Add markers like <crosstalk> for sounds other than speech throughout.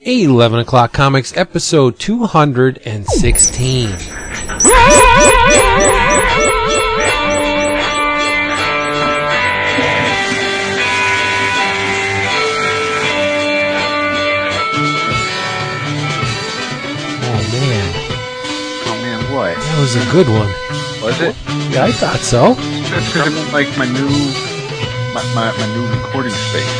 11 o'clock comics episode 216 oh man Oh man, what? that was a good one Was it? yeah i thought so That's because I'm in like my new, my, my, my new recording space.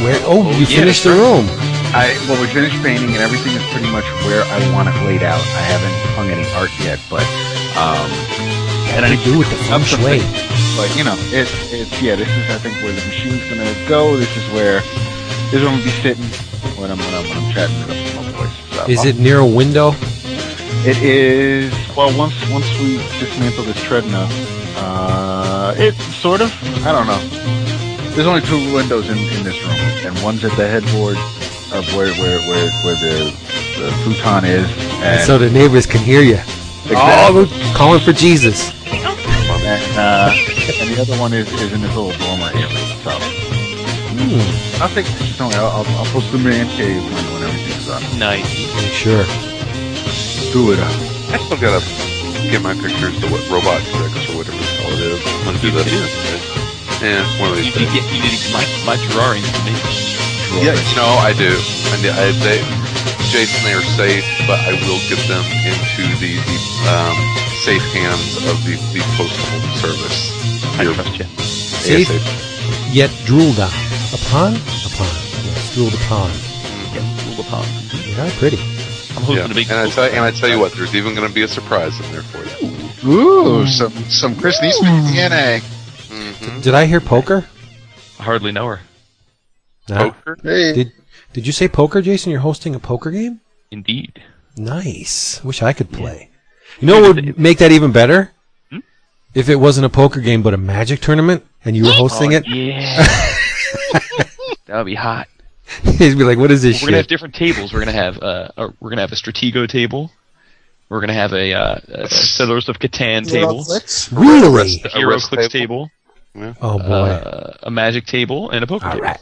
where oh, you oh, yeah, finished the room I well, we finished painting and everything is pretty much where I want it laid out. I haven't hung any art yet, but um, and i do with the feng shui. But you know, it's it's yeah. This is I think where the machine's gonna go. This is where this is where I'm gonna be sitting when I'm when I'm, when I'm chatting it up with my voice. So, is it near a window It is well once once we dismantle this treadmill, uh, it's sort of I don't know. There's only two windows in, in this room, and one's at the headboard of where where where, where the, the futon is, and so the neighbors can hear you exactly, oh they're calling for jesus and, uh, and the other one is, is in this little dormer area. So hmm. I think just only I'll, I'll, I'll post the man cave when, when everything's done. Nice. sure Do it up. I still gotta get my pictures to what robot six or whatever the hell it is. I'm gonna do that. do. Yeah, one of these need to days. get you need my my drawing to me. Yeah, you know, I do. And I, they, Jason, they are safe, but I will get them into the, the um, safe hands of the, the postal service. I Your- trust you. Safe? ASAP. yet drooled on upon upon yes drooled upon Yeah, rule upon. yeah pretty I'm hosting Yeah. a big. And I tell and I tell you what, there's even going to be a surprise in there for you. Ooh, some some Chris Neesman DNA. Mm-hmm. did i hear poker I hardly know her. No. Poker. Hey, Did did you say poker, Jason? You're hosting a poker game? Indeed. Nice. Wish I could play. You know what would make that even better? Hmm? If it wasn't a poker game but a magic tournament and you were hosting Oh, it, Yeah. <laughs> that would be hot. he'd be like, "What is this We're gonna have different tables. We're gonna have uh, a, we're gonna have a Stratego table. We're gonna have a, uh, a Settlers of Catan table, Really? a HeroClix table? table, Oh boy! uh, a Magic table, and a poker All table. right.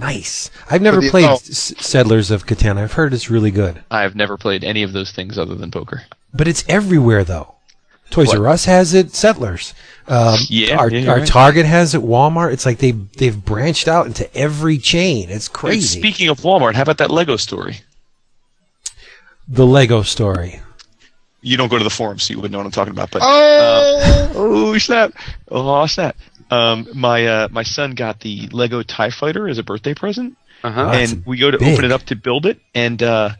Nice. I've never the- played oh. S- Settlers of Catan. I've heard it's really good, I've never played any of those things other than poker. but it's everywhere though. Toys What? R Us has it. Settlers. Um, Yeah, our, yeah, our right. Target has it. Walmart. It's like they they've branched out into every chain. It's And crazy. Speaking of Walmart, how about that Lego story? the Lego story. You don't go to the forums, so you wouldn't know what I'm talking about. But oh, <laughs> oh snap! Oh snap! Um, my uh, my son got the Lego Tie Fighter as a birthday present, Uh-huh. That's and we go to big. open it up to build it, and uh,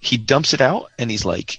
he dumps it out, and he's like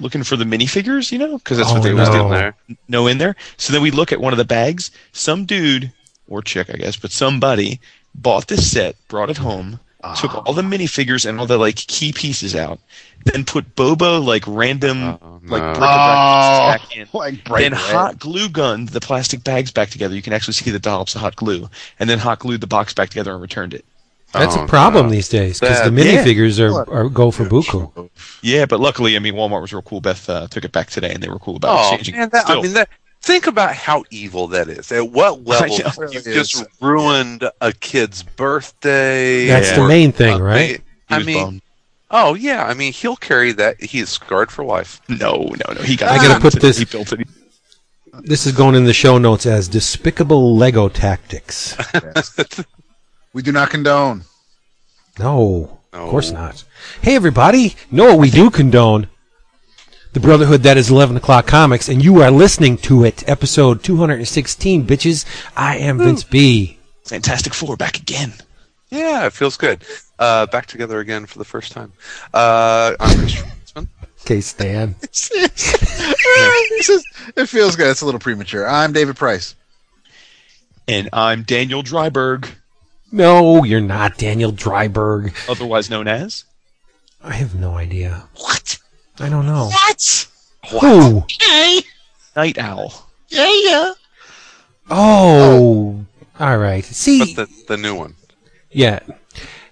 looking for the minifigures, you know, because that's Oh, what they no. always Still do. there. No in there. So then we look at one of the bags. Some dude or chick, I guess, but somebody bought this set, brought it home, took all the minifigures and all the like key pieces out, then put Bobo like random Oh, like no. bric-a-brac pieces back in. like then red. hot glue gunned the plastic bags back together. You can actually see the dollops of hot glue, and then hot glued the box back together and returned it. That's Oh, a problem no. these days because That- the yeah. minifigures are, are go for buku. Yeah, but luckily, I mean, Walmart was real cool. Beth uh, took it back today, and they were cool about Oh exchanging. man, that, I mean that. Think about how evil that is. At what level you It just is. ruined a kid's birthday? That's Yeah. the main thing, a right? ba- I mean, bummed. oh yeah. I mean, he'll carry that. He is scarred for life. no, no, no. He got. I it. gotta put this- He built it. This is going in the show notes as despicable Lego tactics. <laughs> we do not condone. No, No. of course not. Hey, everybody, No, we do condone? The Brotherhood that is 11 o'clock comics, and you are listening to it, episode 216, bitches. I am Vince B. Fantastic Four back again. Yeah, it feels good. Uh, back together again for the first time. Uh, I'm Christopher Huntsman. Okay, Stan. <laughs> Is- it feels good. It's a little premature. I'm David Price. And I'm Daniel Dreiberg, No, you're not Daniel Dreiberg. otherwise known as. I have no idea. What? I don't know. What? Who? Nite Owl. Yeah, yeah. Oh, all right. See, But the, the new one. Yeah.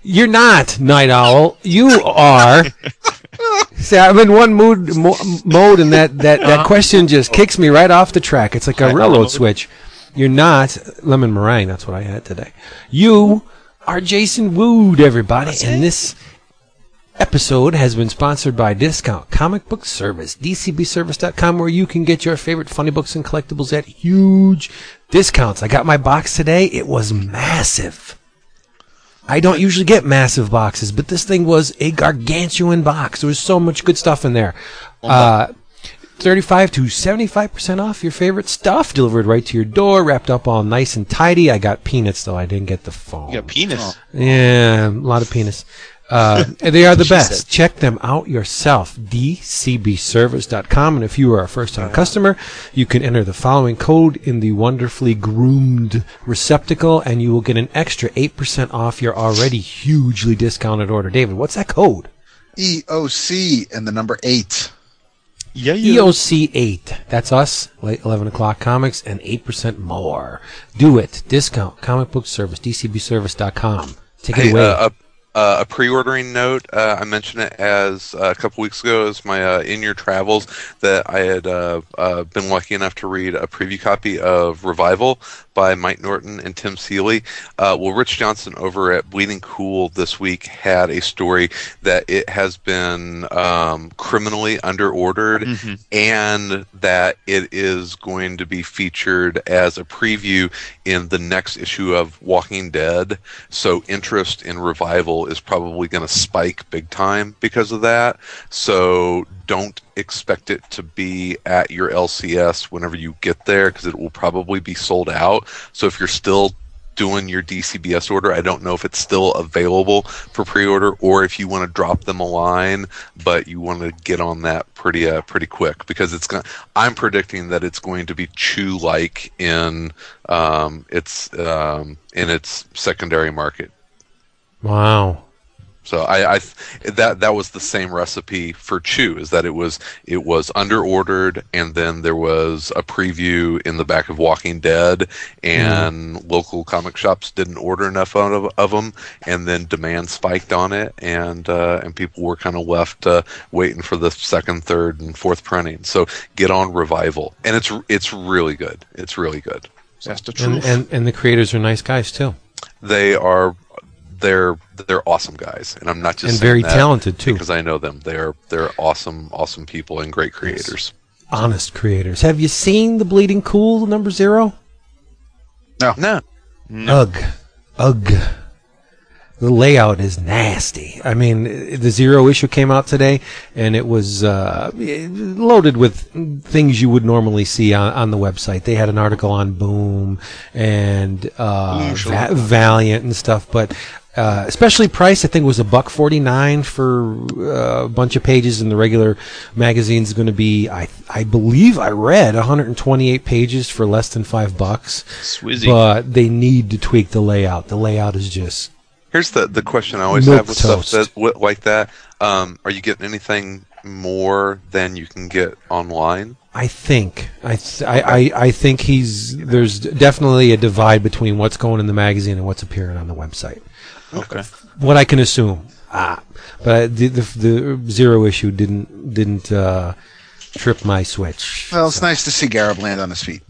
You're not Nite Owl. You are. <laughs> See, I'm in one mood mo- mode, and that, that, that uh-huh. question just oh. kicks me right off the track. It's like a railroad switch. You're not lemon meringue. That's what I had today. You are Jason Wood, everybody, and this episode has been sponsored by Discount Comic Book Service, dcbservice.com, where you can get your favorite funny books and collectibles at huge discounts. I got my box today. It was massive. I don't usually get massive boxes, but this thing was a gargantuan box. There was so much good stuff in there. Uh, 35 to 75% off your favorite stuff delivered right to your door, wrapped up all nice and tidy. I got peanuts though. I didn't get the foam. You got penis. Yeah, a lot of penis. Uh, <laughs> they are the best. said. Check them out yourself. DCBService.com. And if you are a first time customer, you can enter the following code in the wonderfully groomed receptacle and you will get an extra 8% off your already hugely discounted order. David, what's that code? EOC and the number eight. Yeah, E yeah. EOC8. That's us, late 11 o'clock comics, and 8% more. Do it. Discount. Comic book service. DCBService.com. Take it Hey, away. uh, a, uh, a pre-ordering note. Uh, I mentioned it as uh, a couple weeks ago as my uh, in your travels that I had uh, uh, been lucky enough to read a preview copy of Revival by Mike Norton and Tim Seeley. Uh, well, Rich Johnston over at Bleeding Cool this week had a story that it has been um, criminally underordered Mhm. and that it is going to be featured as a preview in the next issue of Walking Dead. So interest in Revival is probably going to spike big time because of that. So don't expect it to be at your LCS whenever you get there because it will probably be sold out. So if you're still doing your DCBS order. I don't know if it's still available for pre-order or if you want to drop them a line, but you want to get on that pretty uh, pretty quick because it's going. I'm predicting that it's going to be Chew like in um, its um, in its secondary market. wow. So I, I that that was the same recipe for Chew is that it was it was under ordered and then there was a preview in the back of Walking Dead and local comic shops didn't order enough of, of them and then demand spiked on it and uh, and people were kind of left uh, waiting for the second, third, and fourth printing. So get on Revival and it's it's really good. It's really good. That's the And, truth. and and the creators are nice guys too, They are they're they're awesome guys and I'm not just and very that talented too. because I know them. They're they're awesome, awesome people and great creators. Honest creators. Have you seen the Bleeding Cool number zero? No, No. Ugh, ugh. The layout is nasty. I mean, the zero issue came out today, and it was uh, loaded with things you would normally see on, on the website. They had an article on Boom and uh, Va- Valiant and stuff, but. Uh, especially price, I think was a buck forty nine for uh, a bunch of pages, and the regular magazine is going to be, I I believe I read one hundred and twenty eight pages for less than five bucks Swizzy. but they need to tweak the layout. The layout is just here's the the question I always have with toast. stuff that wi- like that. Um, are you getting anything more than you can get online? I think I, th- I, I I think he's there's definitely a divide between what's going in the magazine and what's appearing on the website. Okay. What I can assume, ah, but the the, the zero issue didn't didn't uh, trip my switch. Well, it's nice to see Gareb land on his feet.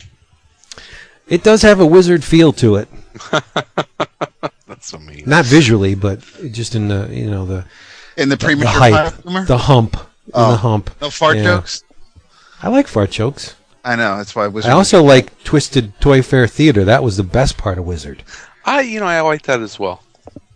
It does have a wizard feel to it, <laughs> That's so mean. not visually, but just in the you know the In the the premature hype, humor? the hump, in Oh. the hump. no fart Yeah. jokes? I like fart jokes. I know, that's why Wizard I also like Twisted Toy Fair Theater. That was the best part of Wizard. I you know I like that as well.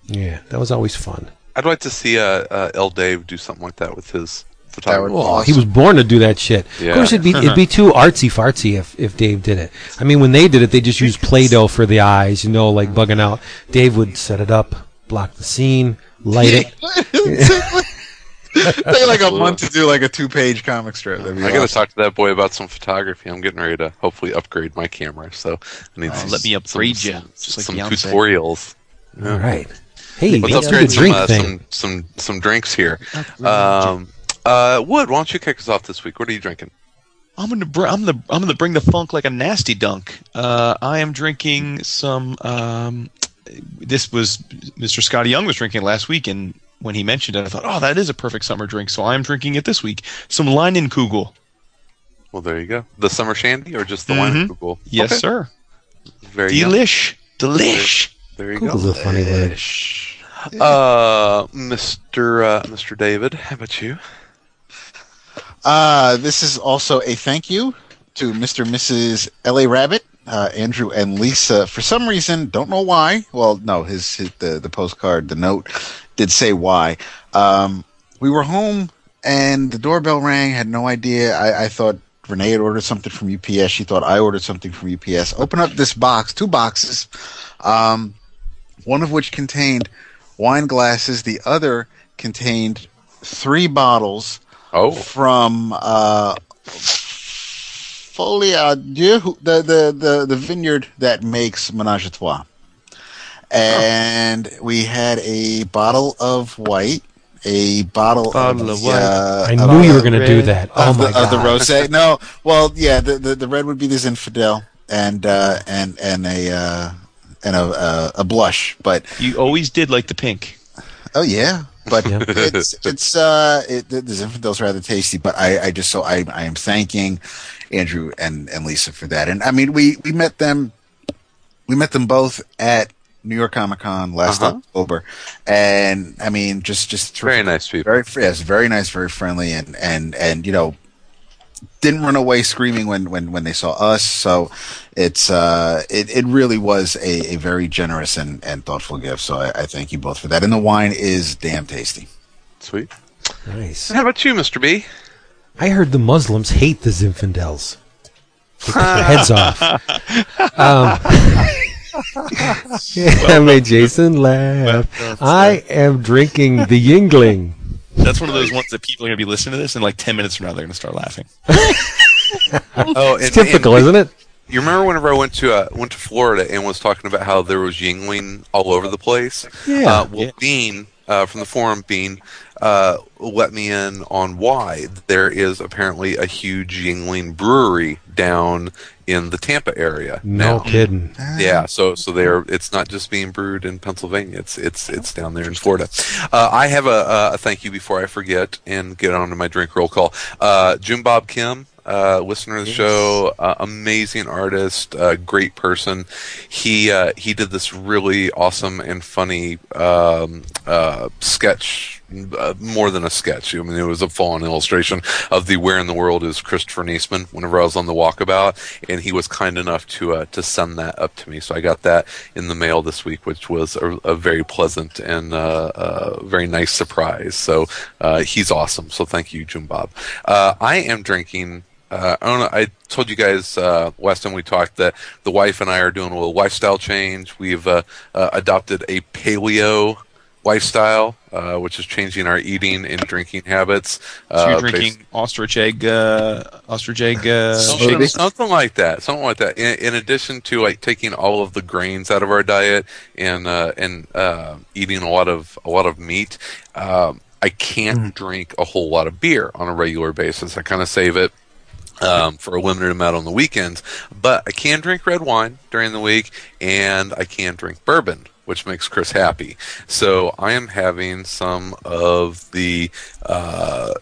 Yeah, that was always fun. I'd like to see uh, uh, L. Dave do something like that with his photography. would- Well, he was born to do that shit. Yeah. Of course, it'd be it'd be <laughs> too artsy fartsy if, if Dave did it. I mean, when they did it, they just used Play-Doh for the eyes, you know, like bugging out. Dave would set it up, block the scene, light it. <laughs> Take like a month to do like a two-page comic strip. That'd be I got to talk to that boy about some photography. I'm getting ready to hopefully upgrade my camera, so I need some, Let me upgrade some, ya, some, just like some tutorials. All right. Hey, Let's that's upgrade some, uh, some some some drinks here. Um, uh, Wood, why don't you kick us off this week? What are you drinking? I'm gonna br- I'm gonna I'm gonna bring the funk like a nasty dunk. Uh, I am drinking some. Um, this was Mr. Skottie Young was drinking last week, and when he mentioned it, I thought, oh, that is a perfect summer drink. So I am drinking it this week. Some Leinenkugel. Well, there you go. The summer shandy or just the Mhm. wine Google? Yes, sir. Very yum. Delish. Delish. There you go. Google's a funny word. Uh, Mr. Uh, Mr. David, how about you? Uh, this is also a thank you to Mr. and Mrs. L.A. Rabbit, uh, Andrew and Lisa. For some reason, don't know why. Well, no, his, his the the postcard, the note did say why. Um, we were home and the doorbell rang. Had no idea. I, I thought Renee had ordered something from UPS. She thought I ordered something from UPS. Open up this box, two boxes, um, one of which contained wine glasses. The other contained three bottles Oh, from uh, Folia the, the, the, the vineyard that makes Menage a Trois. And we had a bottle of white, a bottle, Bottle of the, white. uh, I knew you were going to do that. Oh of my the, of the rosé. No, well, yeah, the, the the red would be the Zinfandel, and uh, and and a uh, and a, a a blush. But You always did like the pink. oh yeah, but Yeah. it's it's uh it, the, the Zinfandel's rather tasty. But I I just so I I am thanking Andrew and and Lisa for that. And I mean we we met them we met them both at New York Comic Con last Uh-huh. October, and I mean just just very nice people. very yes, very nice, very friendly, and and and you know, didn't run away screaming when when when they saw us. So it's uh, it it really was a, a very generous and and thoughtful gift. So I, I thank you both for that. And the wine is damn tasty. Sweet. Nice. How about you, Mr. B? I heard the Muslims hate the Zinfandels. They cut their heads <laughs> off. Um, <laughs> <laughs> yeah, made Jason laugh. I am drinking the Yuengling. That's one of those ones that people are going to be listening to this, and like 10 minutes from now, they're going to start laughing. Oh, It's typical, isn't it? You remember whenever I went to uh, went to Florida and was talking about how there was Yuengling all over the place? Yeah. Uh, well, Yeah. Bean uh, from the forum, Bean, uh, let me in on why there is apparently a huge Yuengling brewery down in the Tampa area. No now. kidding. Yeah, so so they're it's not just being brewed in Pennsylvania. It's it's it's down there in Florida. Uh, I have a, a thank you before I forget and get on to my drink roll call. Uh, Jim Bob Kim, uh, listener of the show, uh, amazing artist, uh, great person. He uh, he did this really awesome and funny um, uh, sketch. Uh, more than a sketch. I mean, it was a full-on illustration of the "Where in the World is Christopher Niesman?" Whenever I was on the walkabout, and he was kind enough to uh, to send that up to me. So I got that in the mail this week, which was a, a very pleasant and very nice surprise. So uh, he's awesome. So thank you, Jim Bob. Uh, I am drinking. Uh, I don't know. I told you guys uh, last time we talked that the wife and I are doing a little lifestyle change. We've uh, uh, adopted a paleo lifestyle, uh, which is changing our eating and drinking habits. So Uh, you're based- drinking ostrich egg, uh, ostrich egg. Uh, Something, something like that. Something like that. In, in addition to like taking all of the grains out of our diet and uh, and uh, eating a lot of a lot of meat, um, I can't drink a whole lot of beer on a regular basis. I kind of save it um, for a limited amount on the weekends. But I can drink red wine during the week, and I can drink bourbon, which makes Chris happy. So I am having some of the. Uh,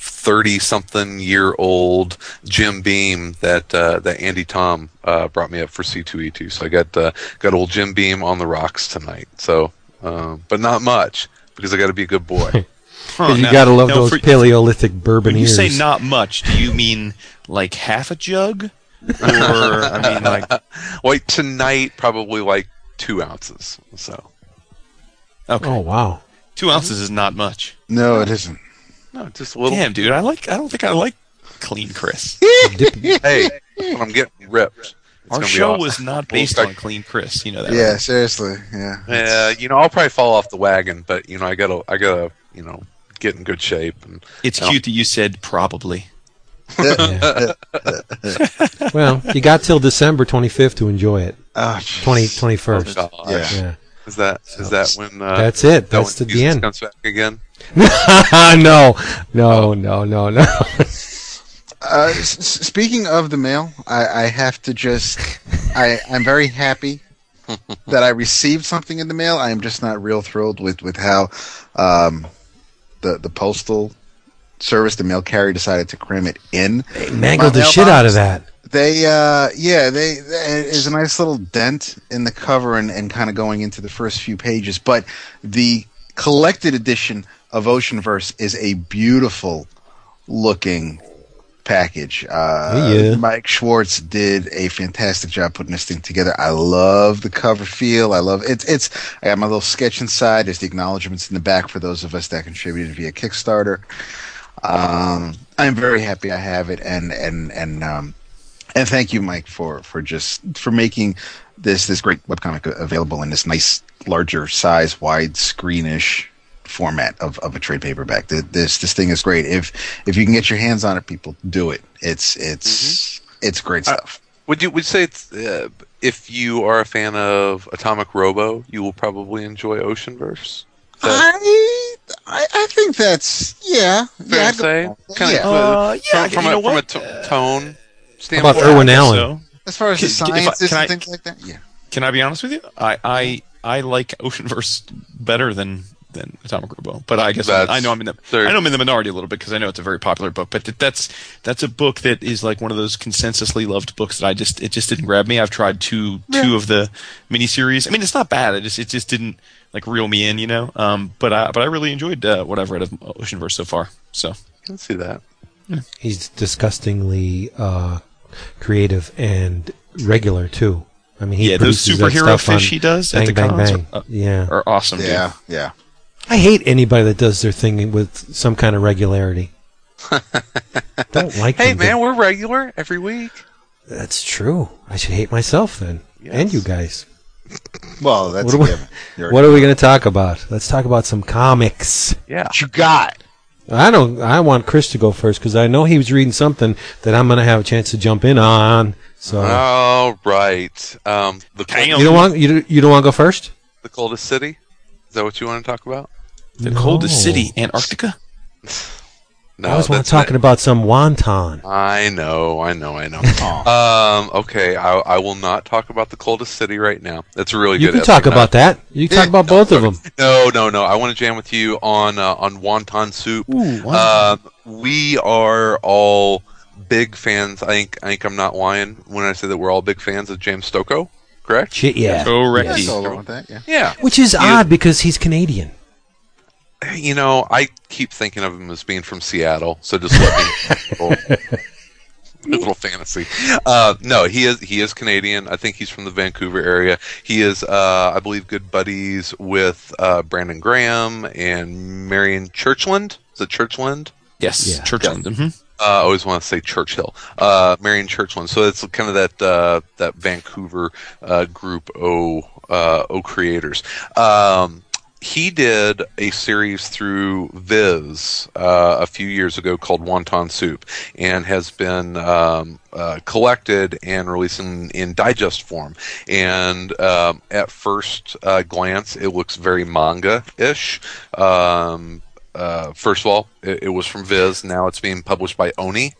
30 something year old Jim Beam that uh, that Andy Tom uh, brought me up for C2E2. So I got uh, got old Jim Beam on the rocks tonight. So um, but not much because I got to be a good boy. <laughs> huh, you now- gotta love now those for- Paleolithic When bourbon you say not much, do you mean like half a jug? Or, I mean, <laughs> like, like tonight probably like 2 ounces. So okay. Oh wow. Two ounces is not much. No, it isn't. no, just a little Damn, dude, I like. I don't think I like clean Chris. <laughs> hey, when I'm getting ripped. It's Our show awesome. was not based on clean Chris. You know that. Yeah, right? seriously. Yeah. Yeah, you know, I'll probably fall off the wagon, but you know, I gotta, I gotta, you know, get in good shape. And It's No. cute that you said probably. <laughs> Well, you got till December 25th to enjoy it. Oh, jeez. 20, Oh, 21st. gosh. Yeah. Yeah. Is that is that when? Uh, That's it. that That's when the Jesus end. Comes back again. <laughs> no, no, no, no, no. <laughs> Uh, s- s- speaking of the mail, I, I have to just, I, I'm very happy that I received something in the mail. I am just not real thrilled with, with how um, the, the postal service, the mail carrier, decided to cram it in. They Mangled the shit out of that. They, uh, yeah, they, there's a nice little dent in the cover and, and kind of going into the first few pages. But the collected edition of Oceanverse is a beautiful looking package. Uh, Yeah. Mike Schwartz did a fantastic job putting this thing together. I love the cover feel. I love it's it's. I got my little sketch inside. There's the acknowledgments in the back for those of us that contributed via Kickstarter. Um, I'm very happy I have it, and and and um, and thank you, Mike, for for just for making this this great webcomic available in this nice larger size, wide screenish format of, of a trade paperback. Th- This this thing is great. If if you can get your hands on it, people do it. It's it's it's great stuff. Would you would you say it's, uh, if you are a fan of Atomic Robo, you will probably enjoy Oceanverse? That- I, I I think that's yeah. fair yeah, to say? Kind yeah. of, Uh, yeah, from, from a, from a what? to- tone How standpoint. about Irwin Allen? so. As far as the Can- can- if I- science is I- and things like that, yeah. Can I be honest with you? I I, I like Oceanverse better than than Atomic Robo, but I guess That's- I know I'm in the there- I know I'm in the minority a little bit because I know it's a very popular book. But that's that's a book that is like one of those consensusly loved books that I just it just didn't grab me. I've tried two two of the miniseries. I mean, it's not bad. It just it just didn't like reel me in, you know. Um, but I but I really enjoyed uh, what I've read of Oceanverse so far. So I can see that. He's disgustingly uh, creative and regular too. I mean, he yeah, those superhero fish he does Bang at the Bang cons Bang. Are, uh, yeah, are awesome. dude. Yeah, yeah. I hate anybody that does their thing with some kind of regularity. <laughs> Don't like Hey them. man, we're regular every week. That's true. I should hate myself then, and you guys. Well, that's What are we- a given. You're- What are we going to talk about? Let's talk about some comics. Yeah. what you got? I don't. I want Chris to go first because I know he was reading something that I'm going to have a chance to jump in on. So All right. Um, the cold, you don't want you you don't want to go first? the coldest city. Is that what you want to talk about? The No. coldest city, Antarctica. <sighs> No, I was that's talking about some wonton. I know, I know, I know. <laughs> Um, okay, I, I will not talk about the coldest city right now. That's a really You good. can essay, talk Matt. about that. You can talk about both of them. <laughs> No, no, no. I want to jam with you on uh, on wonton soup. Ooh, Um, we are all big fans. I think I think I'm not lying when I say that we're all big fans of James Stokoe. Correct? Shit, yeah. Correct. Yeah, so along with that, yeah. Yeah. Which is You- odd because he's Canadian. You know, I keep thinking of him as being from Seattle, so just let me <laughs> little, little fantasy. Uh, no, he is he is Canadian. I think he's from the Vancouver area. He is, uh, I believe, good buddies with uh, Brandon Graham and Marian Churchland. Is it Churchland? Yes, Yeah. Churchland. hmm Uh, I always want to say Churchill, uh, Marian Churchland. So it's kind of that uh, that Vancouver uh, group O uh, O creators. Um, he did a series through Viz uh, a few years ago called Wonton Soup, and has been um, uh, collected and released in, in digest form. And um, at first uh, glance, it looks very manga-ish. Um, uh, first of all, it, it was from Viz. Now it's being published by Oni.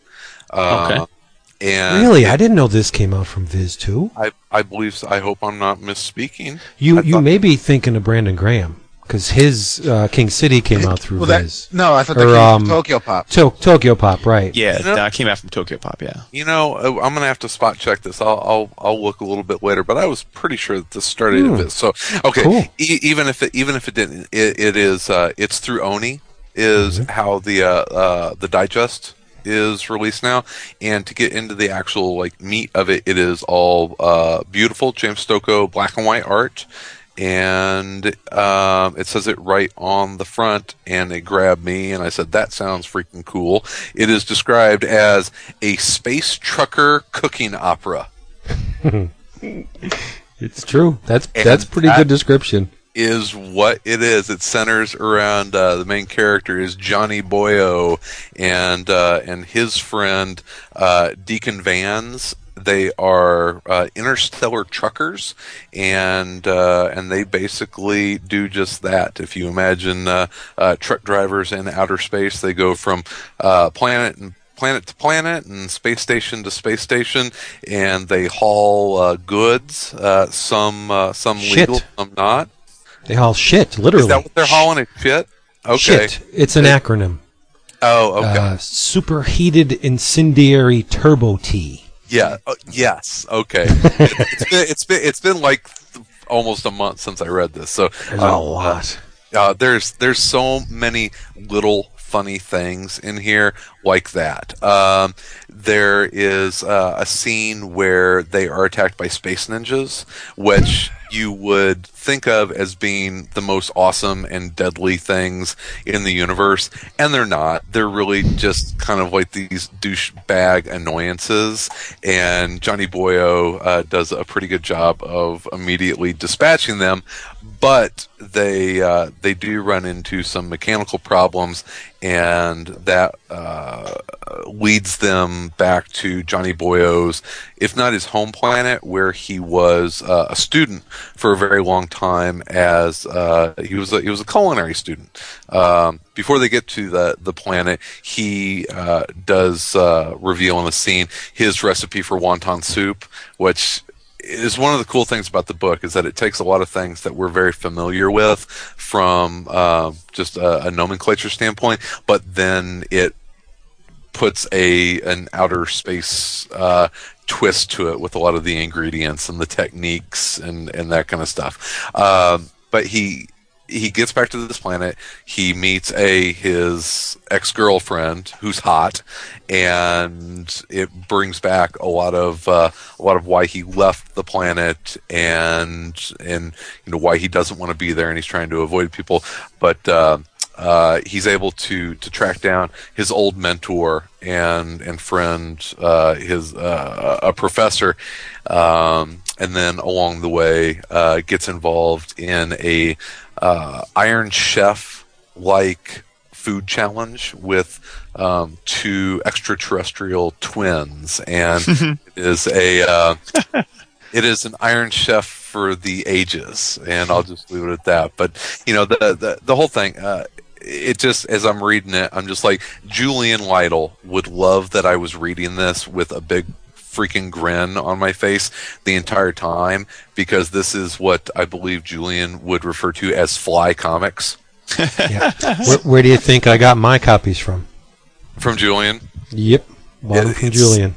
Uh, Okay. And Really, I didn't know this came out from Viz too. I, I believe. So. I hope I'm not misspeaking. You I you thought- may be thinking of Brandon Graham because his uh, King City came out through Well, that, Viz. no, I thought Or, that came um, from Tokyo Pop. To- Tokyo Pop, right? Yeah, You know- that came out from Tokyo Pop. Yeah. You know, uh, I'm gonna have to spot check this. I'll I'll, I'll look a little bit later, but I was pretty sure that this started at Viz. So okay, Cool. e- even if it even if it didn't, it, it is uh, it's through Oni is Mm-hmm. how the uh, uh, the digest is released now. And to get into the actual like meat of it, it is all uh, beautiful James Stokoe black and white art. And um, it says it right on the front, and it grabbed me, and I said, "That sounds freaking cool." It is described as a space trucker cooking opera. <laughs> It's true. That's And that's pretty that- good description. is what it is. It centers around uh, the main character is Johnny Boyo and uh, and his friend uh, Deacon Vans. They are uh, interstellar truckers, and uh, and they basically do just that. If you imagine uh, uh, truck drivers in outer space, they go from uh, planet and planet to planet and space station to space station, and they haul uh, goods. Uh, some uh, some Shit. legal, some not. They haul shit, literally. Is that what they're hauling? Is shit? Okay. Shit. It's an acronym. Oh, okay. Uh, superheated incendiary turbo T. Yeah. Uh, yes. Okay. <laughs> it's been it's been it's been like th- almost a month since I read this. So There's uh, a lot. uh, there's there's so many little funny things in here like that. Um, there is uh, a scene where they are attacked by space ninjas, which you would think of as being the most awesome and deadly things in the universe, and they're not. They're really just kind of like these douchebag annoyances, and Johnny Boyo uh, does a pretty good job of immediately dispatching them. But they uh, they do run into some mechanical problems, and that uh, leads them back to Johnny Boyo's, if not his home planet, where he was uh, a student for a very long time. As uh, he was a, he was a culinary student. Um, before they get to the the planet, he uh, does uh, reveal in a scene his recipe for wonton soup, which is one of the cool things about the book is that it takes a lot of things that we're very familiar with from uh, just a, a nomenclature standpoint, but then it puts a an outer space uh, twist to it with a lot of the ingredients and the techniques and and that kind of stuff. Um, but he he gets back to this planet. He meets a his ex girlfriend who's hot, and it brings back a lot of uh, a lot of why he left the planet and and you know why he doesn't want to be there and he's trying to avoid people. But uh, he's able to to track down his old mentor and and friend, uh, his uh, a professor, um, and then along the way uh, gets involved in a uh, Iron Chef like food challenge with um, two extraterrestrial twins, and <laughs> it is a uh, it is an Iron Chef for the ages, and I'll just leave it at that. But you know the the, the whole thing. It just as I'm reading it, I'm just like Julian Lytle would love that I was reading this with a big freaking grin on my face the entire time because this is what I believe Julian would refer to as fly comics <laughs> Yeah. <laughs> where, where do you think I got my copies from? from Julian. Yep, It- from Julian.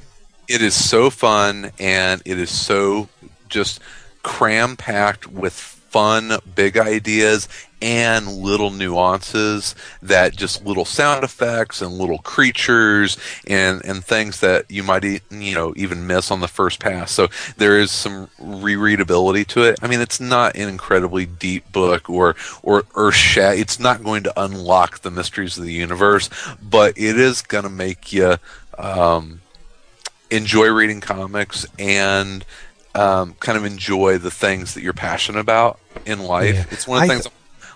It is so fun and it is so just cram packed with fun big ideas and little nuances that just little sound effects and little creatures and and things that you might e- you know even miss on the first pass so there is some rereadability to it i mean it's not an incredibly deep book or or earth shat it's not going to unlock the mysteries of the universe but it is going to make you um enjoy reading comics and um, kind of enjoy the things that you're passionate about in life. Yeah. It's one of the I- things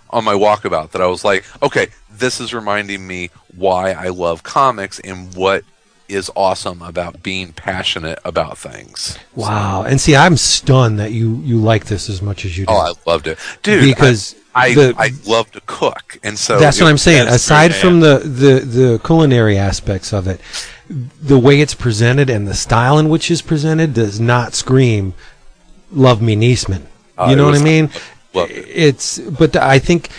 on my walkabout that I was like, okay, this is reminding me why I love comics and what is awesome about being passionate about things. Wow. And see, I'm stunned that you you like this as much as you do. Oh, I loved it, dude. because I I, the- I love to cook, and so that's it- what I'm saying. Aside great, from the, the the culinary aspects of it, the way it's presented and the style in which it's presented does not scream "Love Me, Nieceman." Uh, you know what I mean? It. It's but I think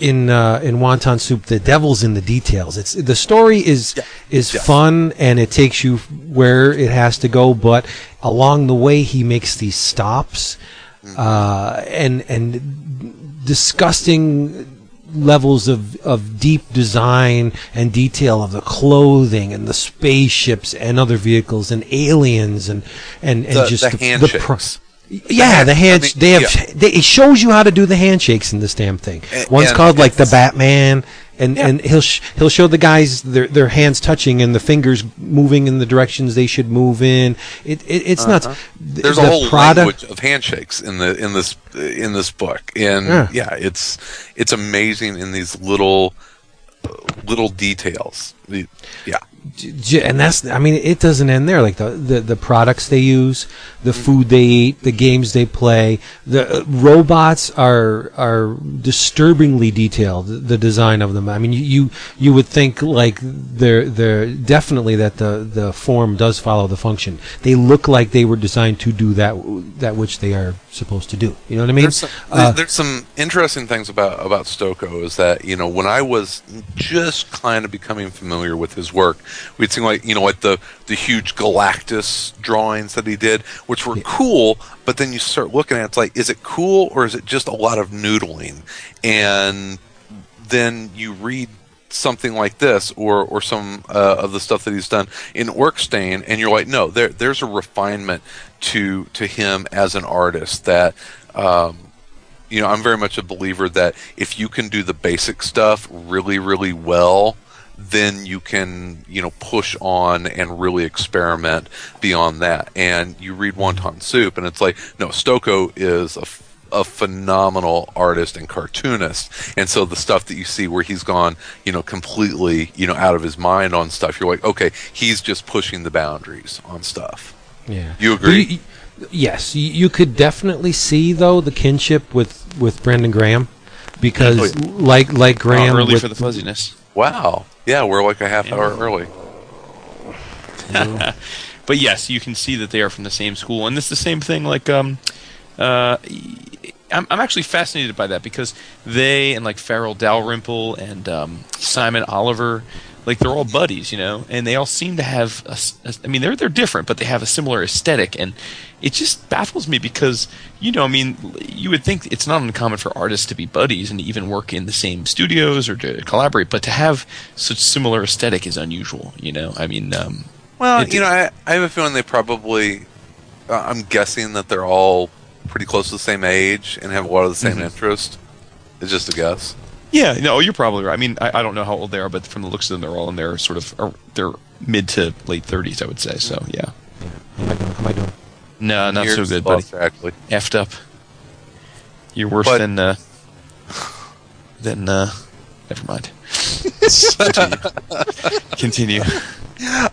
in uh, in wonton soup, the devil's in the details. It's the story is is Yes. fun and it takes you where it has to go, but along the way he makes these stops Mm-hmm. uh, and and disgusting levels of, of deep design and detail of the clothing and the spaceships and other vehicles and aliens and and, and The- just the pro- handshakes. Yeah, the hand. I mean, they have. yeah. They, it shows you how to do the handshakes in this damn thing. A- One's and called like the Batman, and and he'll sh- he'll show the guys their their hands touching and the fingers moving in the directions they should move in. It, it it's nuts. Uh-huh. There's a the whole product- language of handshakes in the in this in this book, and Yeah. yeah, it's it's amazing in these little little details. The- Yeah, and that's I mean it doesn't end there. Like the, the the products they use the food they eat the games they play the uh, robots are are disturbingly detailed the design of them. I mean you you, you would think like they're they're definitely that the the form does follow the function. They look like they were designed to do that that which they are supposed to do. You know what I mean? There's some, Uh, there's some interesting things about about Stokoe is that you know when I was just kind of becoming familiar with his work, we'd see like you know like the the huge Galactus drawings that he did, which were cool. But then you start looking at it, it's like, is it cool or is it just a lot of noodling? And then you read something like this or or some uh, of the stuff that he's done in Orc Stain, and you're like, no, there there's a refinement to to him as an artist that. Um, you know, I'm very much a believer that if you can do the basic stuff really, really well, then you can, you know, push on and really experiment beyond that. And you read Wonton Soup, and it's like, no, Stokoe is a a phenomenal artist and cartoonist. And so the stuff that you see where he's gone, you know, completely, you know, out of his mind on stuff, you're like, okay, he's just pushing the boundaries on stuff. Yeah. You agree? You- you- yes, you, you could definitely see though the kinship with with Brandon Graham because Oh, yeah. like like oh, Graham Oh, early with, for the fuzziness. Wow. Yeah, we're like a half hour early. <laughs> But yes, you can see that they are from the same school, and it's the same thing. Like, um, uh, I'm, I'm actually fascinated by that because they and like Farel Dalrymple and um, Simon Oliver, like they're all buddies, you know, and they all seem to have. A, a- I mean, they're they're different, but they have a similar aesthetic, and it just baffles me because you know, I mean, you would think it's not uncommon for artists to be buddies and even work in the same studios or to collaborate, but to have such similar aesthetic is unusual. You know, I mean. Um, Well, you know, I, I have a feeling they probably. Uh, I'm guessing that they're all pretty close to the same age and have a lot of the same Mhm. interest. It's just a guess. Yeah, no, you're probably right. I mean, I, I don't know how old they are, but from the looks of them, they're all in their sort of uh, they're mid to late 30s, I would say. So yeah, How am I doing? How am I doing? no, not so good, buddy. plus, Actually, Effed up. You're worse But- than uh, than uh, never mind. <laughs> Continue.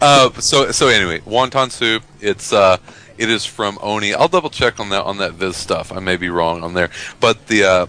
uh, so so anyway, wonton soup. It's uh, it is from Oni. I'll double check on that on that Viz stuff. I may be wrong on there, but the uh,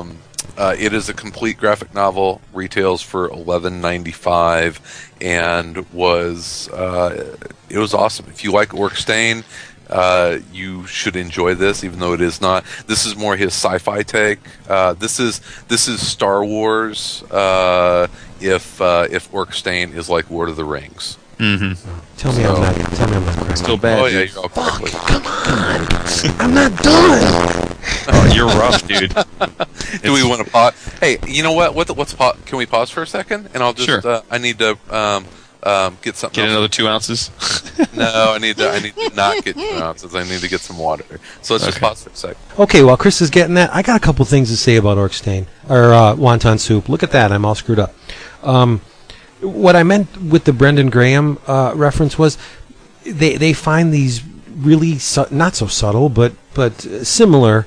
um, uh, it is a complete graphic novel. Retails for eleven ninety five, and was uh, it was awesome. If you like Orc Stain. Uh, you should enjoy this, even though it is not. This is more his sci-fi take. Uh, this is this is Star Wars. Uh, if uh, if Orc Stain is like Lord of the Rings. Mm-hmm. Tell me So- I'm not. Tell me I'm not correct. Still bad. oh yeah, dude. you're all correctly. I'm not done. <laughs> Oh, you're rough, dude. <laughs> Do we want to pause? Hey, you know what? What? The, let's pause. Can we pause for a second? And I'll just. Sure. Uh, I need to um, um, get something. Get else. another two ounces. <laughs> No, I need to. I need to not get two ounces. I need to get some water. So let's just pause for a second. Okay, while Chris is getting that, I got a couple things to say about Orc Stain or uh, wonton soup. Look at that, I'm all screwed up. Um, what I meant with the Brandon Graham uh, reference was they they find these really su- not so subtle, but but similar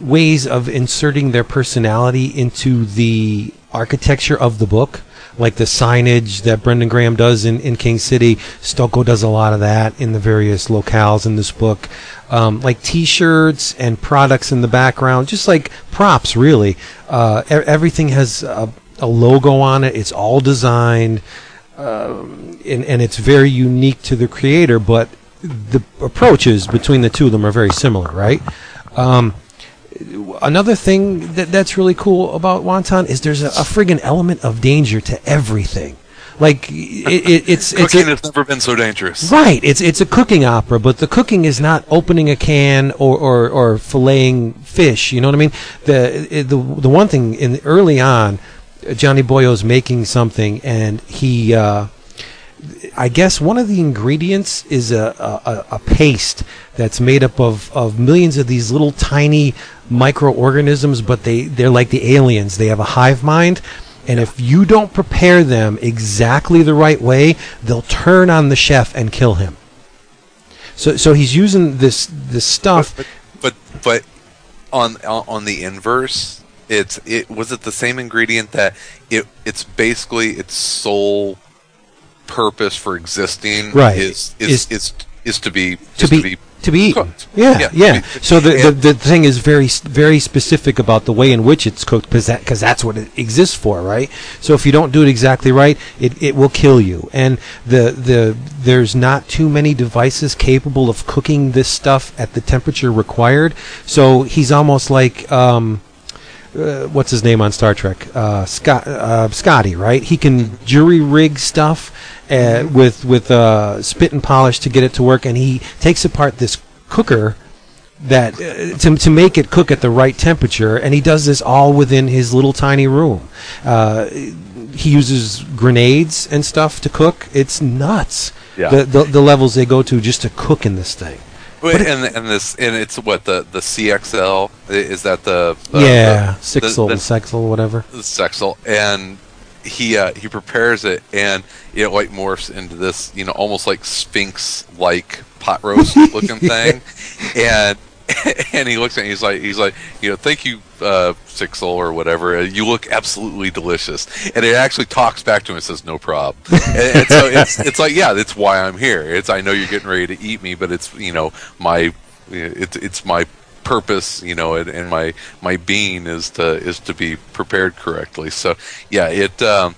ways of inserting their personality into the architecture of the book. Like the signage that Brandon Graham does in, in King City, Stokoe does a lot of that in the various locales in this book. Um, like T-shirts and products in the background, just like props, really. Uh, everything has a, a logo on it. It's all designed, um, and, and it's very unique to the creator. But the approaches between the two of them are very similar, right? Um, another thing that that's really cool about wonton is there's a, a friggin' element of danger to everything. Like it, it, it's it's Cooking has never been so dangerous. right. It's it's a cooking opera, but the cooking is not opening a can or or, or filleting fish. You know what I mean? The the the one thing in early on, Johnny Boyo's making something, and he. Uh, I guess one of the ingredients is a, a, a paste that's made up of, of millions of these little tiny microorganisms, but they, they're like the aliens. They have a hive mind. And if you don't prepare them exactly the right way, they'll turn on the chef and kill him. So, so he's using this this stuff. But but, but on on on the inverse, it's it was it the same ingredient that it it's basically its sole purpose for existing Right. is Is- is is, is to be to is be to be eaten. cooked. Yeah, Yeah, yeah. be- So the, the the thing is very very specific about the way in which it's cooked because that, 'cause that's what it exists for, right? So if you don't do it exactly right, it, it will kill you. And the the there's not too many devices capable of cooking this stuff at the temperature required. So he's almost like. Um, uh, what's his name on Star Trek? Uh, Scott, uh, Scotty, right? He can jury rig stuff uh, with with uh, spit and polish to get it to work, and he takes apart this cooker that uh, to to make it cook at the right temperature, and he does this all within his little tiny room. Uh, he uses grenades and stuff to cook. It's nuts. Yeah. The, the the levels they go to just to cook in this thing. Wait, and and this and it's what the the CXL is that the, the yeah, the, sixel, the, sexel, whatever. the Sexel and he uh, he prepares it and it like morphs into this you know almost like sphinx like pot roast <laughs> looking thing and <laughs> and he looks at me he's like he's like you know thank you uh Sixel or whatever you look absolutely delicious. And it actually talks back to him and says no prob. <laughs> And, and so it's it's like yeah that's why I'm here. It's I know you're getting ready to eat me but it's you know my it's it's my purpose you know and, and my my being is to is to be prepared correctly. So yeah it um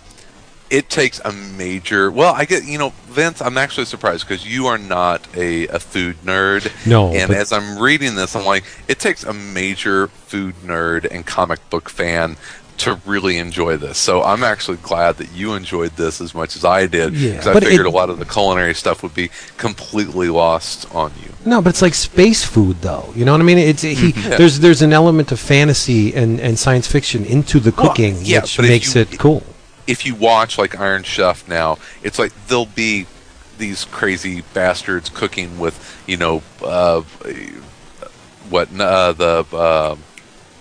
it takes a major well i get you know vince i'm actually surprised because you are not a, a food nerd No, and as i'm reading this i'm like it takes a major food nerd and comic book fan to really enjoy this so i'm actually glad that you enjoyed this as much as i did Yeah, because i figured it- a lot of the culinary stuff would be completely lost on you No, but it's like space food, though. You know what I mean? It's he. <laughs> Yeah. There's there's an element of fantasy and, and science fiction into the Well, cooking, yeah, which makes you- it cool. If you watch like Iron Chef now, it's like there'll be these crazy bastards cooking with you know uh, what uh, the uh,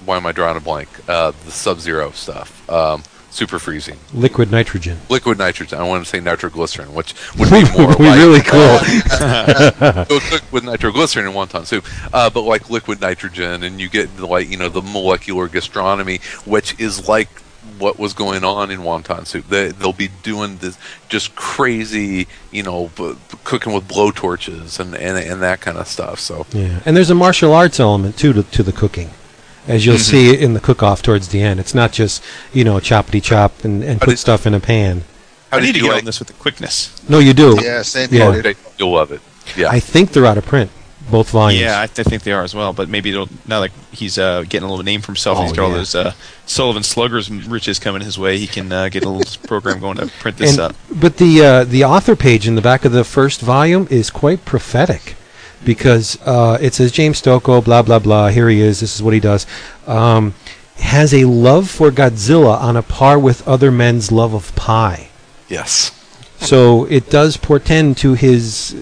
why am I drawing a blank? Uh, the Sub Zero stuff, um, super freezing, Liquid nitrogen. liquid nitrogen. I want to say nitroglycerin, which <laughs> would be Would more <laughs> be like really cool. <laughs> go cook with nitroglycerin in wonton soup, uh, but like liquid nitrogen, and you get like you know the molecular gastronomy, which is like what was going on in wonton soup. They, they'll be doing this just crazy, you know, b- b- cooking with blowtorches and, and and that kind of stuff. So Yeah, and there's a martial arts element too to, to the cooking, as you'll Mm-hmm. see in the cook-off towards the end. It's not just you know choppity chop and, and But put it- stuff in a pan. how I need to you get like? on this with the quickness. No, you do. Yeah, same Yeah. You'll love it. Yeah. I think they're out of print, both volumes. Yeah, I, I think they are as well. But maybe it'll now that he's uh, getting a little name for himself. and he's Oh, got all those uh, Sullivan Sluggers riches coming his way. He can uh, get a little <laughs> program going to print this And- up. But the uh, the author page in the back of the first volume is quite prophetic, because uh, it says James Stokoe, blah blah blah. Here he is. This is what he does. Um, has a love for Godzilla on a par with other men's love of pie. yes. So it does portend to his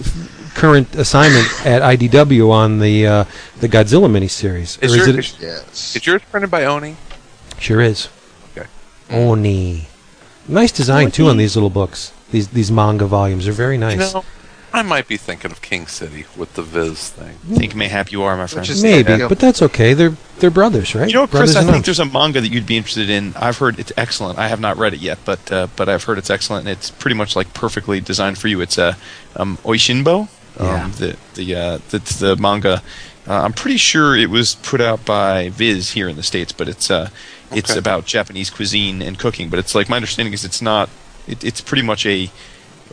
current assignment at IDW on the uh, the Godzilla miniseries. Is Or is your- it? is- Yes. Is yours printed by Oni? Sure is. Okay. Oni. Nice design too on these little books. These these manga volumes are very nice. You know, I might be thinking of King City with the Viz thing. I Think mayhap you are, my friend. is- Maybe, but that's okay. They're they're brothers, right? You know, what, Chris, I think arms. there's a manga that you'd be interested in. I've heard it's excellent. I have not read it yet, but uh, but I've heard it's excellent. and It's pretty much like perfectly designed for you. It's uh, um, Oishinbo. Um, Yeah. The the uh, that's the manga. Uh, I'm pretty sure it was put out by Viz here in the states, but it's uh, it's about Japanese cuisine and cooking. But it's like my understanding is it's not. It, it's pretty much a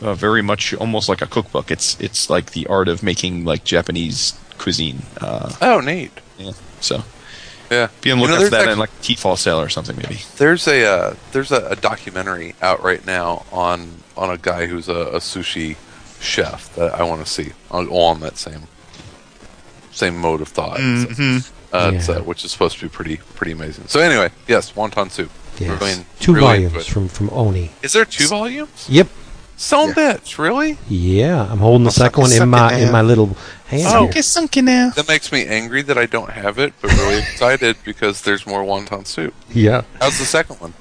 uh, very much almost like a cookbook. It's it's like the art of making like Japanese cuisine. Uh, Oh, neat. yeah. So Yeah. be on the lookout for there's that actu- in like a T-fall sale or something maybe. There's a uh, there's a, a documentary out right now on on a guy who's a, a sushi chef that I want to see on, all on that same same mode of thought. Mm-hmm. Uh, Yeah. uh, which is supposed to be pretty pretty amazing. So anyway, yes, wonton soup. Yes. Really- two really volumes from from Oni. Is there two volumes? Yep. Some Yeah. bitch, really? Yeah, I'm holding the second one in my in my little hand Oh. here. sunken now. That makes me angry that I don't have it, but really <laughs> excited because there's more wonton soup. Yeah. How's the second one?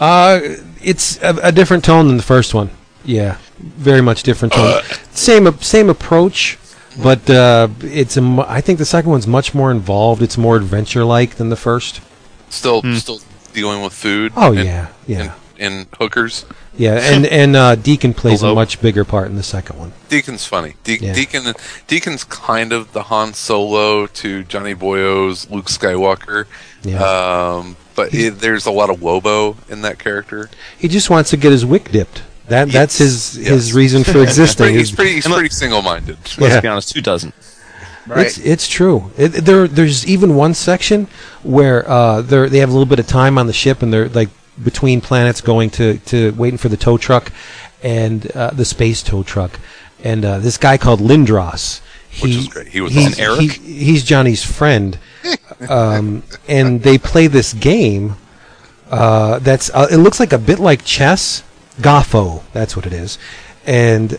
Uh, it's a, a different tone than the first one. Yeah, very much different tone. same same approach, but uh, it's a. mu- I think the second one's much more involved. It's more adventure like than the first. Still still dealing with food? Oh and- yeah, yeah, And, and hookers? yeah. And and uh, Deacon plays a Hello. much bigger part in the second one. Deacon's funny. De- Yeah. Deacon Deacon's kind of the Han Solo to Johnny Boyo's Luke Skywalker. Yeah. Um, but it, there's a lot of Wobo in that character. He just wants to get his wick dipped. That that's his Yes. his reason for <laughs> existing. pretty, he's He's- pretty, he's And pretty single-minded. Let's Yeah. be honest, who doesn't? It's it's true. It, there there's even one section where uh they they have a little bit of time on the ship and they're like between planets going to to waiting for the tow truck and uh, the space tow truck, and uh, this guy called Lindros. Which is great. He was he's, awesome. Eric? he- he's Johnny's friend, <laughs> um, and they play this game. Uh, that's uh, it looks like a bit like chess, Gotho. That's what it is, and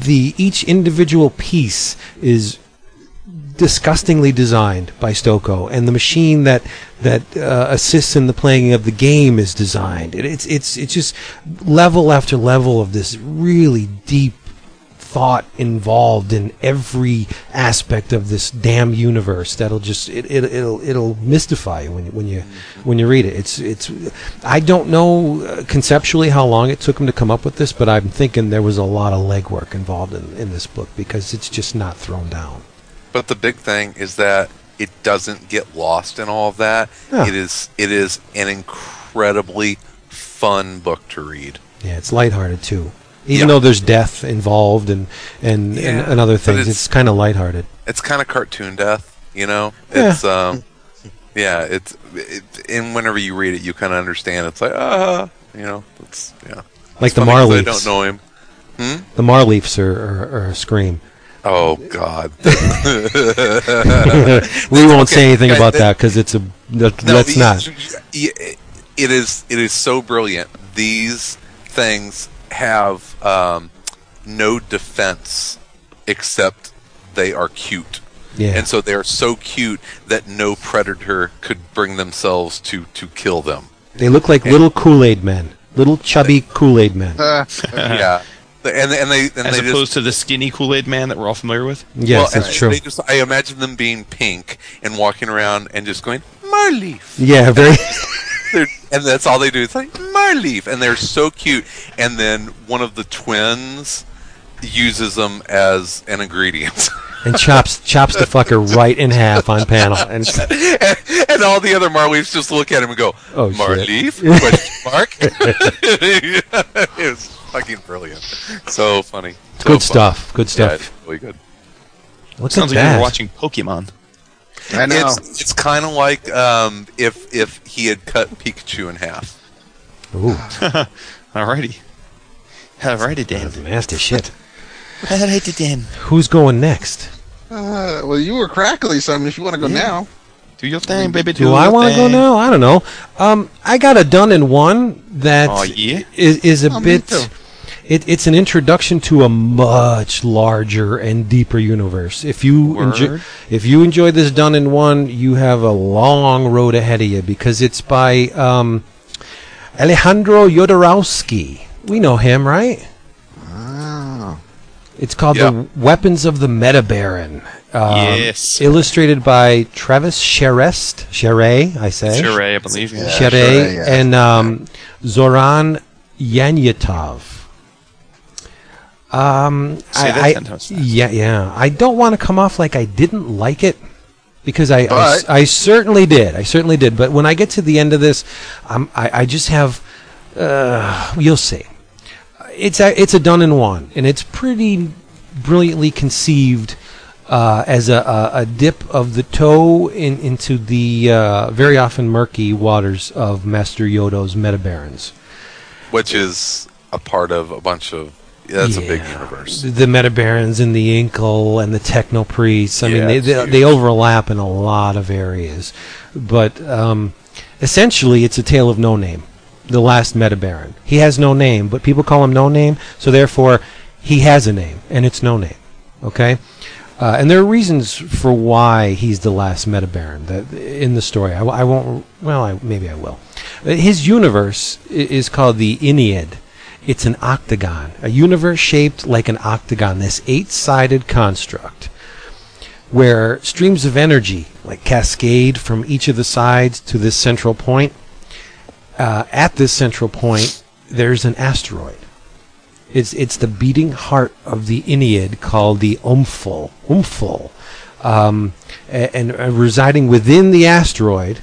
the each individual piece is disgustingly designed by Stokoe, and the machine that that uh, assists in the playing of the game is designed. It, it's it's it's just level after level of this really deep thought involved in every aspect of this damn universe that'll just it, it it'll it'll mystify you when you when you when you read it it's it's I don't know uh, conceptually how long it took him to come up with this but I'm thinking there was a lot of legwork involved in, in this book because it's just not thrown down But the big thing is that it doesn't get lost in all of that. Yeah. It is it is an incredibly fun book to read. yeah it's lighthearted too even Yeah. though there's death involved and and, and, Yeah, and other but things it's- it's, kind of lighthearted It's kind of cartoon death, you know. Yeah. It's um, yeah. It's it, and whenever you read it, you kind of understand. It's like ah, you know. It's yeah. like It's the 'cause I don't know him. the Marleafs are, are, are a scream Oh God. <laughs> <laughs> we won't say anything about that- that because it's a that, No, that's y- not It is. It is so brilliant. These things have um, no defense except they are cute, yeah and so they are so cute that no predator could bring themselves to to kill them. They look like little Kool Aid men, little chubby Kool Aid men. Uh, <laughs> yeah, and and they and As they opposed just, to the skinny Kool Aid man that we're all familiar with. Yes, well, that's true. They just, I imagine them being pink and walking around and just going Marleaf. Yeah, very. <laughs> They're, and that's all they do. It's like Marleaf, and they're so cute. And then one of the twins uses them as an ingredient, and chops chops the fucker <laughs> right in half on panel. And and, <laughs> and all the other Marleafs just look at him and go, Oh, shit. "Marleaf?" Question <laughs> mark. it was fucking brilliant. So funny. So good fun. stuff. Good stuff. it's really good. Look Sounds at like that. you're watching Pokemon. I know. It's it's kind of like um, if if he had cut Pikachu in half. Ooh, <laughs> Alrighty. Alrighty, Dan. that's nasty shit. Alrighty, Dan. Who's going next? Uh, well, you were crackly, so I mean, if you want to go now, Do your thing, baby. Do your I want to go now? I don't know. Um, I got a done in one that Aw, yeah? is, is a Oh, me bit. Too. It, it's an introduction to a much larger and deeper universe. If you enjoy, if you enjoy this done in one, you have a long road ahead of you because it's by um, Alejandro Jodorowsky. We know him, right? oh, It's called Yeah. The Weapons of the Meta Baron. Um, Yes. Illustrated by Travis Charest, Charest, I say. Sure, I believe. Yeah. Yeah. Charest Charest, yeah. and um, Zoran Janjetov. Um, Say that I, ten times fast. yeah, yeah. I don't want to come off like I didn't like it because I, I, I certainly did. I certainly did. But when I get to the end of this, I'm, I, I just have. Uh, you'll see. It's a, it's a done and one, and it's pretty brilliantly conceived uh, as a, a, a dip of the toe in, into the uh, very often murky waters of Master Yodo's Metabarons. which is a part of a bunch of. Yeah, that's a big universe. The Metabarons and the Incal and the Techno Priests. I mean, they, they, they overlap in a lot of areas. But um, essentially, it's a tale of no name. The last Metabaron. He has no name, but people call him no name, so therefore, he has a name, and it's no name. Okay? Uh, and there are reasons for why he's the last Metabaron that, in the story. I won't. Well, I, maybe I will. Uh, His universe is called the Ennead. It's an octagon, a universe shaped like an octagon. This eight-sided construct, where streams of energy like cascade from each of the sides to this central point. Uh, at this central point, there's an asteroid. It's it's the beating heart of the Ennead called the Omphal. Omphal. Um, a- and, uh, residing within the asteroid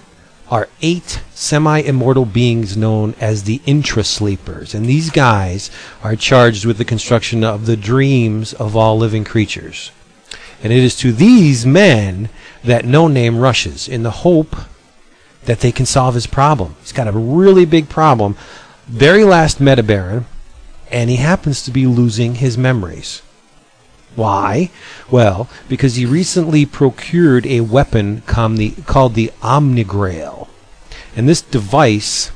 are eight semi-immortal beings known as the intrasleepers, and these guys are charged with the construction of the dreams of all living creatures. And it is to these men that No Name rushes in the hope that they can solve his problem. He's got a really big problem. Very last Metabaron and he happens to be losing his memories. Why? Well, because he recently procured a weapon the, called the Omnigrail. And this device,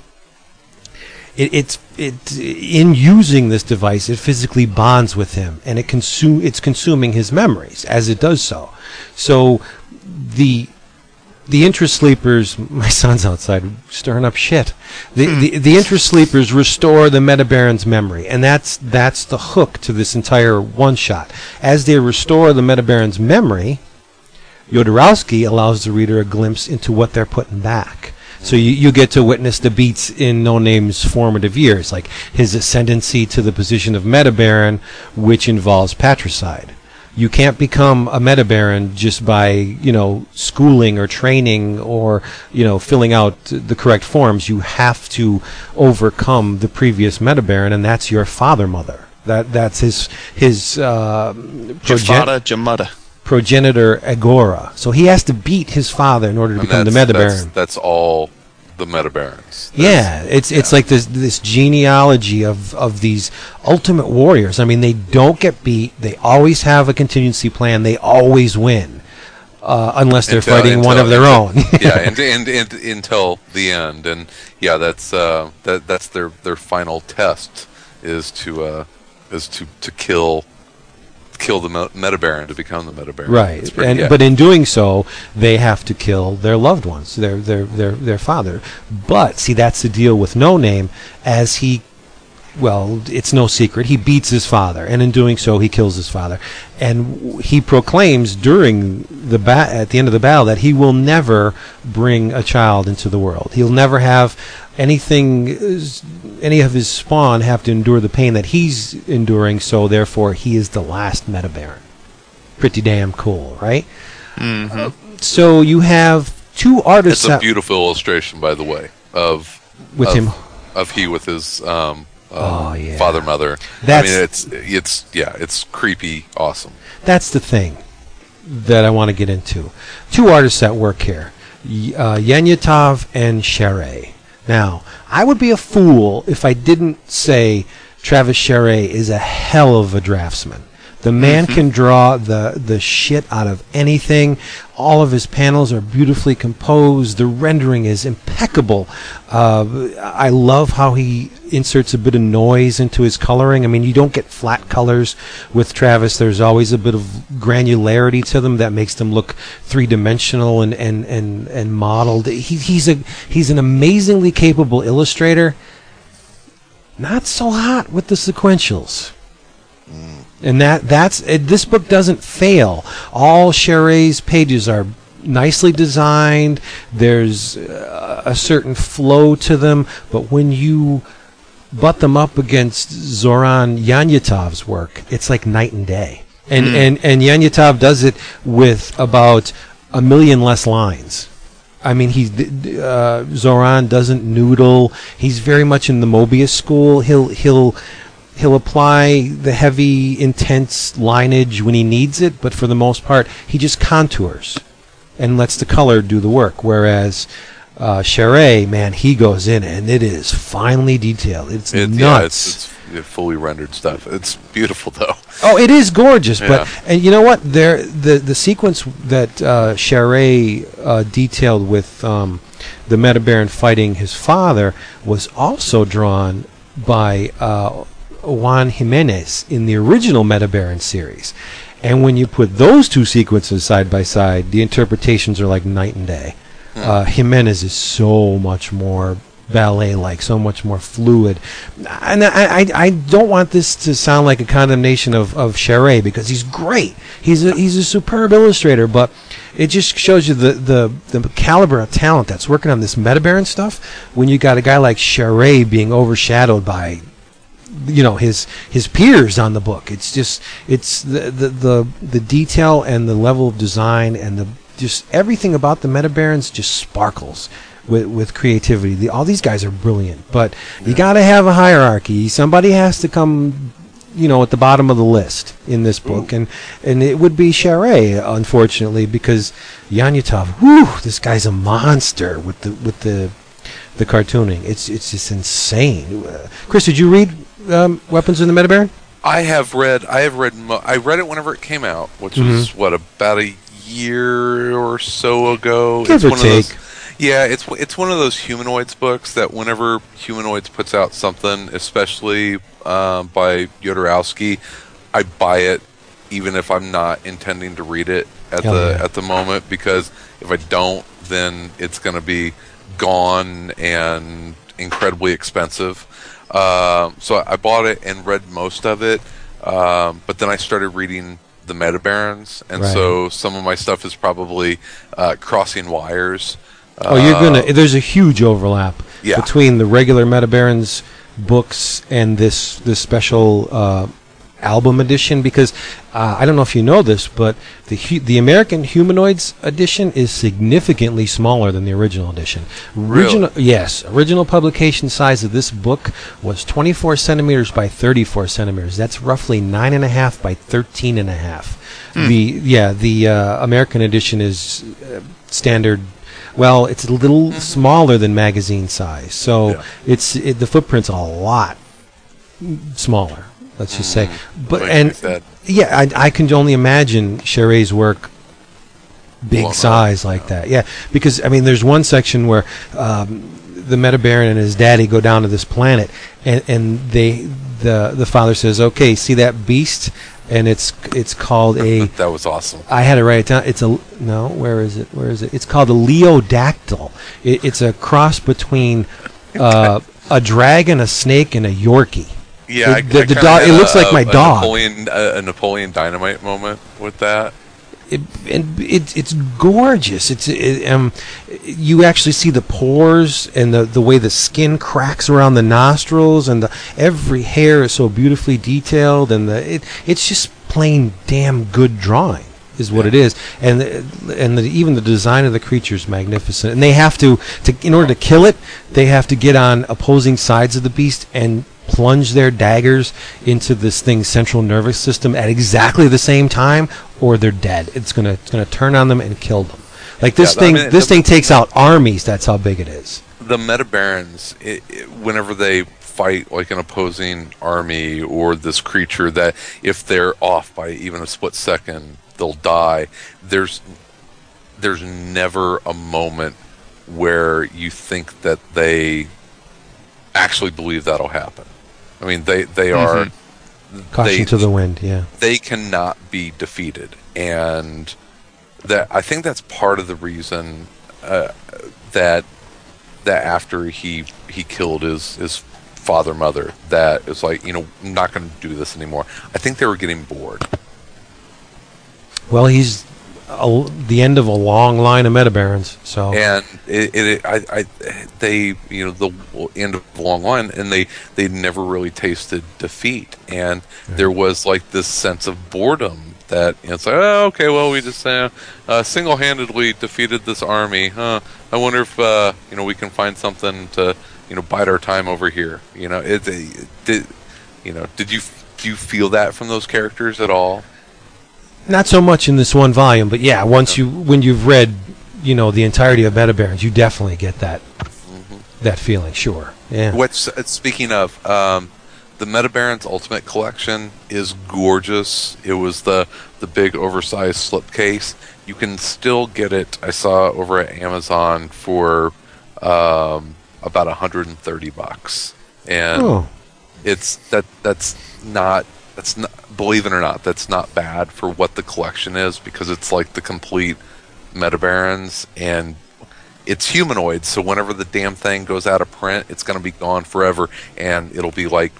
it, it's it in using this device, it physically bonds with him, and it consume it's consuming his memories as it does so. So the the interest sleepers, <laughs> my son's outside stirring up shit. The, hmm. the the interest sleepers restore the Metabaron's memory, and that's that's the hook to this entire one shot. As they restore the Metabaron's memory, Jodorowsky allows the reader a glimpse into what they're putting back. So you, you get to witness the beats in No Name's formative years, like his ascendancy to the position of Metabaron, which involves patricide. You can't become a meta baron just by, you know, schooling or training or, you know, filling out the correct forms. You have to overcome the previous meta baron, and that's your father mother. That that's his his uh, progen- Jamada. progenitor Agora. So he has to beat his father in order to And become the Metabaron. that's, that's all the Metabarons. Yeah, it's it's like this this genealogy of of these ultimate warriors. I mean, they don't get beat. They always have a contingency plan. They always win, uh, unless they're Until- fighting one of their own. yeah, <laughs> and, and, and until the end, and yeah, that's uh, that that's their their final test is to uh, is to to kill kill the Meta Baron to become the Meta Baron. right. pretty- And yeah. but in doing so, they have to kill their loved ones, their their their their father. But see, that's the deal with No Name, as he. Well, it's no secret. He beats his father, and in doing so, he kills his father. And he proclaims during the ba- at the end of the battle that he will never bring a child into the world. He'll never have anything, any of his spawn have to endure the pain that he's enduring. So therefore, he is the last Metabaron. Pretty damn cool, right? Uh, so you have two artists it's a beautiful illustration, by the way, of with of, him. of he with his um, um, Oh, yeah. father mother. That's- I mean, it's it's yeah, it's creepy, awesome. That's the thing that I want to get into. Two artists at work here, uh, Janjetov and Charest. Now, I would be a fool if I didn't say Travis Charest is a hell of a draftsman. The man can draw the the shit out of anything. All of his panels are beautifully composed. The rendering is impeccable. Uh, I love how he inserts a bit of noise into his coloring. I mean, you don't get flat colors with Travis. There's always a bit of granularity to them that makes them look three dimensional and, and, and, and modeled. He, he's a he's an amazingly capable illustrator. Not so hot with the sequentials. And that that's it, this book doesn't fail. All Charest's pages are nicely designed. There's uh, a certain flow to them, but when you butt them up against Zoran Janjetov's work, it's like night and day. And and and Janjetov does it with about a million less lines. I mean, he uh, Zoran doesn't noodle. He's very much in the Mobius school. He'll he'll he'll apply the heavy, intense lineage when he needs it, but for the most part, he just contours and lets the color do the work. Whereas uh, Charest, man, he goes in and it is finely detailed. It's It, nuts. yeah, it's, it's fully rendered stuff. It's beautiful though. Oh, it is gorgeous, Yeah. but and you know what? There, the the sequence that uh, Charest uh, detailed with um, the Metabaron fighting his father was also drawn by uh, Juan Giménez in the original Metabaron series. And when you put those two sequences side by side, the interpretations are like night and day. Uh, Giménez is so much more ballet-like, so much more fluid. And I, I, I don't want this to sound like a condemnation of of Charest because he's great. He's a he's a superb illustrator, but it just shows you the, the, the caliber of talent that's working on this Metabaron stuff. When you got a guy like Charest being overshadowed by you know his his peers on the book. It's just it's the the the, the detail and the level of design and the just everything about the Metabarons just sparkles with with creativity. The, all these guys are brilliant, but you got to have a hierarchy. Somebody has to come you know at the bottom of the list in this book and and it would be Charest unfortunately because Janjetov whew this guy's a monster with the with the the cartooning it's it's just insane uh, Chris did you read um, Weapons of the Metabaron? I have read. I have read. Mo- I read it whenever it came out, which was Mm-hmm. what about a year or so ago. Give or one take. Of those, yeah, it's it's one of those humanoids books that whenever humanoids puts out something, especially um, by Jodorowsky, I buy it, even if I'm not intending to read it at Hell the yeah. at the moment, because if I don't, then it's going to be gone and incredibly expensive. Um, so I bought it and read most of it, um, but then I started reading the Metabarons, and Right. so some of my stuff is probably uh, crossing wires. Oh, you're gonna. There's a huge overlap Yeah. between the regular Metabarons books and this this special uh, album edition because uh, I don't know if you know this, but the the American Humanoids edition is significantly smaller than the original edition. Original, yes, original publication size of this book was 24 centimeters by 34 centimeters. That's roughly nine and a half by 13 and a half. The yeah, the uh, American edition is uh, standard. Well, it's a little smaller than magazine size, so Yeah. it's it, the footprint's a lot smaller. Let's just say, but Like and yeah, I, I can only imagine Charest's work big size like that. Yeah, because I mean, there's one section where um, the Meta Baron and his daddy go down to this planet, and and they the the father says, "Okay, see that beast." And it's it's called a <laughs> that was awesome. I had to write it down. It's a no. Where is it? Where is it? It's called a leodactyl. It, it's a cross between uh, a dragon, a snake, and a Yorkie. Yeah, I, The- the- I the dog- it looks a- like my a dog. Napoleon, a, Napoleon Dynamite moment with that. It, and it, it's gorgeous. It's it, um, you actually see the pores and the, the way the skin cracks around the nostrils, and the, every hair is so beautifully detailed, and the it, it's just plain damn good drawing is what it is, and and the, even the design of the creature is magnificent. And they have to to in order to kill it, they have to get on opposing sides of the beast and plunge their daggers into this thing's central nervous system at exactly the same time, or they're dead. It's gonna it's gonna turn on them and kill them. Like this Yeah, I thing, mean, this the- thing takes out armies. That's how big it is. the Metabarons, it, it, whenever they fight like an opposing army or this creature that if they're off by even a split second, they'll die. There's there's never a moment where you think that they actually believe that'll happen. I mean, they they are Caution They- to the wind. Yeah. they cannot be defeated, and that I think that's part of the reason uh, that that after he he killed his his father mother, that it's like you know I'm not going to do this anymore. I think they were getting bored. Well, he's a, the end of a long line of metabarons. So. And it, it I, I they you know the end of the long line and they they never really tasted defeat. And there was like this sense of boredom that you know, it's like oh okay well we just uh, uh, single-handedly defeated this army. Huh. I wonder if uh, you know we can find something to you know bide our time over here. You know it, it did you know did you do you feel that from those characters at all not so much in this one volume, but yeah, once you when you've read, you know, the entirety of metabarons, you definitely get that that feeling. Sure. Yeah. Which, speaking of, um, the Metabarons Ultimate Collection is gorgeous. It was the the big oversized slipcase. You can still get it. I saw over at Amazon for um, about 130 bucks, and Oh. it's that that's not that's not believe it or not that's not bad for what the collection is because it's like the complete metabarons and it's humanoid so whenever the damn thing goes out of print it's going to be gone forever and it'll be like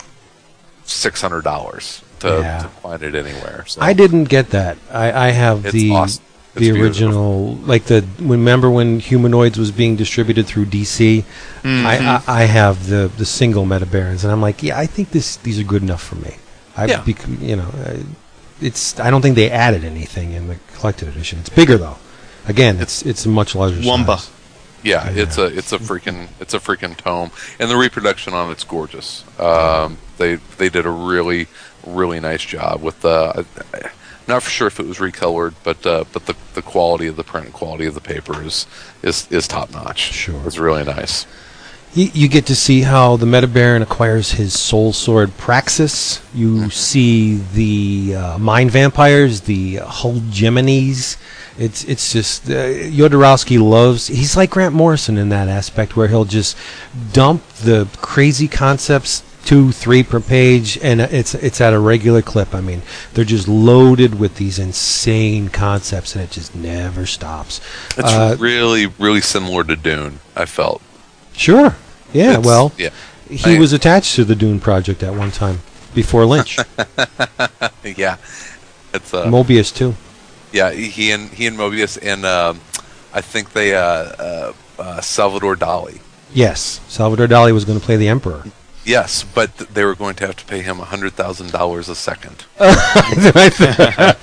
$600 to, Yeah. to find it anywhere so I didn't get that. I, I have It's the awesome. The beautiful. original, like the remember when Humanoids was being distributed through DC. Mm-hmm. I, I I have the the single metabarons, and I'm like, yeah, I think this these are good enough for me. I Yeah. bec- you know, it's I don't think they added anything in the collected edition. It's bigger though. Again, it's it's a much larger Wumba. size. Yeah, it's a it's a freaking it's a freaking tome, and the reproduction on it's gorgeous. Um, they they did a really really nice job with the. Not for sure if it was recolored, but uh, but the, the quality of the print and quality of the paper is is, is top notch. Sure. it's really nice. You, you get to see how the Meta Baron acquires his soul sword Praxis. You see the uh, mind vampires, the Hull Geminis. It's it's just uh, Jodorowsky loves. He's like Grant Morrison in that aspect, where he'll just dump the crazy concepts two, three per page, and it's it's at a regular clip. I mean, they're just loaded with these insane concepts, and it just never stops. It's Uh, really, really similar to Dune. I felt. Sure. Yeah. It's- well, yeah, he I- was attached to the Dune project at one time before Lynch. <laughs> yeah. It's uh, Mobius too. yeah. He and he and Mobius and um, I think they uh, uh, uh, Salvador Dali. Yes, Salvador Dali was going to play the Emperor. Yes, but th- they were going to have to pay him hundred thousand dollars a second. <laughs> it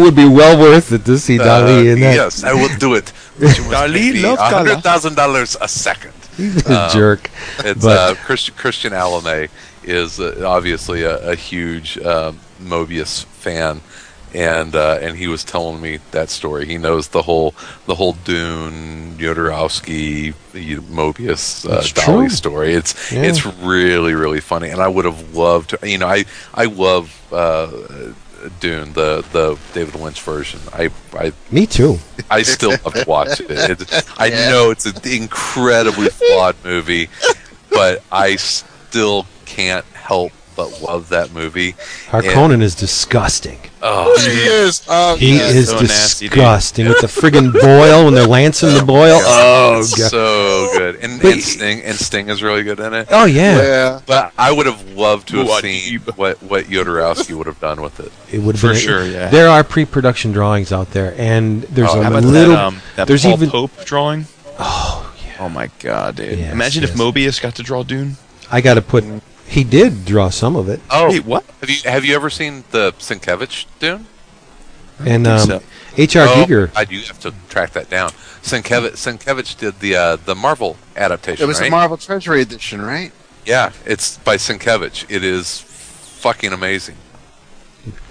would be well worth it to see Dali Uh, in that. Yes, I will do it. But you must Dali pay loves hundred thousand dollars a second. <laughs> He's a jerk. It's But- uh, Christian Christian Alamy is uh, obviously a, a huge uh, Mobius fan, and uh, and he was telling me that story. He knows the whole the whole Dune Jodorowsky you- Mobius uh, Dali story. It's Yeah. it's really really funny, and I would have loved to. You know, I I love. Dune, the the David Lynch version. I I Me too. I still love to watch it. It's, I know it's an incredibly flawed movie, but I still can't help but love that movie. Harkonnen is disgusting. Oh, He is. Oh, He God. is so nasty, disgusting with the friggin' boil when they're lancing the boil. <laughs> Oh god. so good, and, But- and Sting and Sting is really good in it. Oh yeah. Yeah. But I would have loved to have What seen deep. what what Jodorowsky would have done with it. It would have For been sure, yeah. There are pre-production drawings out there, and there's Oh, a How about little. that, um, that there's Paul even. Pope drawing? Oh yeah. Oh my god, dude! Yes, Imagine if. Mobius got to draw Dune. I got to put. He did draw some of it, Oh, Wait, what? have you have you ever seen the Sienkiewicz Dune? and think um, so. H.R. Oh, Giger. I do have to track that down. Sienkiewicz, Sienkiewicz did the uh, the Marvel adaptation, It was right? a Marvel Treasury edition, right? Yeah, it's by Sienkiewicz. It is fucking amazing.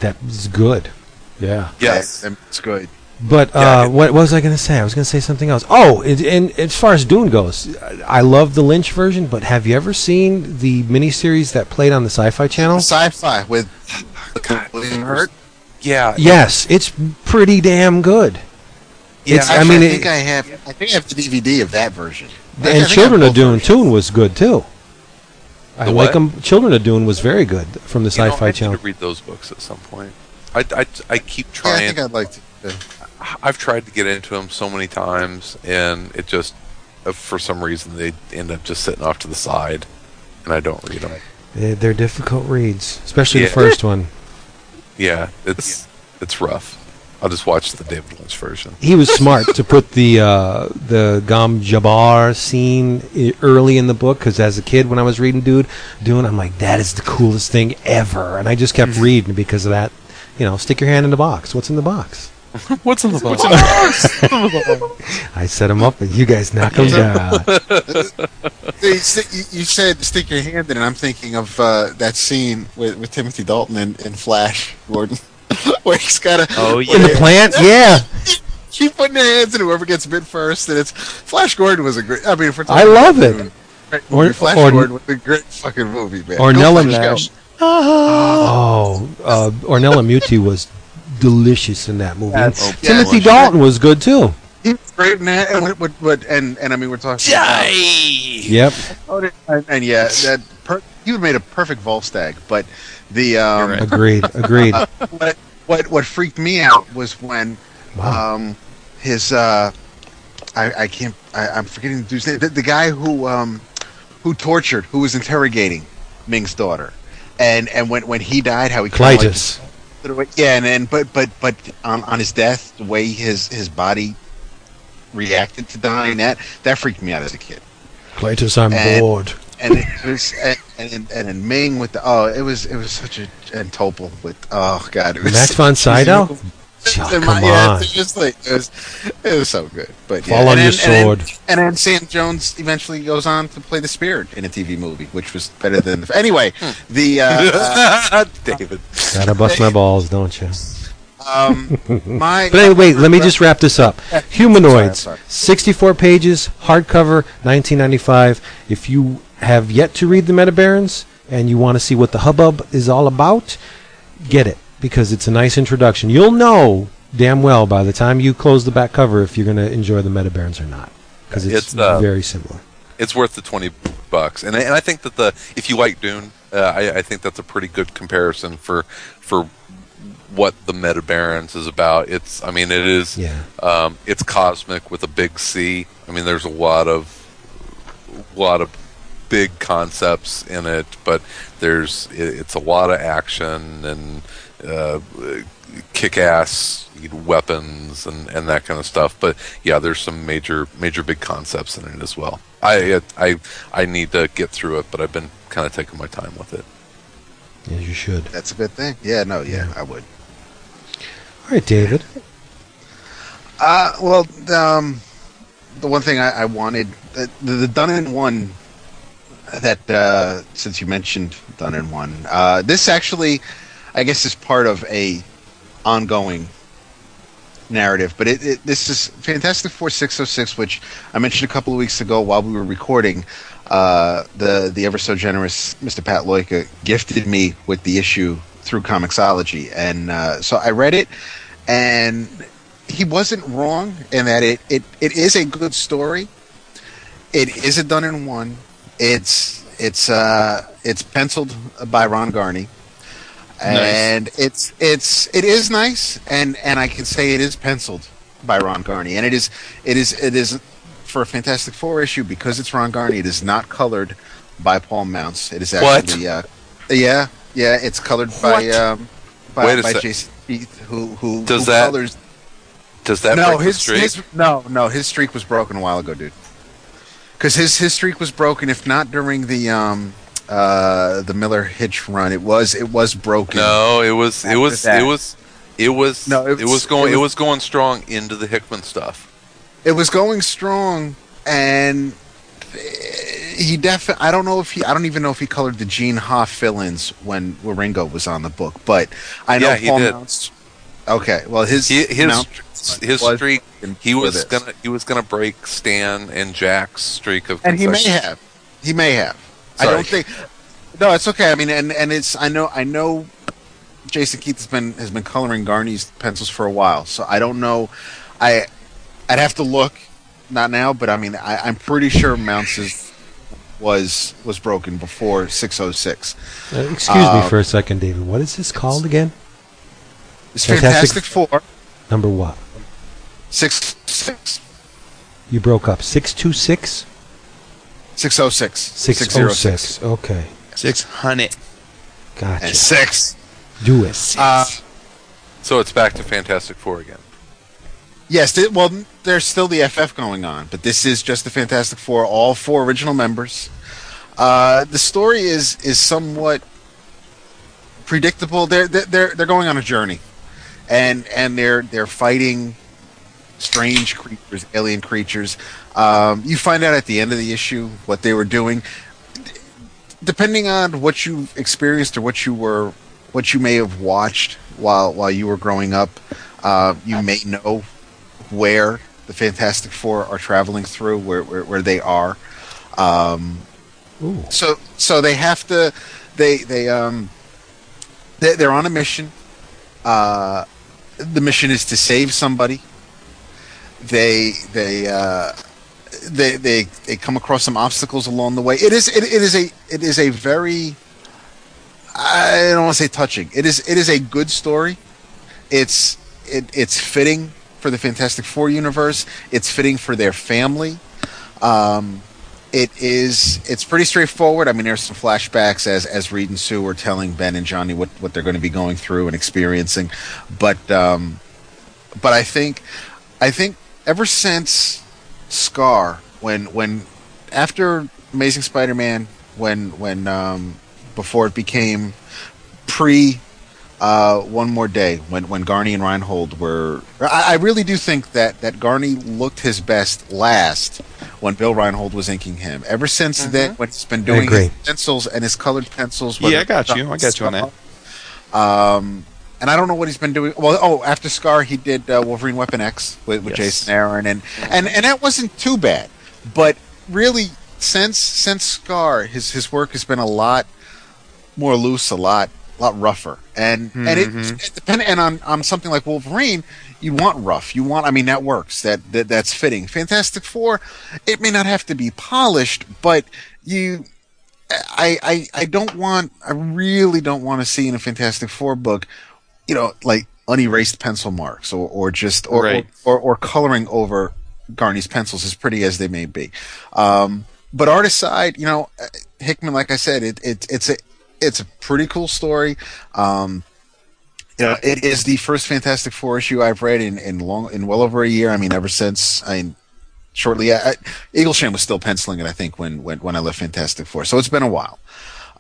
That was good. Yeah. Yes. Yeah, it's good. But Yeah, uh, it- what, what was I going to say? I was going to say something else. Oh, it, and as far as Dune goes, I love the Lynch version. But have you ever seen the miniseries that played on the Sci-Fi Channel? Sci-fi with William Hurt. Yeah. Yes, it's pretty damn good. Yeah, It's- I mean, I it- think I have. I think I have the DVD of that version. I and Children of both Dune versions. Tune was good too. I The like them. Children of Dune was very good from the You know, Sci-Fi I need Channel. to read those books at some point. I, I, I keep Yeah, I trying. think I'd like to. uh, I've tried to get into them so many times, and it just, uh, for some reason, they end up just sitting off to the side, and I don't read them. They're, they're difficult reads, especially the first one. Yeah, it's it's rough. I'll just watch the David Lynch version. He was smart to put the uh, the Gom Jabbar scene early in the book because as a kid, when I was reading Dude Dune, I'm like, that is the coolest thing ever, and I just kept reading because of that. You know, stick your hand in the box. What's in the box? <laughs> What's in the book? I set him up, and you guys knock him down. <laughs> You said- you- you stick your hand in, and I'm thinking of uh, that scene with, with Timothy Dalton and, and Flash Gordon, <laughs> where he's got a Oh, In the plant, yeah. Keep putting their hands in whoever gets bit first, and it's Flash Gordon was a great. I mean, if we're I love it. Dune, Or- Flash or- Gordon was a great fucking movie, man. Ornella Go Flash, Mute- go. Oh, uh, Ornella Muti was delicious in that movie. And That's- Timothy yeah. Dalton was good too. He was great in that, and what, what, what, and and I mean, we're talking. about- Yep. and, and yeah, that per, he would have made a perfect Volstagg, but the um, right. Agreed. Agreed. <laughs> what what what freaked me out was when Wow. um his uh I, I can't I, I'm forgetting the dude's name the, the guy who um who tortured who was interrogating Ming's daughter and and when when he died how he kinda, like, Klytus. Yeah and then but but but on on his death the way his his body reacted to dying that that freaked me out as a kid Klytus, I'm And- bored. and it was and and, and then Ming with the oh it was it was such a and Topol with oh god it was Max von <laughs> Sydow? Oh, in come my- yeah, on. it's just like, it was it was so good. But yeah. Fall on and your then- and then- sword. And then, Sam Jones eventually goes on to play the Spirit in a TV movie, which was better than the. Anyway, Hmm. the uh, <laughs> uh, David. Gotta bust my balls, don't you? Um, <laughs> my But anyway, wait, let me just wrap this up. Humanoids, Sorry, sorry. 64 pages, hardcover, 1995. If you have yet to read the Metabarons and you want to see what the hubbub is all about, get it because it's a nice introduction. You'll know damn well by the time you close the back cover if you're going to enjoy the Metabarons or not because it's, It's, uh, very similar. it's worth the 20 bucks and, I- and i think that the if you like dune uh, I, I think that's a pretty good comparison for for what the meta barons is about it's i mean it is Yeah. um, it's cosmic with a big c i mean there's a lot of lot of big concepts in it but there's it, it's a lot of action and uh, kick-ass weapons and, and that kind of stuff. But yeah, there's some major major big concepts in it as well. I I I need to get through it, but I've been kind of taking my time with it. As you should. That's a good thing. Yeah, no, yeah, I would. All right, David. Uh, well, um, the one thing I, I wanted, the, the done in one that, uh, since you mentioned done in one, uh, this actually, I guess, is part of a ongoing narrative. But it, it this is Fantastic Four six hundred six, which I mentioned a couple of weeks ago while we were recording. Uh, the the ever so generous Mr. Pat Loika gifted me with the issue through Comixology, and uh, so I read it, and he wasn't wrong in that it, it, it is a good story. It is a done in one. It's it's uh it's penciled by Ron Garney. And it's it's it is nice and and I can say it is penciled by Ron Garney and it is it is it is for a Fantastic Four issue because it's Ron Garney it is not colored by Paul Mounts. It is What? actually uh yeah, yeah, it's colored by um by, by. Jason Keith who who Does who that colors Does that no, his, streak? his no, no, his streak was broken a while ago, dude. Because his his streak was broken, if not during the um uh the Millar Hitch run, it was it was broken. no, it was it After was that. it was it was No, it it was- was going it it was- was going strong into the Hickman stuff. it was going strong, and he definitely. I don't know if he. I don't even know if he colored the Gene Ha fill-ins when Wieringo was on the book, but I know Yeah, he Paul did. Mounts. Okay, well his He, his Mount his was streak he was gonna he was gonna break Stan and Jack's streak of and he may have. He may have. I don't think. No, it's okay. I mean, and and it's. I know. I know. Jason Keith has been has been coloring Garney's pencils for a while, so I don't know. I I'd have to look. Not now, but I mean, I, I'm pretty sure Mounts' was was broken before 606. Uh, excuse me Um, for a second, David. What is this called again? It's Fantastic- Fantastic, Four Number what? six six You broke up. 626? six oh six 606. Okay. Six hundred. Gotcha. and six. Do it. Uh, So it's back to Fantastic Four again. Yes, th- well, there's still the FF going on, but this is just the Fantastic Four, all four original members. Uh, the story is is somewhat predictable. They're they're they're they're going on a journey, and and they're they're fighting strange creatures, alien creatures. Um, you find out at the end of the issue what they were doing. Depending on what you experienced or what you were, what you may have watched while while you were growing up, uh, you may know where the Fantastic Four are traveling through, where where, where they are. Um, so so they have to they they um they, they're on a mission. Uh, the mission is to save somebody. They they uh, they they they come across some obstacles along the way. It is it, it is a it is a very I don't want to say touching. It is it is a good story. It's it, it's fitting for the Fantastic Four universe. It's fitting for their family. Um, it is it's pretty straightforward. I mean, there's some flashbacks as as Reed and Sue are telling Ben and Johnny what what they're going to be going through and experiencing, but um, but I think I think ever since Skaar when when after Amazing Spider-Man when when um, before it became pre uh, one more day when when Garney and Reinhold were. I, I really do think that that Garney looked his best last when Bill Reinhold was inking him. Ever since then, when he's been doing his pencils and his colored pencils. Yeah, I got you. I got you on that. Um, and I don't know what he's been doing. Well, oh, after Skaar, he did uh, Wolverine Weapon X with, with Yes. Jason Aaron, and, and and that wasn't too bad. But really, since since Skaar, his his work has been a lot more loose, a lot lot rougher, and and it, it depend and on on something like Wolverine, you want rough, you want. I mean, that works. That, that that's fitting. Fantastic Four, it may not have to be polished, but you. I, I, I don't want I really don't want to see in a Fantastic Four book, you know, like unerased pencil marks or, or just or, Right. or, or or coloring over Garney's pencils as pretty as they may be. Um, but art aside, you know, uh, Hickman, like I said, it, it it's a it's a pretty cool story. Um, you know, it is the first Fantastic Four issue I've read in, in long in well over a year. I mean, ever since I mean, shortly I, Eaglesham was still penciling it. I think when when when I left Fantastic Four, so it's been a while.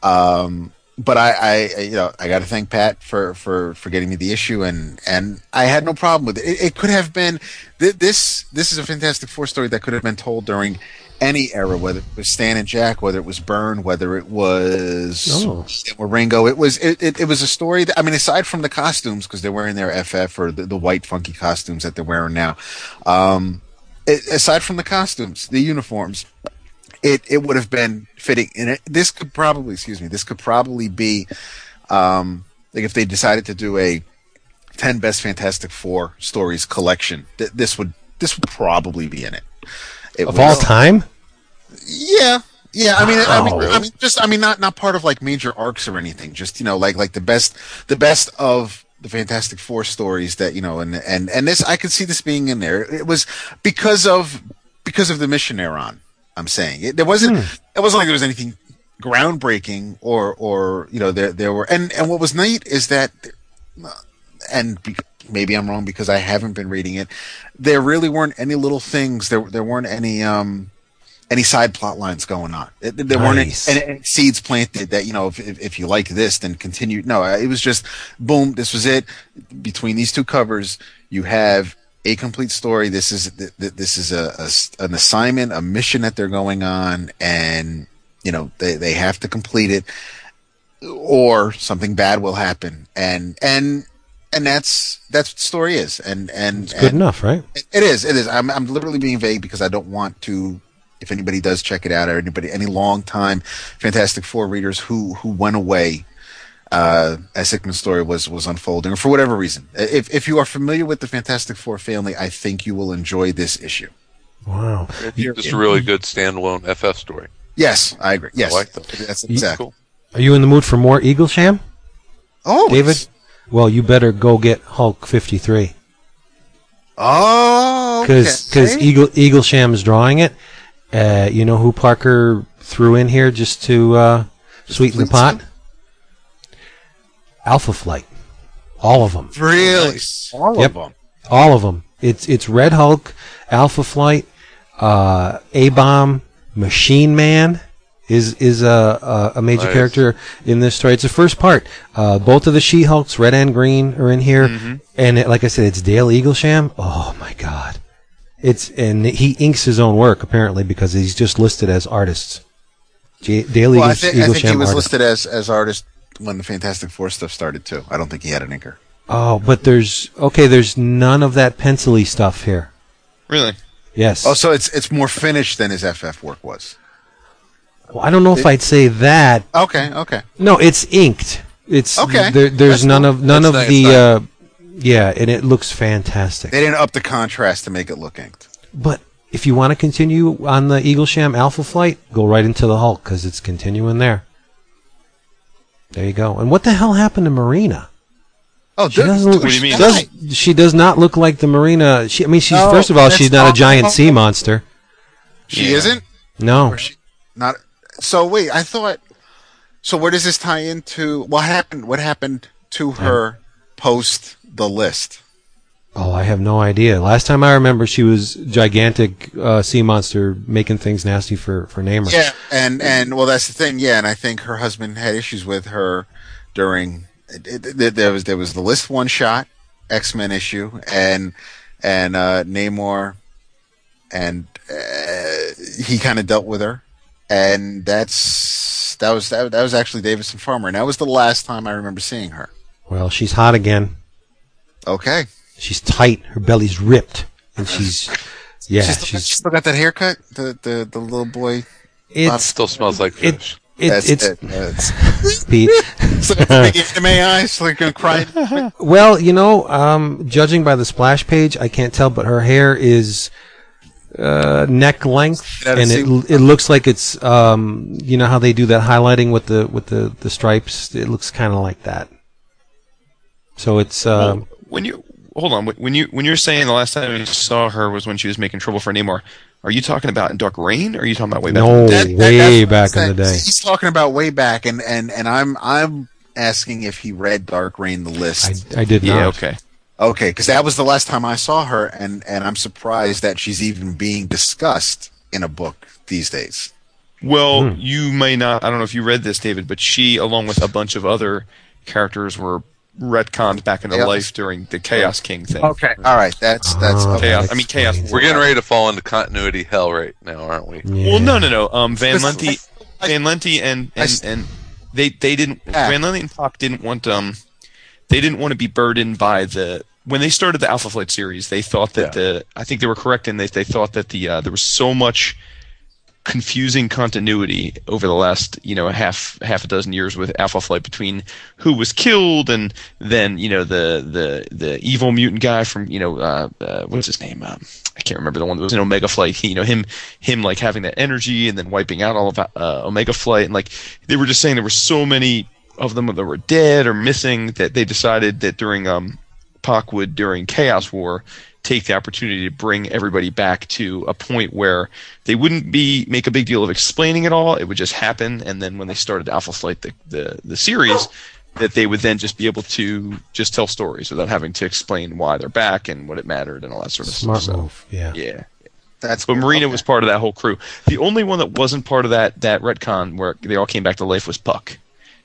Um, but I, I, you know, I got to thank Pat for, for, for getting me the issue, and, and I had no problem with it. It, it could have been th- this. This is a Fantastic Four story that could have been told during any era, whether it was Stan and Jack, whether it was Byrne, whether it was Oh. Wieringo. It was it, it, it was a story that I mean, aside from the costumes because they're wearing their FF or the, the white funky costumes that they're wearing now. Um, aside from the costumes, the uniforms, it it would have been fitting. And it, this could probably, excuse me, this could probably be, um, like if they decided to do a ten best Fantastic Four stories collection, th- this would this would probably be in it. It Of was- all time? yeah, yeah. I mean, I mean, I mean, just I mean, not not part of like major arcs or anything. Just you know, like like the best the best of the Fantastic Four stories that you know, and and and this I could see this being in there. It was because of because of the mission they're on. I'm saying it, there wasn't it wasn't like there was anything groundbreaking or or you know there there were and and what was neat is that and be, maybe I'm wrong because I haven't been reading it. There really weren't any little things. There there weren't any um any side plot lines going on. It, there weren't any, any, any seeds planted that you know if, if if you like this then continue. No, it was just boom. This was it. Between these two covers, you have a complete story. This is th- th- this is a, a an assignment, a mission that they're going on, and you know they they have to complete it or something bad will happen and and and that's that's what the story is and and It's good and enough, right? it is it is i'm i'm deliberately being vague because i don't want to if anybody does check it out or anybody any long time fantastic four readers who who went away uh, as Hickman's story was was unfolding, or for whatever reason, if if you are familiar with the Fantastic Four family, I think you will enjoy this issue. Wow. It's just a really good standalone FF story. Yes, I agree. Yes, I like that. That's exactly. Cool. Are you in the mood for more Eaglesham, Oh, David? Well, you better go get Hulk 53. Oh, because okay. Eagle Eaglesham is drawing it. Uh, you know who Parker threw in here just to uh, sweeten the fleet pot? Alpha Flight, all of them, really all Yep. of them. all of them. It's it's Red Hulk, Alpha Flight, uh, A Bomb, Machine Man is is a a, a major Nice. character in this story. It's the first part. Uh, both of the She Hulks, Red and Green, are in here, and it, like I said, it's Dale Eaglesham. Oh my God, it's and he inks his own work apparently because he's just listed as artists. J- Dale Well, I, Eagles- think I think he Eaglesham was artist. listed as as artist when the Fantastic Four stuff started too. I don't think he had an inker. Oh, but there's okay. There's none of that pencily stuff here. Really? Yes. Oh, so it's it's more finished than his FF work was. Well, I don't know if I'd say that. Okay, okay. No, it's inked. It's Okay. There, there's That's none cool. of none of the. nice. Uh, yeah, and it looks fantastic. They didn't up the contrast to make it look inked. But if you want to continue on the Eaglesham Alpha Flight, go right into the Hulk because it's continuing there. There you go. And what the hell happened to Marrina? Oh, She dude, doesn't. dude, What do you she mean? Does, she does not look like the Marrina. She, I mean, she's No, first of all, she's not a not- giant sea monster. She Yeah. isn't. No, she not. So wait, I thought. So where does this tie into? What happened? What happened to her post the list? Oh, I have no idea. Last time I remember, she was gigantic uh, sea monster, making things nasty for for Namor. Yeah, and and well, that's the thing. Yeah, and I think her husband had issues with her during. It, it, there was there was the list one shot X Men issue and and uh, Namor, and uh, he kind of dealt with her, and that's that was that, that was actually Davis and Farmer, and that was the last time I remember seeing her. Well, she's hot again. Okay. She's tight. Her belly's ripped, and she's yeah. she's, still, She's she's still got that haircut. The the the little boy. it's Still smells like fish. it That's it's it. That's, <laughs> Pete. <laughs> so got the big anime eyes, like gonna cry. <laughs> Well, you know, um, judging by the splash page, I can't tell, but her hair is uh, neck length, and it it looks like it's um, you know how they do that highlighting with the with the the stripes. It looks kind of like that. So it's um, when you hold on, when you when you're saying the last time you saw her was when she was making trouble for Namor, are you talking about in Dark Reign, or are you talking about way back? no That- that- way back in the day. He's talking about way back, and and and I'm I'm asking if he read Dark Reign the list. I, I did Yeah, not. okay. Okay, because that was the last time I saw her, and and I'm surprised that she's even being discussed in a book these days. Well, Hmm. you may not. I don't know if you read this, David, but she, along with a bunch of other characters, were retconned back into Yeah. life during the Chaos King thing. Okay, all right, that's that's okay. Chaos. I mean, Chaos. We're getting ready to fall into continuity hell right now, aren't we? Yeah. Well, no, no, no. Um, Van Listen, Lente, Van Lente, and and, and they they didn't. Yeah. Van Lente and Pak didn't want um, they didn't want to be burdened by the when they started the Alpha Flight series. They thought that the I think they were correct in they they thought that the uh, there was so much confusing continuity over the last you know half half a dozen years with Alpha Flight between who was killed and then you know the the the evil mutant guy from you know uh, uh, what's his name? Um, I can't remember the one that was in Omega Flight. You know him him like having that energy and then wiping out all of uh, Omega Flight. And like they were just saying there were so many of them that were dead or missing that they decided that during um Pak during Chaos War take the opportunity to bring everybody back to a point where they wouldn't be make a big deal of explaining it all. It would just happen, and then when they started Alpha Flight, the the, the series, that they would then just be able to just tell stories without having to explain why they're back and what it mattered and all that sort of Smart stuff. So, move. Yeah. yeah. That's But Marrina okay. was part of that whole crew. The only one that wasn't part of that that retcon where they all came back to life was Puck,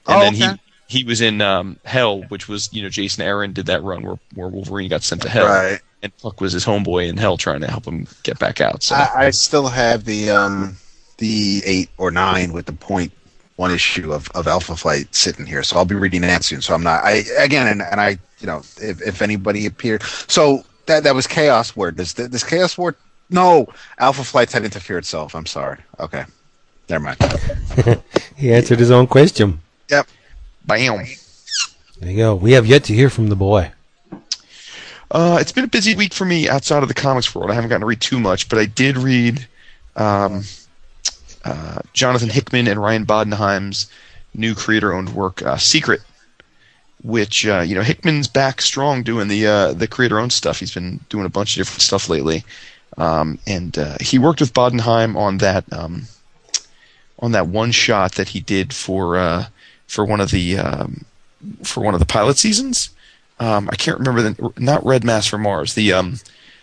and Oh, then okay. he he was in um, Hell, which was you know Jason Aaron did that run where where Wolverine got sent to Hell, right. And Puck was his homeboy in Hell trying to help him get back out. So I, I still have the um the eight or nine with the point one issue of, of Alpha Flight sitting here, so I'll be reading that soon. So I'm not. I again, and, and I, you know, if, if anybody appeared, so that that was Chaos War. Does this Chaos War? No, Alpha Flight's had interfere itself. I'm sorry. Okay, never mind. <laughs> He answered his own question. Yep. bam. There you go. We have yet to hear from the boy. Uh, it's been a busy week for me outside of the comics world. I haven't gotten to read too much, but I did read um, uh, Jonathan Hickman and Ryan Bodenheim's new creator-owned work, uh, Secret, which uh, you know Hickman's back strong doing the uh, the creator-owned stuff. He's been doing a bunch of different stuff lately, um, and uh, he worked with Bodenheim on that um, on that one shot that he did for uh, for one of the um, for one of the pilot seasons um, I can't remember the not Red Mass for Mars. The um,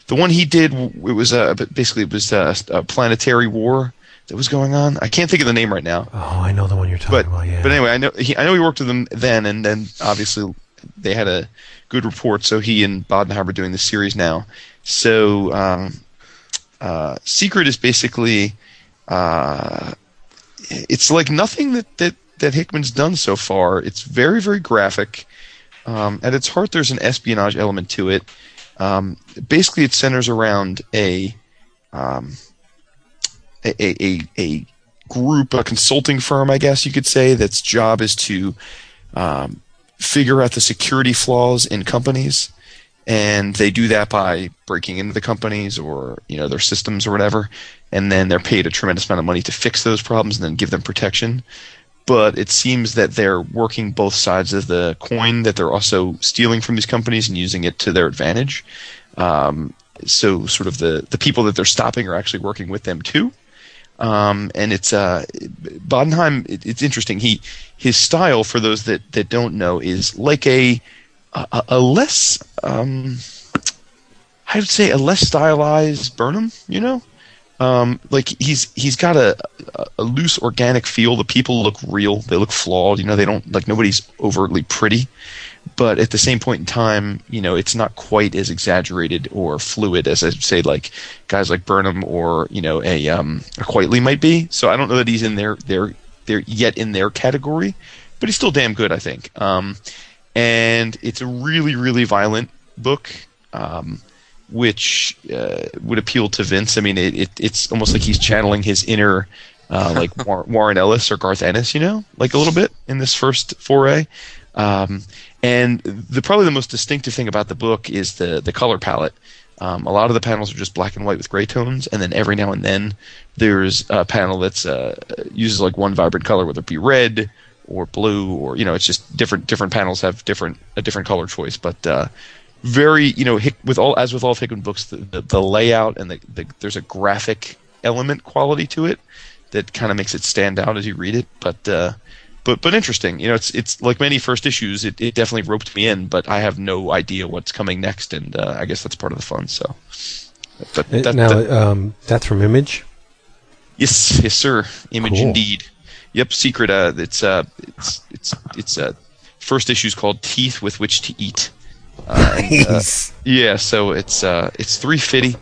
the one he did it was uh, basically it was uh, a planetary war that was going on. I can't think of the name right now. Oh, I know the one you're talking But about. Yeah. but anyway, I know he I know he worked with them then, and then obviously they had a good report. So he and Bodenheim are doing the series now. So um, uh, Secret is basically uh, it's like nothing that, that that Hickman's done so far. It's very very graphic. Um, at its heart, there's an espionage element to it. Um, basically, it centers around a, um, a, a, a, group, a consulting firm, I guess you could say, that's job is to um, figure out the security flaws in companies, and they do that by breaking into the companies or you know their systems or whatever, and then they're paid a tremendous amount of money to fix those problems and then give them protection. But it seems that they're working both sides of the coin. That they're also stealing from these companies and using it to their advantage. Um, so, sort of the the people that they're stopping are actually working with them too. Um, and it's uh, Bodenheim. It, it's interesting. He his style, for those that, that don't know, is like a a, a less um, I would say a less stylized Burnham. You know, um, like he's he's got a, a loose organic feel. The people look real. They look flawed. You know, they don't like nobody's overtly pretty. But at the same point in time, you know, it's not quite as exaggerated or fluid as I say, like guys like Burnham or you know a um a Quitely might be. So I don't know that he's in their their their yet in their category, but he's still damn good, I think. Um, and it's a really really violent book. Um, which uh, would appeal to Vince. I mean, it, it, it's almost like he's channeling his inner, uh, <laughs> like Warren Ellis or Garth Ennis, you know, like a little bit in this first foray. Um, and the probably the most distinctive thing about the book is the the color palette. Um, a lot of the panels are just black and white with gray tones, and then every now and then there's a panel that's uh, uses like one vibrant color, whether it be red or blue, or you know, it's just different. Different panels have different a different color choice, but uh, very you know Hick, with all as with all of Hickman books, the, the, the layout and the, the there's a graphic element quality to it that kind of makes it stand out as you read it. But uh, but but interesting. You know, it's it's like many first issues. It, it definitely roped me in, but I have no idea what's coming next, and uh, I guess that's part of the fun. So, but Uh, that, now, that- um, that's from Image. yes, yes, sir. Image Cool. indeed. Yep, secret. Uh, it's uh, it's it's it's uh, first issue's called Teeth with Which to Eat. Uh, and, uh, yeah, so it's uh, it's three fifty,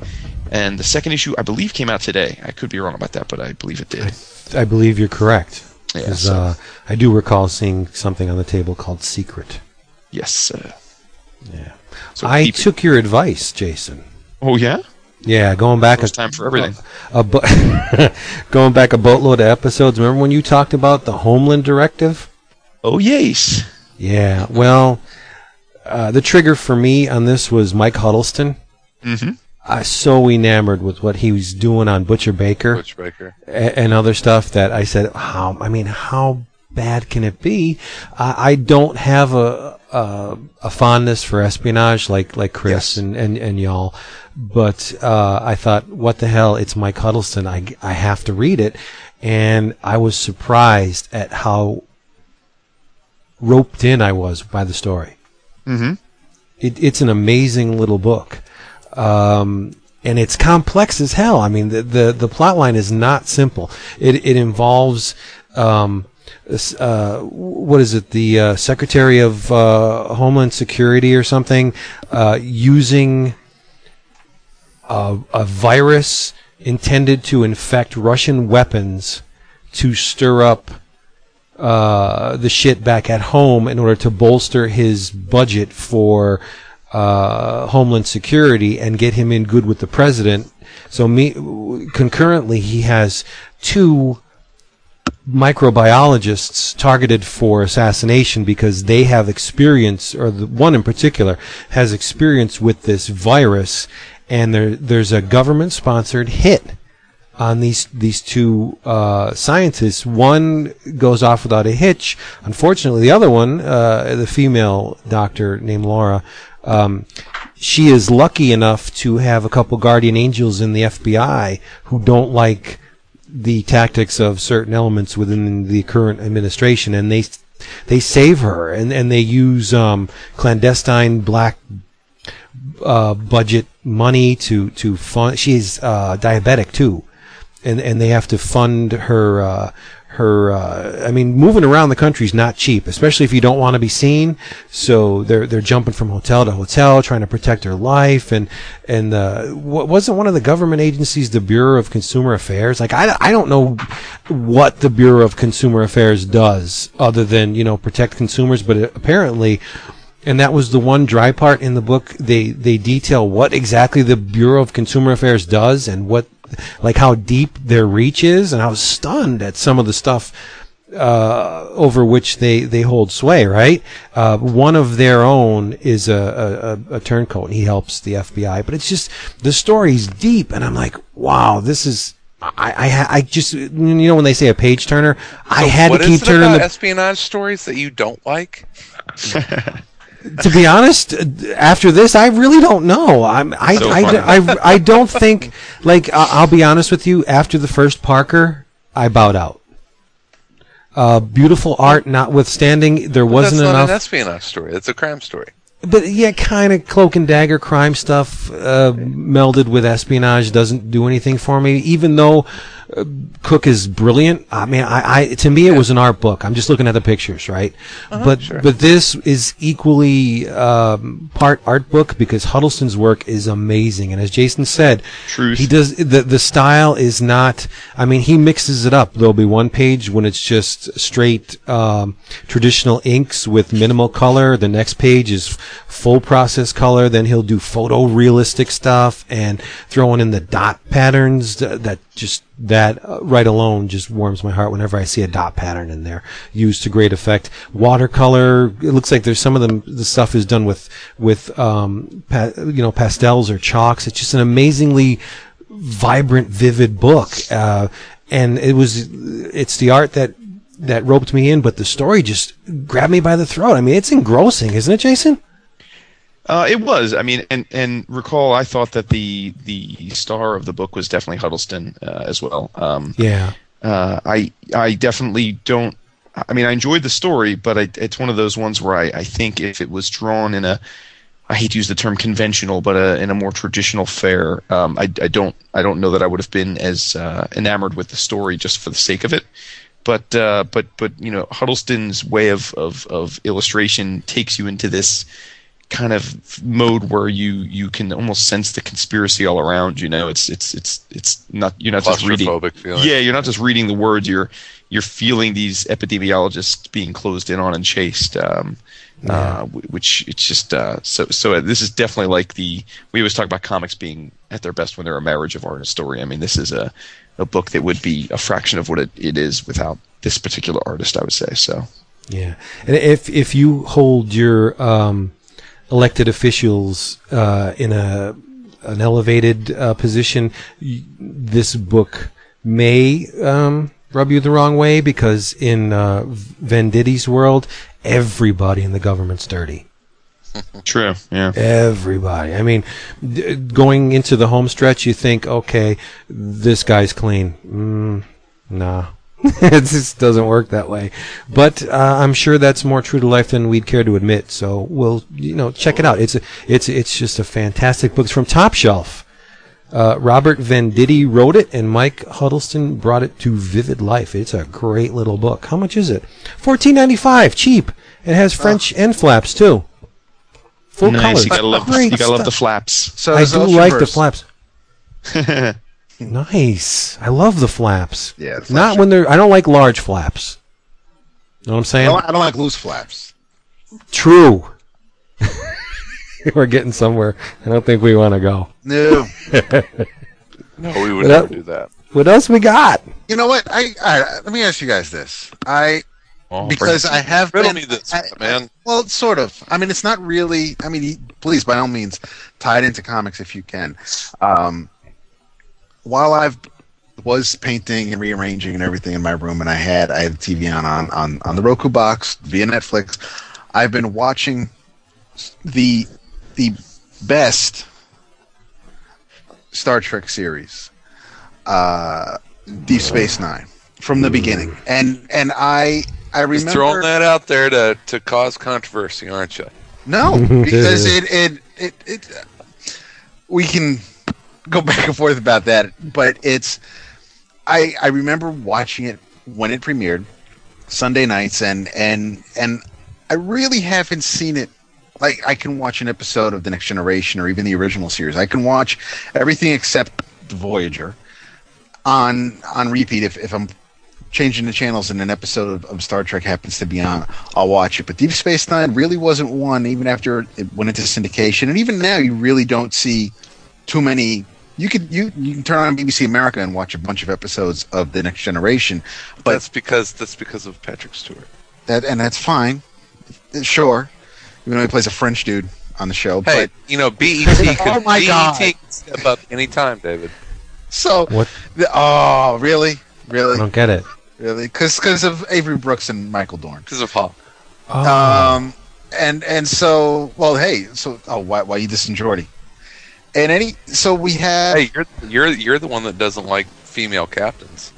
and the second issue I believe came out today. I could be wrong about that, but I believe it did. I believe you're correct. Yeah, so- uh, I do recall seeing something on the table called Secret. Yes. Uh, Yeah. so I keep it- took your advice, Jason. Oh yeah. Yeah, going back First a, time for everything. a bo- <laughs> going back a boatload of episodes. Remember when you talked about the Homeland Directive? Oh yes. Yeah. Well, uh, the trigger for me on this was Mike Huddleston. Mm-hmm. I was so enamored with what he was doing on Butcher Baker. Butch Baker. a- and other stuff that I said, how, I mean, how bad can it be? I, I don't have a, a, a fondness for espionage like, like Chris Yes. and, and, and y'all. But, uh, I thought, what the hell? It's Mike Huddleston. I, I have to read it. And I was surprised at how roped in I was by the story. Mm-hmm. It, it's an amazing little book. Um, and it's complex as hell. I mean, the, the, the plot line is not simple. It, it involves, um, uh, what is it? The uh, Secretary of uh, Homeland Security or something uh, using a, a virus intended to infect Russian weapons to stir up uh, the shit back at home in order to bolster his budget for uh, Homeland Security and get him in good with the president. So me, concurrently, he has two microbiologists targeted for assassination because they have experience, or the one in particular has experience with this virus, and there there's a government-sponsored hit on these these two uh, scientists. One goes off without a hitch. Unfortunately, the other one, uh, the female doctor named Laura, um, she is lucky enough to have a couple guardian angels in the FBI who don't like the tactics of certain elements within the current administration, and they they save her, and and they use um, clandestine black uh, budget money to to fund. She's uh, diabetic too, and and they have to fund her. Uh, her, uh, I mean, moving around the country is not cheap, especially if you don't want to be seen. So they're they're jumping from hotel to hotel, trying to protect her life. And and uh, wa- wasn't one of the government agencies the Bureau of Consumer Affairs? Like I, I don't know what the Bureau of Consumer Affairs does other than you know protect consumers, but it, apparently and that was the one dry part in the book. They they detail what exactly the Bureau of Consumer Affairs does and what, like how deep their reach is. And I was stunned at some of the stuff uh, over which they they hold sway. Right, uh, one of their own is a, a, a turncoat, and he helps the FBI. But it's just the story's deep, and I'm like, wow, this is. I, I, I just, you know, when they say a page turner, I had What to is keep it turning about the espionage stories that you don't like? <laughs> to be honest, after this, I really don't know. I'm, I, So I. I, I, don't think, like, I'll be honest with you, after the first Parker, I bowed out. Uh, beautiful art notwithstanding, there wasn't That's not enough. an espionage story. It's a crime story. but yeah, kind of cloak and dagger crime stuff uh, melded with espionage doesn't do anything for me. Even though uh, Cook is brilliant. I mean, I, I to me it was an art book. I'm just looking at the pictures, right? Uh-huh, but but this is equally um, part art book because Huddleston's work is amazing. And as Jason said, Truth. he does the the style is not. I mean, he mixes it up. There'll be one page when it's just straight um, traditional inks with minimal color. The next page is full process color. Then he'll do photorealistic stuff and throwing in the dot patterns that, that just that uh, right alone just warms my heart whenever I see a dot pattern in there used to great effect. Watercolor. It looks like there's some of them. The stuff is done with with um, pa- you know pastels or chalks. It's just an amazingly vibrant, vivid book. Uh, and it was, it's the art that, that roped me in, but the story just grabbed me by the throat. I mean, it's engrossing, isn't it, Jason? Uh, it was. I mean, and and recall, I thought that the the star of the book was definitely Huddleston uh, as well. Um, Yeah. uh, I I definitely don't. I mean, I enjoyed the story, but I, it's one of those ones where I, I think if it was drawn in a, I hate to use the term conventional, but a, in a more traditional fare, um, I, I don't I don't know that I would have been as uh, enamored with the story just for the sake of it. But uh, but but you know, Huddleston's way of, of, of illustration takes you into this kind of mode where you you can almost sense the conspiracy all around. You know, it's it's it's it's not you're not just reading. Feeling. Yeah, you're not just reading the words. You're you're feeling these epidemiologists being closed in on and chased. Um, uh, which it's just uh, so so. This is definitely like the we always talk about comics being at their best when they're a marriage of art and story. I mean, this is a a book that would be a fraction of what it, it is without this particular artist. I would say so. Yeah. And if, if you hold your, um, elected officials, uh, in a, an elevated, uh, position, this book may, um, rub you the wrong way because in, uh, Venditti's world, everybody in the government's dirty. <laughs> True. Yeah. Everybody. I mean, d- going into the home stretch, you think, okay, this guy's clean. Mm, nah. <laughs> it just doesn't work that way. But uh, I'm sure that's more true to life than we'd care to admit. So we'll, you know, check it out. It's a, it's it's just a fantastic book. It's from Top Shelf. Uh, Robert Venditti wrote it, and Mike Huddleston brought it to Vivid Life. It's a great little book. How much is it? Fourteen ninety five. Cheap. It has French end flaps too. Full nice. colors. You gotta love. The, you gotta love the flaps. So I do Ultra like the flaps. <laughs> nice. I love the flaps. Yeah, the Not when they're. I don't like large flaps. You know what I'm I saying? don't, I don't like loose flaps. True. <laughs> We're getting somewhere. I don't think we want to go. No. <laughs> No, we would That- never do that. What else we got? you know what? I, I let me ask you guys this. I Oh, because I have Riddle been, me this, I- man. Well, sort of. I mean, it's not really. I mean, please, by all means, tie it into comics if you can. Um, while I've was painting and rearranging and everything in my room, and I had I had the TV on on on, on the Roku box via Netflix. I've been watching the the best Star Trek series, uh, Deep Space Nine, from the beginning, and and I I remember Just throwing that out there to, to cause controversy, aren't you? no, <laughs> because it it it, it we can <laughs> go back and forth about that, but it's I I remember watching it when it premiered Sunday nights and and and I really haven't seen it like I can watch an episode of the Next Generation or even the original series. I can watch everything except the Voyager on on repeat if, if I'm changing the channels and an episode of, of Star Trek happens to be on, I'll watch it. But Deep Space Nine really wasn't one, even after it went into syndication. And even now, you really don't see too many. You could you you can turn on BBC America and watch a bunch of episodes of the Next Generation, but that's because that's because of Patrick Stewart. that and that's fine, sure. Even though he plays a French dude on the show, Hey, but you know, BET <laughs> Oh could my BET God. can step up anytime, David. so What? the, oh really, Really? I don't get it. really, because of Avery Brooks and Michael Dorn. Because of Hawk. Oh. Um, and and so well, hey, so oh, why why you dissing Geordi? And any so we have Hey, you're you're you're the one that doesn't like female captains.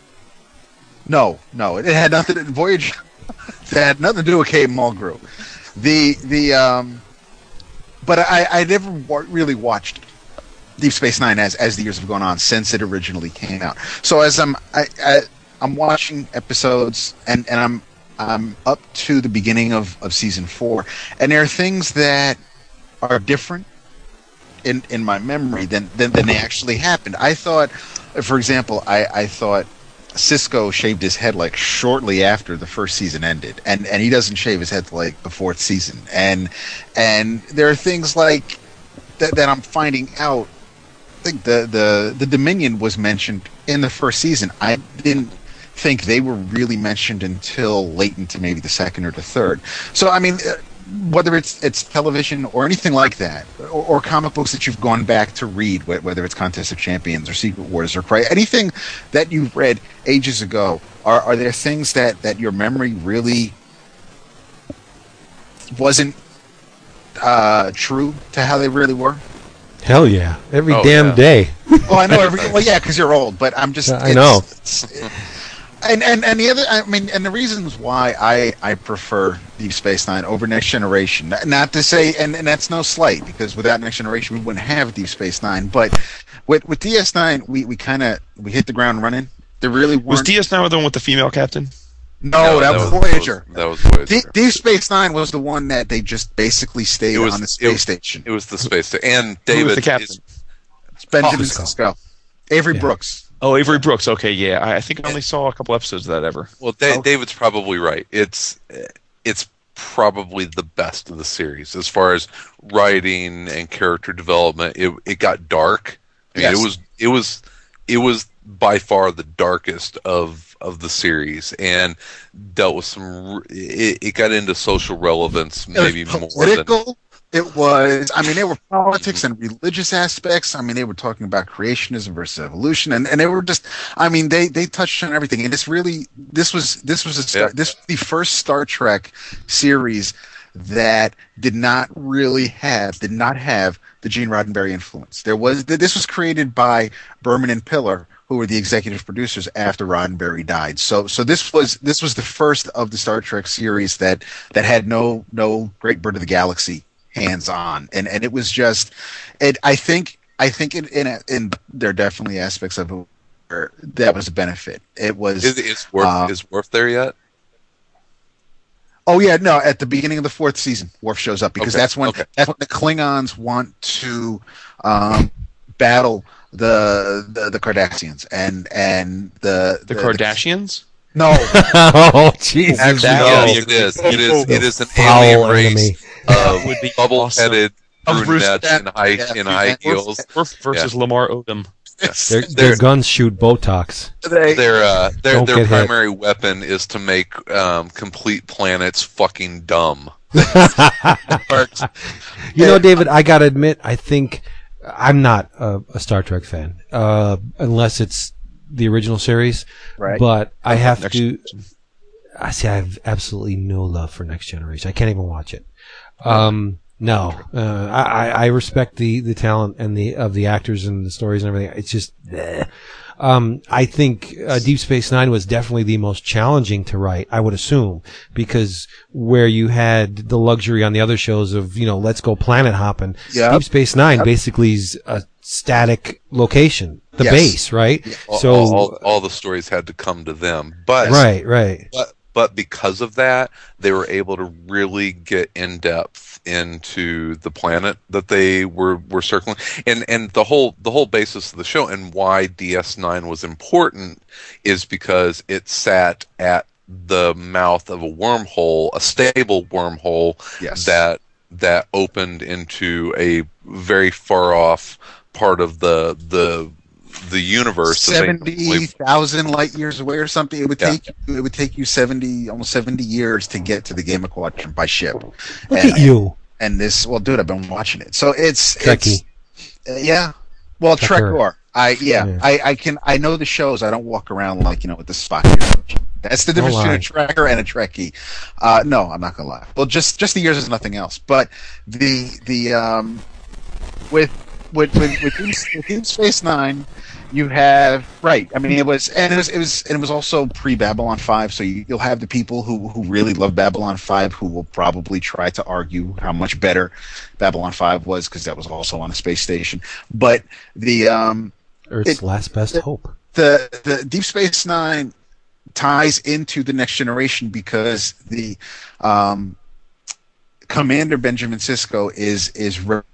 no no it, had nothing to Voyage it had nothing to do with Kate Mulgrew. The the um, but I I never wa- really watched Deep Space Nine as as the years have gone on since it originally came out. So as I'm I, I I'm watching episodes and and I'm I'm up to the beginning of of season four, and there are things that are different in in my memory than than, than they actually happened. I thought, for example, I I thought. Sisko shaved his head like shortly after the first season ended, and and he doesn't shave his head like the fourth season, and and there are things like that that I'm finding out. I think the the the Dominion was mentioned in the first season. I didn't think they were really mentioned until late into maybe the second or the third. So I mean, whether it's it's television or anything like that, or, or comic books that you've gone back to read, whether it's Contest of Champions or Secret Wars or Cry, anything that you've read ages ago, are are there things that that your memory really wasn't uh, true to how they really were? Hell yeah, every Oh, damn yeah. day. Well, I know. Every, <laughs> well, yeah, because you're old, but I'm just. I it's- know. it's- and and and the other, I mean, and the reasons why I I prefer Deep Space Nine over Next Generation. Not- Not to say, and and that's no slight, because without Next Generation, we wouldn't have Deep Space Nine. But with with DS9, we we kind of we hit the ground running. There really Was. DS9 the one with the female captain? no, that, was Voyager. That was, that was Voyager. Deep, Deep Space Nine was the one that they just basically stayed It was- on the it space was- station. it was the space station. and David. Who was David the captain? is- It's Benjamin Cisco. Sisko, Avery Yeah. Brooks. Oh, Avery Brooks. Okay, yeah. I, I think I only saw a couple episodes of that ever. Well, da- Oh. David's probably right. It's it's probably the best of the series as far as writing and character development. It it got dark. I mean, Yes. it was it was it was by far the darkest of of the series and dealt with some. It, it got into social relevance maybe it was more than political. It was. I mean, there were politics and religious aspects. I mean, they were talking about creationism versus evolution, and, and they were just. I mean, they they touched on everything, and it's really this was this was a Yeah. this was the first Star Trek series that did not really have did not have the Gene Roddenberry influence. There was this was created by Berman and Piller, who were the executive producers after Roddenberry died. So so this was this was the first of the Star Trek series that that had no no Great Bird of the Galaxy hands on, and and it was just it. I think I think in in, in there are definitely aspects of it where that was a benefit. It was Is is Worf, Uh, is Worf there yet? Oh yeah, no. At the beginning of the fourth season, Worf shows up because Okay, that's when okay. that's when the Klingons want to um, battle the, the the Cardassians and and the The Kardashians? no, <laughs> oh Jesus! Actually, no. would yes, be it a is. It is. It is an Foul alien race enemy. would be bubble-headed Of Bruce brunettes in high yeah, in high heels. Worf versus Lamar Odom. <laughs> Their, their guns shoot Botox. they, Their uh, their their get hit. primary weapon is to make um, complete planets fucking dumb. <laughs> You know, David, I gotta admit, I think I'm not a, a Star Trek fan, uh, unless it's the original series. Right. But I have Next- to. I see. I have absolutely no love for Next Generation. I can't even watch it. Um, no, uh, I, I respect the, the talent and the of the actors and the stories and everything. It's just, bleh. um, I think uh, Deep Space Nine was definitely the most challenging to write. I would assume because where you had the luxury on the other shows of you know let's go planet hopping. Yep. Deep Space Nine basically is a static location, the Yes. base, right? All, So all, all, all the stories had to come to them, but right, right. but but because of that, they were able to really get in depth into the planet that they were were circling, and and the whole the whole basis of the show and why DS9 was important is because it sat at the mouth of a wormhole, a stable wormhole Yes. that that opened into a very far off part of the the the universe. that they seventy normally- thousand light years away or something. It would Yeah. take you, it would take you seventy almost seventy years to get to the Gamma Quadrant by ship. Look and, at you, And this, well, dude, I've been watching it, so it's Trekkie. it's- uh, yeah. Well, Trekker. Trekor. I yeah, Yeah. I, I can I know the shows. I don't walk around like you know with the Spock. ear. That's the difference Don't between a Trekker and a Trekkie. Uh, no, I'm not gonna lie. Well, just just the years is nothing else. But the the um with with with, with, Deep- with Deep Space Nine, you have right. I mean, it was and it was it was and it was also pre Babylon Five. So you, you'll have the people who who really love Babylon Five who will probably try to argue how much better Babylon Five was because that was also on a space station. But the um Earth's It- last best it- hope. the the Deep Space Nine ties into the next generation because the um, Commander Benjamin Sisko is is ready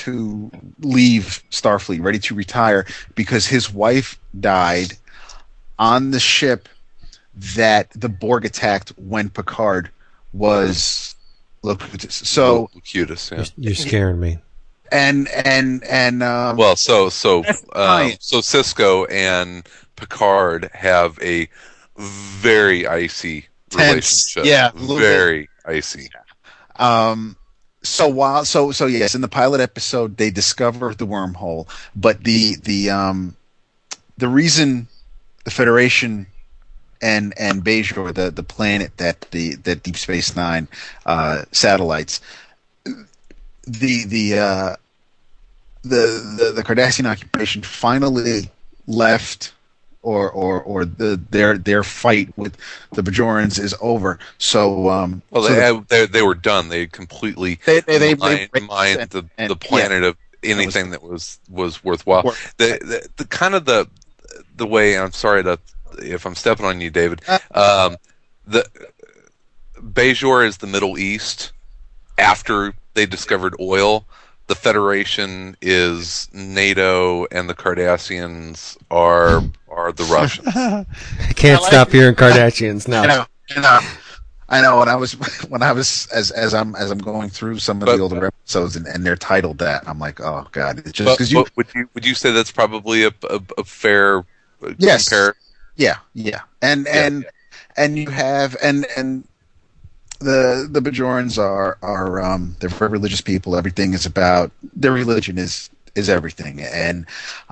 to leave Starfleet, ready to retire because his wife died on the ship that the Borg attacked when Picard was Locutus. So Locutus, yeah. You're, you're scaring me. and and and um, Well, so so That's um, so Sisko and Picard have a very icy Tense. relationship. Yeah, a little bit. very icy. Um, so while so so yes, in the pilot episode they discover the wormhole, but the the um the reason the Federation and and Bajor, the the planet that the that Deep Space Nine uh, satellites, the the uh, the the the Cardassian occupation finally left. Or, or, or the their their fight with the Bajorans is over. So, um, Well, so they the- have, they they were done. They completely they they they, mined, they mined and- the, and- the planet of anything that was was worthwhile. Worth- The, the the kind of the the way I'm sorry to if I'm stepping on you, David. Uh, Um, the Bajor is the Middle East after they discovered oil. The Federation is NATO, and the Cardassians are are the Russians. <laughs> I can't I like stop hearing Kardashians I now. know, I know, I know. When I was <laughs> when I was as as I'm as I'm going through some of But- the older episodes and, and they're titled that, I'm like, oh god, it's just because you, would you would you say that's probably a a, a fair uh, Yes. compare? yeah, yeah, and Yeah. and and you have and and the the Bajorans are are um they're very religious people. Everything is about their religion is is everything, and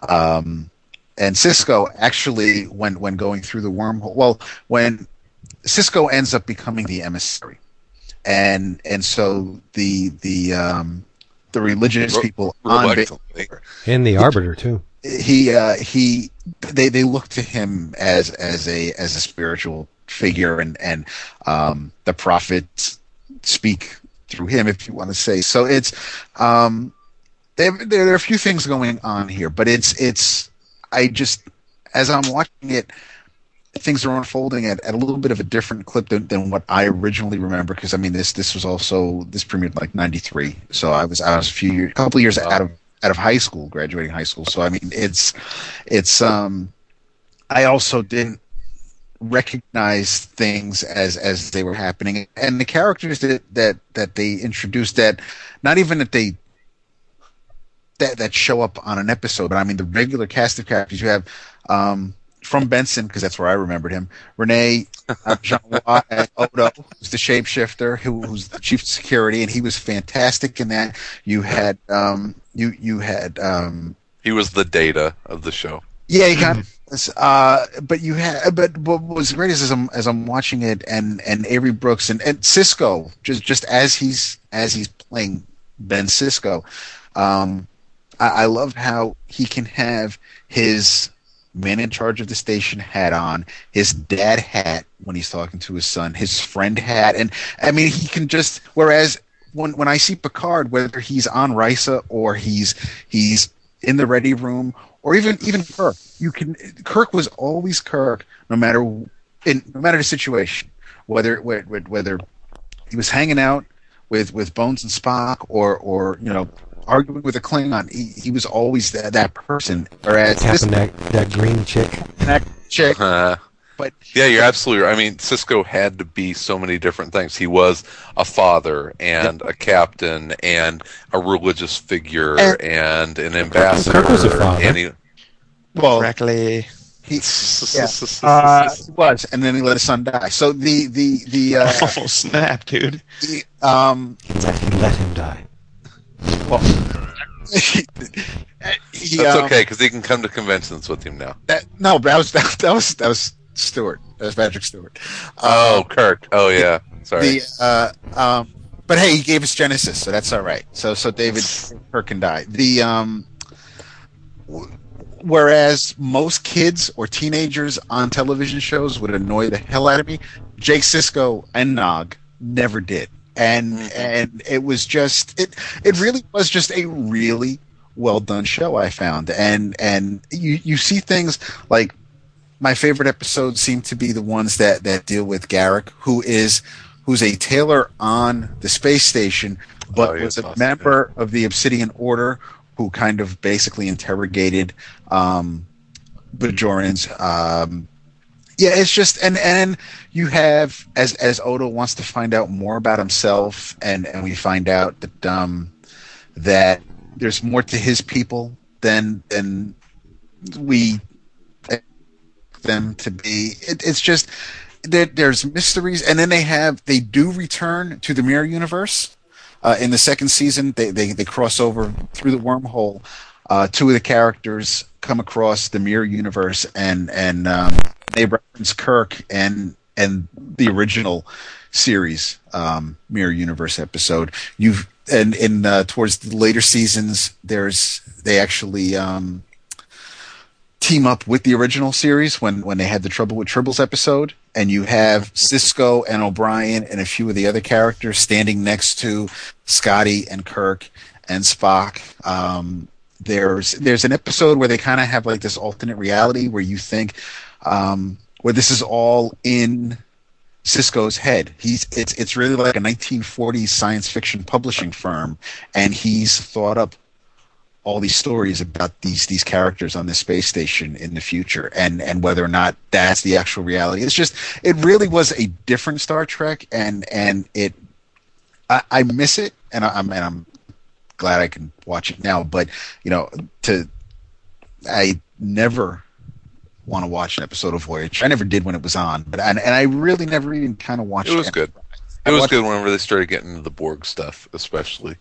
um and Sisko actually when when going through the wormhole, well, when Sisko ends up becoming the emissary, and and so the the um the religious Re- people on Ba- And the Arbiter, too. he uh, he they they look to him as as a as a spiritual figure and and um, the prophets speak through him if you want to say. So it's um there there are a few things going on here but it's it's I just as I'm watching it things are unfolding at, at a little bit of a different clip than, than what I originally remember because I mean this this was also this premiered like 93 so I was I was a few years, a couple years out of out of high school graduating high school. So I mean it's it's um I also didn't recognize things as as they were happening and the characters that that that they introduced that not even that they that that show up on an episode but I mean the regular cast of characters you have um from Benson because that's where I remembered him Renee uh, Jean and <laughs> Odo who's the shapeshifter who who's the chief of security and he was fantastic in that you had um you you had um He was the data of the show. yeah, he got this. <laughs> Uh, but you had, but what was great is as I'm as I'm watching it, and and Avery Brooks and and Sisko just just as he's as he's playing Ben Sisko, um, I, I love how he can have his man in charge of the station hat on, his dad hat when he's talking to his son, his friend hat, and I mean he can just. Whereas when when I see Picard, whether he's on Risa or he's he's in the ready room or even even Kirk, you can Kirk was always Kirk no matter in no matter the situation, whether whether, whether he was hanging out with with Bones and Spock or or you know arguing with a Klingon, he, he was always that that person. Whereas this that, that green chick. that chick, Uh, but yeah, you're absolutely right. I mean, Sisko had to be so many different things. He was a father and a captain and a religious figure And- and an ambassador. Kirk was a father. And he, well, Correctly. he, yeah, <laughs> uh, he was, and then he let his son die. So the the the uh, <laughs> Oh snap, dude! the, um He let, he let him die. well. <laughs> he, That's um, okay because he can come to conventions with him now. That, no, that was that, that was that was Stewart. That was Patrick Stewart. Oh, Um, Kirk. Oh, yeah. Sorry. the uh, um, but hey, he gave us Genesis, so that's all right. So so David Kirk can die. The um, w- whereas most kids or teenagers on television shows would annoy the hell out of me, Jake Sisko and Nog never did. And and it was just it it really was just a really well done show I found. And and you you see things like my favorite episodes seem to be the ones that that deal with Garak, who is who's a tailor on the space station, but Oh, yeah, was a awesome, member of the Obsidian Order, who kind of basically interrogated um, Bajorans. Um, yeah, it's just and and you have as as Odo wants to find out more about himself, and and we find out that um that there's more to his people than than we them to be. It, it's just there, there's mysteries, and then they have they do return to the mirror universe. Uh, in the second season, they, they they cross over through the wormhole. Uh, two of the characters come across the mirror universe, and and um, they reference Kirk and and the original series um, mirror universe episode. You've and in uh, towards the later seasons, there's they actually um, team up with the original series when when they had the Trouble with Tribbles episode, and you have Sisko and O'Brien and a few of the other characters standing next to Scotty and Kirk and Spock. Um, there's there's an episode where they kind of have like this alternate reality where you think um, where this is all in Sisko's head. He's it's it's really like a 1940s science fiction publishing firm, and he's thought up all these stories about these these characters on this space station in the future, and and whether or not that's the actual reality. It's just it really was a different Star Trek, and and it I, I miss it, and I, I'm and I'm glad I can watch it now. But you know, to I never want to watch an episode of Voyage. I never did when it was on, but and, and I really never even kind of watched It was good. It was good whenever they started getting into the Borg stuff, especially.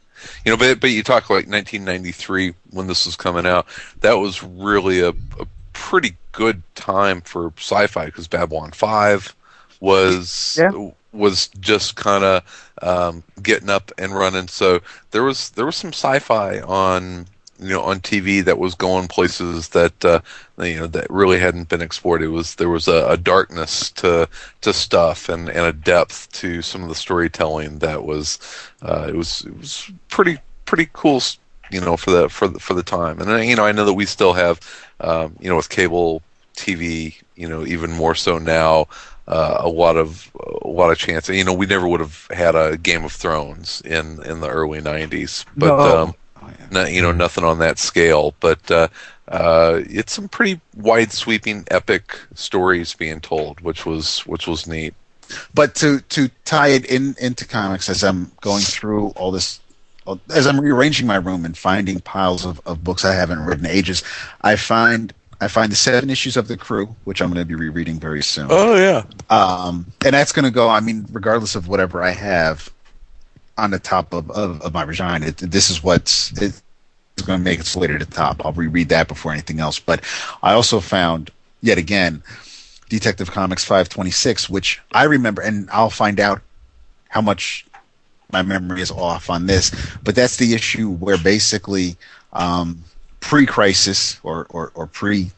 You know, but but you talk like 1993 when this was coming out. That was really a, a pretty good time for sci-fi because Babylon Five was Yeah. was just kind of um, getting up and running. So there was there was some sci-fi on you know on TV that was going places that uh, you know that really hadn't been explored. It was there was a, a darkness to to stuff and, and a depth to some of the storytelling that was uh, it was it was pretty pretty cool. You know for the for the, for the time, and you know I know that we still have um, you know with cable TV, you know even more so now. Uh, a lot of a lot of chance. You know, we never would have had a Game of Thrones in in the early '90s, but No. um, no, you know nothing on that scale. But uh, uh, it's some pretty wide sweeping, epic stories being told, which was which was neat. but to to tie it in into comics as I'm going through all this as I'm rearranging my room and finding piles of, of books I haven't read in ages, I find I find the seven issues of the crew, which I'm going to be rereading very soon. Oh yeah, Um, and that's going to go. I mean, regardless of whatever I have on the top of, of, of my vagina, it, this is what's it's going to make it way to the top. I'll reread that before anything else. But I also found yet again Detective Comics 526, which I remember, and I'll find out how much my memory is off on this. But that's the issue where basically um, pre-crisis or or, or pre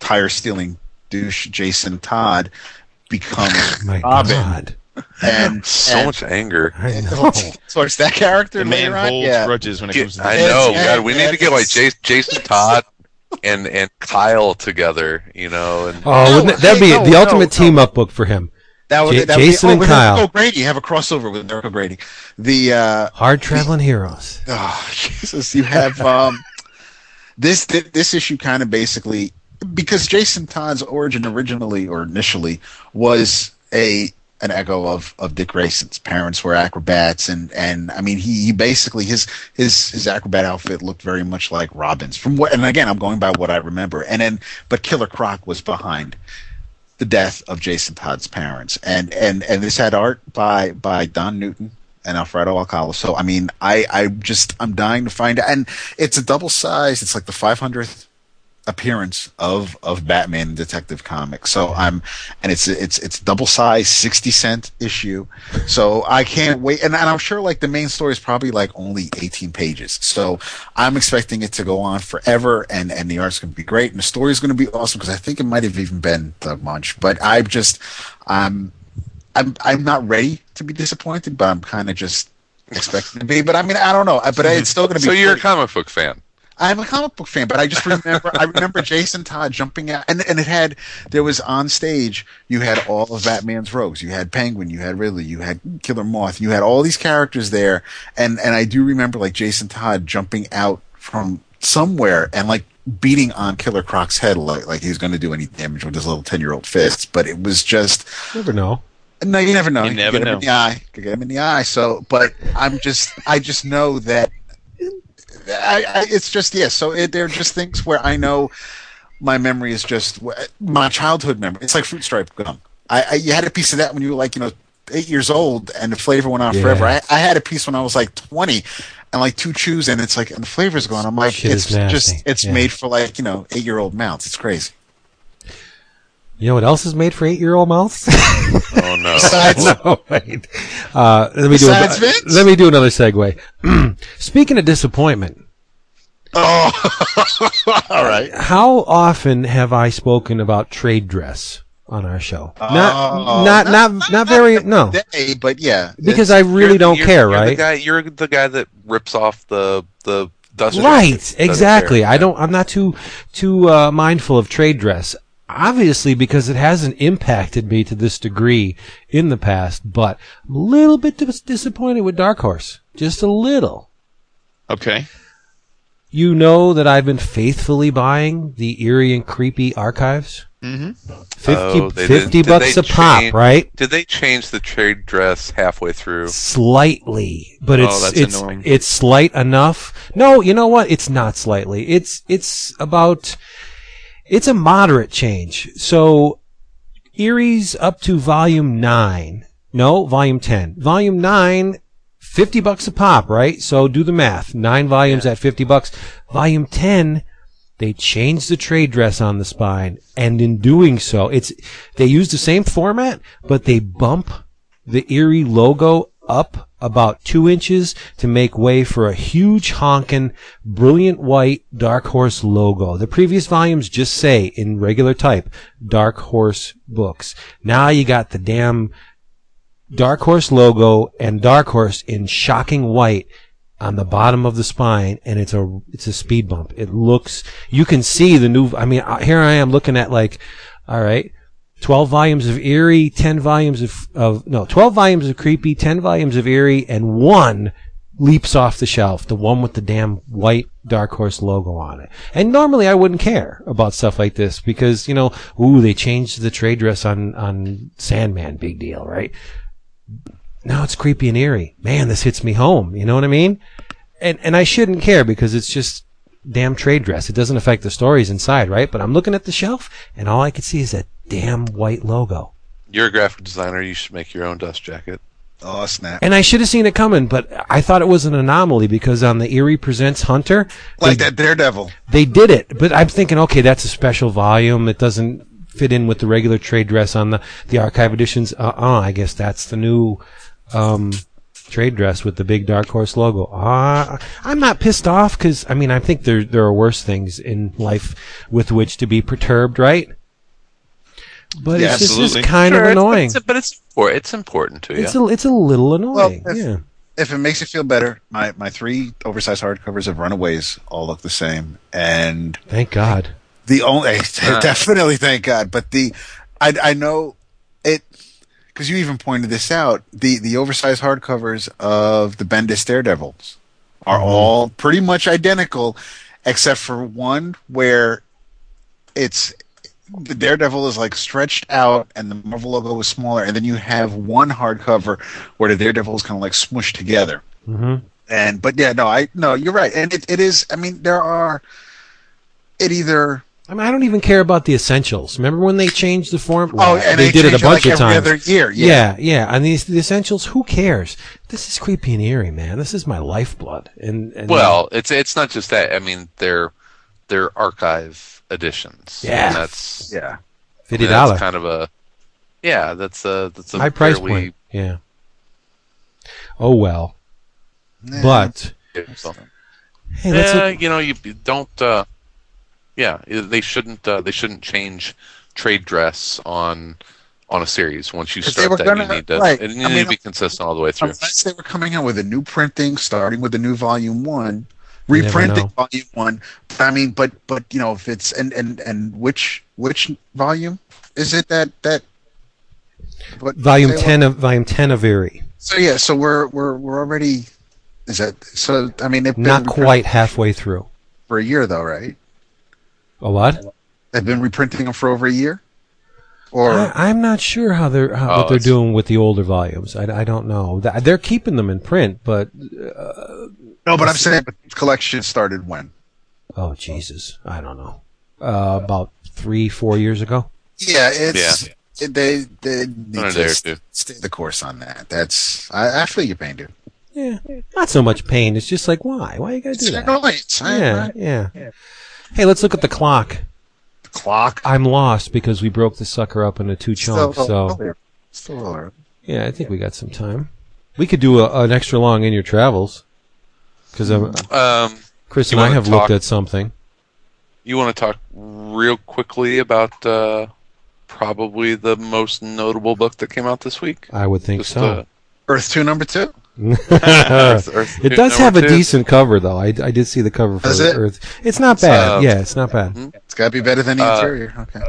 tire stealing douche Jason Todd becomes My Robin. God. And <laughs> so and- much anger. I know. So it's that character The man holds Yeah. grudges when it comes to I know. Yeah, God, we need to get like Jason, Jason Todd and and Kyle together. You know, and Oh, No, wouldn't that, that'd be no, the no, ultimate no. team up book for him. That would, J- that would Jason be, oh, and with Kyle. Eric O'Grady. Have a crossover with Eric O'Grady. The uh, Hard traveling heroes. <laughs> oh Jesus, you have um, this this issue kind of basically because Jason Todd's origin originally or initially was a an echo of, of Dick Grayson's parents were acrobats. And, and I mean he, he basically his his his acrobat outfit looked very much like Robin's from what and again I'm going by what I remember. And then but Killer Croc was behind the death of Jason Todd's parents. And and and this had art by by Don Newton and Alfredo Alcala. So I mean I I just I'm dying to find out and it's a double size. It's like the 500th appearance of of Batman and Detective Comics. So I'm, and it's it's it's double size, sixty cent issue. So I can't wait, and, and I'm sure like the main story is probably like only eighteen pages. So I'm expecting it to go on forever, and and the art's going to be great, and the story is going to be awesome because I think it might have even been Doug Moench. But I'm just, I'm, I'm I'm not ready to be disappointed, but I'm kind of just expecting to be. But I mean, I don't know. But it's still going to be. So you're a comic book fan. I'm a comic book fan, but I just remember I remember Jason Todd jumping out, and and it had there was on stage you had all of Batman's rogues, you had Penguin, you had Ridley, you had Killer Moth, you had all these characters there, and and I do remember like Jason Todd jumping out from somewhere and like beating on Killer Croc's head like like he was going to do any damage with his little ten year old fists, but it was just You Never know. no, you never know. You could never get him know. in the eye. Could get him in the eye. So, but I'm just, I just know that. I, I, it's just yeah. So it, they're just things where I know my memory is just my childhood memory. It's like fruit stripe gum. I, I you had a piece of that when you were like you know eight years old, and the flavor went on Yeah. forever. I, I had a piece when I was like twenty. And like two chews, and it's like, and the flavor's gone. I'm like, Shit it's just, it's Yeah. made for like, you know, eight year old mouths. It's crazy. You know what else is made for eight-year-old mouths? <laughs> Oh no. Besides, <laughs> no, wait. Uh, let me do. A, Vince? let me do another segue. <clears throat> Speaking of disappointment, oh, <laughs> all right. how often have I spoken about trade dress on our show? not, Oh, not, not, not, very. No, Day, but yeah, because I really You're- don't you're- care, you're right? The guy, you're the guy that rips off the the dust. Right, exactly. Doesn't I don't. I'm not too too uh, mindful of trade dress. Obviously, because it hasn't impacted me to this degree in the past, but I'm a little bit dis- disappointed with Dark Horse. Just a little. Okay. You know that I've been faithfully buying the eerie and creepy archives. Mm-hmm. 50, Oh, 50 did- did bucks a pop, change- right? Did they change the trade dress halfway through? Slightly, but Oh, it's it's annoying. it's slight enough. No, you know what? It's not slightly. It's it's about it's a moderate change. So Eerie's up to volume nine. No, volume ten. Volume nine, 50 bucks a pop, right? So do the math. Nine volumes at 50 bucks. Volume 10, they changed the trade dress on the spine. And in doing so, it's, they use the same format, but they bump the Eerie logo up about two inches to make way for a huge honkin' brilliant white Dark Horse logo. The previous volumes just say in regular type, Dark Horse Books. Now you got the damn Dark Horse logo and Dark Horse in shocking white on the bottom of the spine, and it's a it's a speed bump. It looks you can see the new. I mean, here I am looking at like, all right, twelve volumes of Eerie, ten volumes of of no, twelve volumes of Creepy, ten volumes of Eerie, and one leaps off the shelf, the one with the damn white Dark Horse logo on it. And normally I wouldn't care about stuff like this because you know, ooh, they changed the trade dress on on Sandman, big deal, right? now it's creepy and eerie. Man, this hits me home. You know what I mean? And and I shouldn't care because it's just damn trade dress. It doesn't affect the stories inside, right? But I'm looking at the shelf and all I can see is that damn white logo. You're a graphic designer. You should make your own dust jacket. Oh snap! And I should have seen it coming, but I thought it was an anomaly because on the Eerie Presents Hunter, Like they, that Daredevil. they did it. But I'm thinking, okay, that's a special volume. It doesn't fit in with the regular trade dress on the the archive editions. Uh, uh I guess that's the new um, trade dress with the big Dark Horse logo. Uh, I'm not pissed off because I mean I think there there are worse things in life with which to be perturbed, right? But Yeah, it's just, absolutely. just kind Sure, of annoying. It's, but it's or it's important to you. It's a it's a little annoying. if- yeah. If it makes you feel better, my my three oversized hardcovers of Runaways all look the same, and Thank God. the only <laughs> definitely thank God. But the I I know it because you even pointed this out. The the oversized hardcovers of the Bendis Daredevils are mm-hmm. all pretty much identical, except for one where it's the Daredevil is like stretched out and the Marvel logo is smaller, and then you have one hardcover where the Daredevil is kind of like smushed together. hmm And but yeah, no, I no, you're right, and it, it is. I mean, there are. It either I mean, I don't even care about the essentials. Remember when they changed the form? oh, and they, did it a change bunch like of every times. other year. Yeah, Yeah, yeah. And these the essentials, who cares? This is creepy and eerie, man. This is my lifeblood. And, and well, it's it's not just that. I mean, they're they're archive editions. Yeah. and that's Yeah. I mean, Fifty dollars. kind of a yeah. That's a that's a High price fairly- point. Yeah. Oh well. Nah. But So, hey, let's yeah, look- you know, you you don't. Uh, yeah, they shouldn't. Uh, they shouldn't change trade dress on on a series. Once you start that, gonna- you need to. right. It I needs mean, to be consistent all the way through. Unless they were coming out with a new printing, starting with the new volume one, You never reprinting volume one. I mean, but but you know, if it's and and and which which volume is it that that? What, volume ten of volume ten of Eerie. So yeah, so we're we're we're already. Is that so? I mean, Not quite halfway through. for a year though, right? A what? They've been reprinting them for over a year, or I, I'm not sure how they're how, Oh, what they're doing with the older volumes. I, I don't know. Th- They're keeping them in print, but uh, no? But I'm saying, but this collection started when? oh Jesus, I don't know. Uh, about three, four years ago. Yeah, it's it, they they need One or to there, st- too. stay the course on that. That's I, I feel your pain, dude. Yeah, not so much pain. It's just like why? Why you gotta It's do an that? annoyance. I- Yeah, I- yeah. Hey, let's look at the clock. the clock. I'm lost because we broke the sucker up into two chunks. So Still early. yeah, I think we got some time. We could do a, an extra long in your travels because Um, Chris You and I have talk- looked at something. you want to talk real quickly about uh, probably the most notable book that came out this week? I would think Just, so. uh, Earth two number two. <laughs> Earth- Earth it Two does have a two. decent cover, though. I, I did see the cover for it? Earth. It's not bad. uh, yeah, it's not bad. It's got to be better than the Uh, interior. Okay.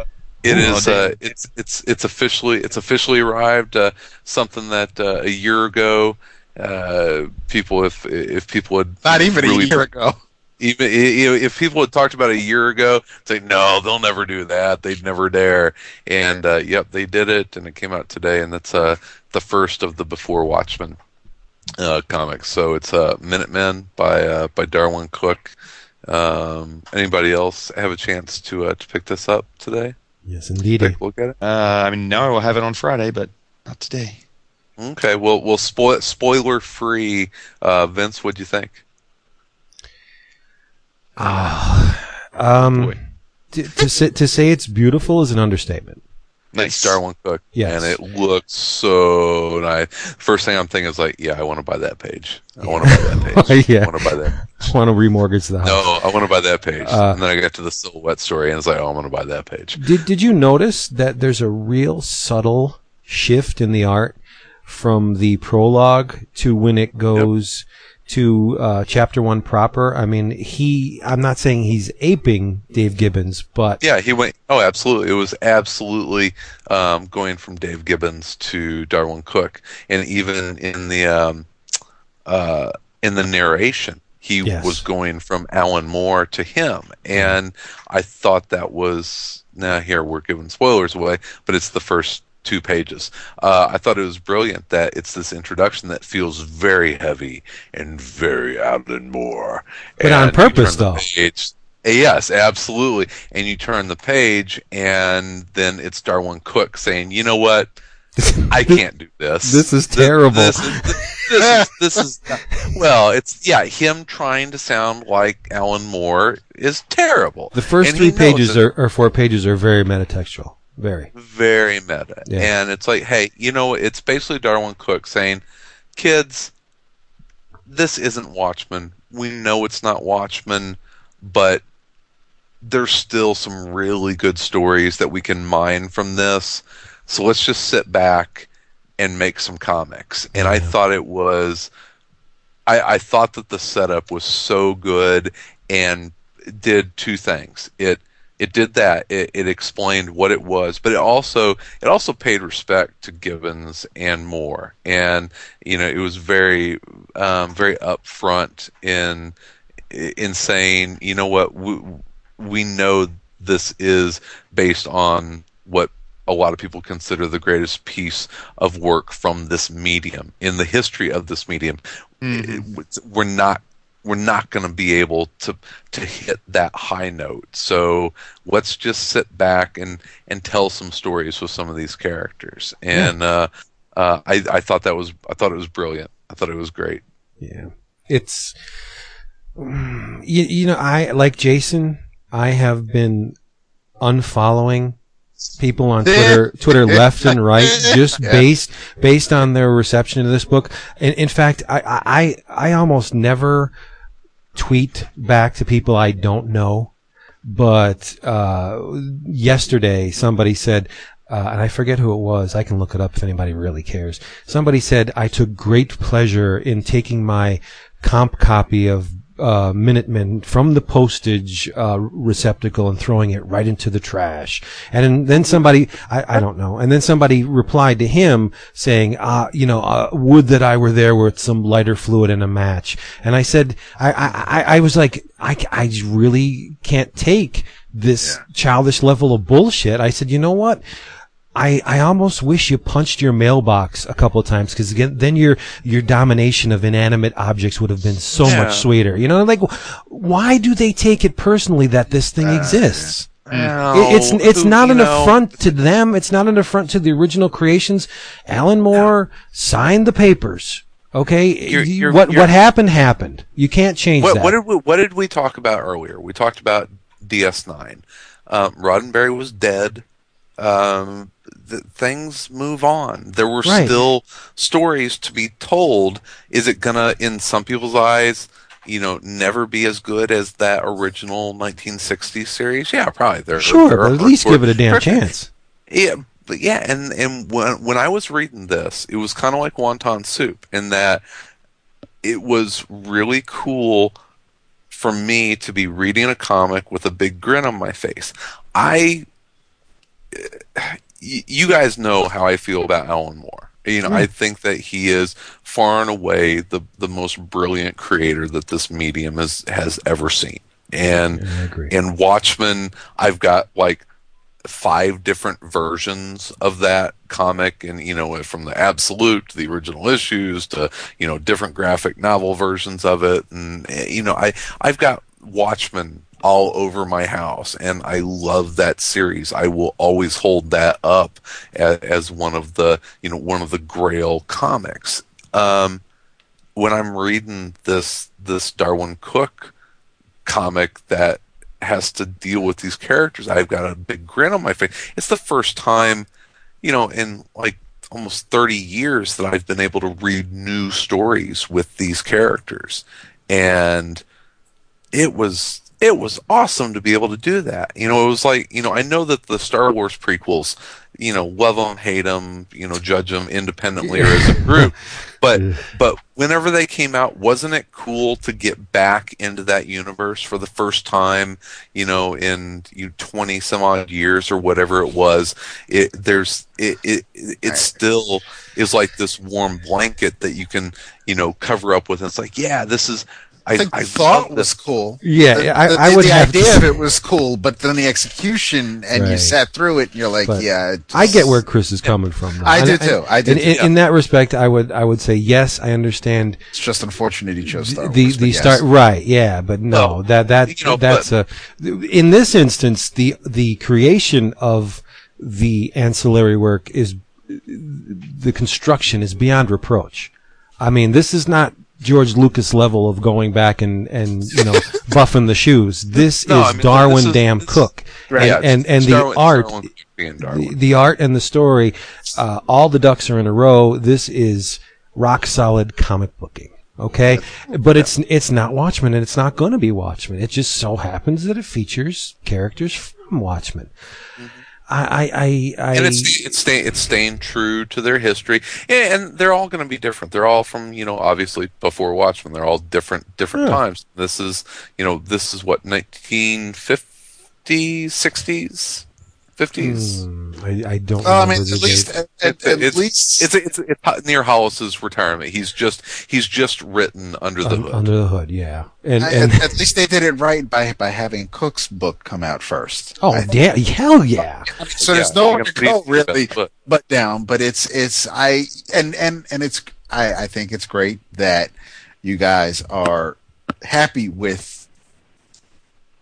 It Oh, is. damn. Uh, it's it's it's officially it's officially arrived. Uh, something that uh, a year ago, uh, people if if people had Not even really a year ago. even you know, if people had talked about it a year ago, say no, they'll never do that. They'd never dare. And uh, yep, they did it, and it came out today, and that's uh, the first of the Before Watchmen uh, comics. So it's uh, Minutemen by uh, by Darwin Cooke. Um, anybody else have a chance to uh, to pick this up today? Yes, indeed. Take a look at it. Uh, I mean, no, I will have it on Friday, but not today. Okay, well, well, spoil spoiler free. Uh, Vince, What do you think? Um, to, to say to say it's beautiful is an understatement. Nice, Darwin Cooke. Yes. and it looks so nice. First thing I'm thinking is like, yeah, I want to buy that page. I want to buy that page. <laughs> Yeah. I want to buy that. I want to remortgage the house. No, I want to buy that page. Uh, and then I got to the silhouette story, and it's like, oh, I'm going to buy that page. Did Did you notice that there's a real subtle shift in the art from the prologue to when it goes to uh, chapter one proper? I mean, he. I'm not saying he's aping Dave Gibbons, but Yeah, he went. Oh, absolutely. It was absolutely um, going from Dave Gibbons to Darwin Cooke, and even in the um, uh, in the narration, he Yes. was going from Alan Moore to him, and I thought that was. Now here we're giving spoilers away, but it's the first two pages. Uh, I thought it was brilliant that it's this introduction that feels very heavy and very Alan Moore, But on And you purpose, though. page- Yes, absolutely. And you turn the page, and then it's Darwin Cooke saying, "You know what? I <laughs> can't do this. This is terrible." This is, this is, <laughs> this is well, it's yeah. Him trying to sound like Alan Moore is terrible. the first And three pages are, or four pages are very metatextual. Very. very meta. Yeah. And it's like, hey, you know, it's basically Darwin Cooke saying, kids, this isn't Watchmen. We know it's not Watchmen, but there's still some really good stories that we can mine from this. So let's just sit back and make some comics. And I thought it was, I, I thought that the setup was so good and did two things. It it did that. It, it explained what it was, but it also it also paid respect to Gibbons and Moore, and you know it was very um, very upfront in in saying, you know what, we, we know this is based on what a lot of people consider the greatest piece of work from this medium in the history of this medium. It- we're not we're not going to be able to to hit that high note. So let's just sit back and and tell some stories with some of these characters. And uh, uh, I I thought that was I thought it was brilliant. I thought it was great. Yeah. It's, you, you know, I, like Jason, I have been unfollowing people on Twitter, <laughs> Twitter left and right, just based based on their reception of this book. And in fact, I, I I almost never tweet back to people I don't know. But uh, yesterday, somebody said, uh, and I forget who it was. I can look it up if anybody really cares. Somebody said I took great pleasure in taking my comp copy of uh, Minutemen from the postage uh, receptacle and throwing it right into the trash. And then somebody, I, I don't know, and then somebody replied to him saying, uh, you know, uh, would that I were there with some lighter fluid and a match. And I said, I, I, I was like, I, I really can't take this childish level of bullshit. I said, you know what? I, I almost wish you punched your mailbox a couple of times because again then your your domination of inanimate objects would have been so Yeah. much sweeter. You know, like why do they take it personally that this thing exists? It- it's it's who- not an know, affront to them. It's not an affront to the original creations. Alan Moore signed the papers. Okay, You're- you're- what you're- what happened happened. You can't change What, that. what did we What did we talk about earlier? We talked about DS9. Um, Roddenberry was dead. Um, th- things move on. There were Right. still stories to be told. Is it gonna, in some people's eyes, you know, never be as good as that original 1960s series? Yeah, probably. There, sure, there but at least give it a damn there- chance. yeah, but yeah, and and when when I was reading this, it was kind of like wonton soup in that it was really cool for me to be reading a comic with a big grin on my face. I y- you guys know how I feel about Alan Moore. You know, I think that he is far and away the the most brilliant creator that this medium has has ever seen. And agree. and Watchmen, I've got like five different versions of that comic and you know from the absolute to the original issues to you know different graphic novel versions of it and eh, you know I I've got Watchmen all over my house and I love that series I will always hold that up as, as one of the you know one of the grail comics um when I'm reading this this Darwin Cooke comic that has to deal with these characters. I've got a big grin on my face. It's the first time, you know, in like almost 30 years that I've been able to read new stories with these characters. And it was it was awesome to be able to do that. You know, it was like, you know, I know that the Star Wars prequels, you know, love them, hate them, you know, judge them independently or as a group. <laughs> But but whenever they came out, wasn't it cool to get back into that universe for the first time? You know, in you twenty some odd years or whatever it was. It there's it it it still is like this warm blanket that you can you know cover up with. And it's like, yeah, this is. I, I I thought love was cool. Yeah, The- I- the, I would the have to idea of it was cool, but then the execution, and you sat through it, and you're like, But yeah. it I get where Chris is coming from. though. I do And- too. I do in, too. in, in that respect, I would I would say yes. I understand It's just unfortunate he chose Star the Wars. the yes. start right. Yeah, but no, Well, that that you know, that's a in this instance the the creation of the ancillary work is the construction is beyond reproach. I mean, this is not George Lucas level of going back and and you know <laughs> buffing the shoes. This No, is I mean, Darwin this is- Damn this- Cook, Right. Yeah, and and, and the Darwin- art Darwin the, the art and the story, uh, all the ducks are in a row. This is rock solid comic booking. Okay, but it's it's not Watchmen, and it's not going to be Watchmen. It just so happens that it features characters from Watchmen. I, I, I, I and it's it's staying it's staying true to their history, and, and they're all going to be different. They're all from you know obviously before Watchmen. They're all different different Yeah. times. This is you know this is what 1950s, 60s, 50s. Hmm, I, I don't. Oh, I mean, at least, date. at, at, at it's, least, it's it's it's near Hollis's retirement. He's just he's just written under the Un- hood. under the hood. Yeah, and I- and at, at least they did it right by by having Cooke's book come out first. oh I damn, hell yeah. so there's Yeah, nowhere you're to go really but- but down. But it's it's I and and and it's I I think it's great that you guys are happy with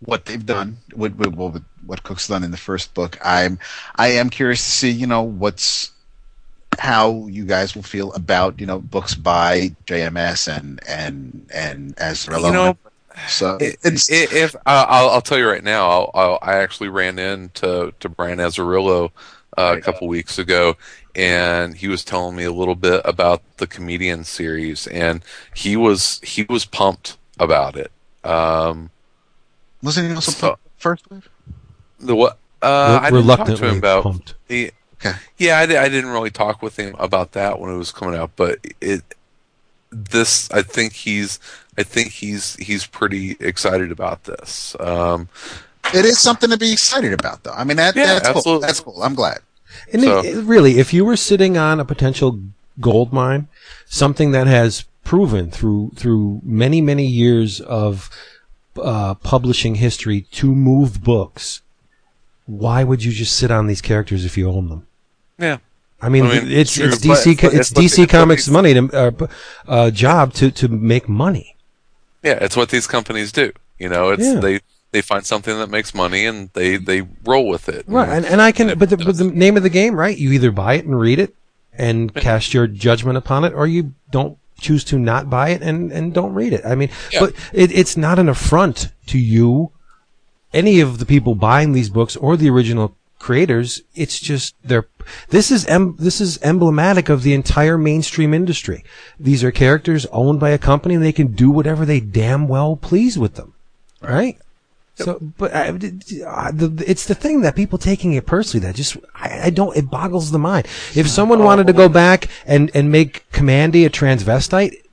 what they've done with, with, with what Cooke's done in the first book. I'm I am curious to see you know what's how you guys will feel about you know books by JMS and and and as You know, So I- it's if uh, I'll, I'll tell you right now, I'll, I'll, I actually ran into to Brian Azzarello uh, a couple weeks ago, and he was telling me a little bit about the comedian series, and he was he was pumped about it. Um, wasn't he also So- put first wave? The what? Uh, I Re- didn't talk to him about. pumped. He, Okay. yeah, I, I didn't really talk with him about that when it was coming out, but it this I think he's I think he's he's pretty excited about this. Um, It is something to be excited about, though. I mean, that, Yeah, that's cool. That's cool. I'm glad. And So- it, it- really, if you were sitting on a potential gold mine, something that has proven through through many many years of uh, publishing history to move books, why would you just sit on these characters if you own them? yeah. I mean, I mean, it's true, it's DC co- it's it's DC the- what Comics' money to uh, uh, job to to make money. Yeah, it's what these companies do. You know, it's Yeah. they they find something that makes money and they they roll with it. Right, and, and I can, but the, but the name of the game, right? You either buy it and read it and cast your judgment upon it, or you don't choose to not buy it and, and don't read it. I mean, Yeah. but it, it's not an affront to you, any of the people buying these books or the original creators. It's just they're, this is, em, this is emblematic of the entire mainstream industry. These are characters owned by a company and they can do whatever they damn well please with them. Right? So, but I, uh, it's the thing that people taking it personally that just I, I don't. It boggles the mind. If someone wanted to go back and and make Kamandi a transvestite,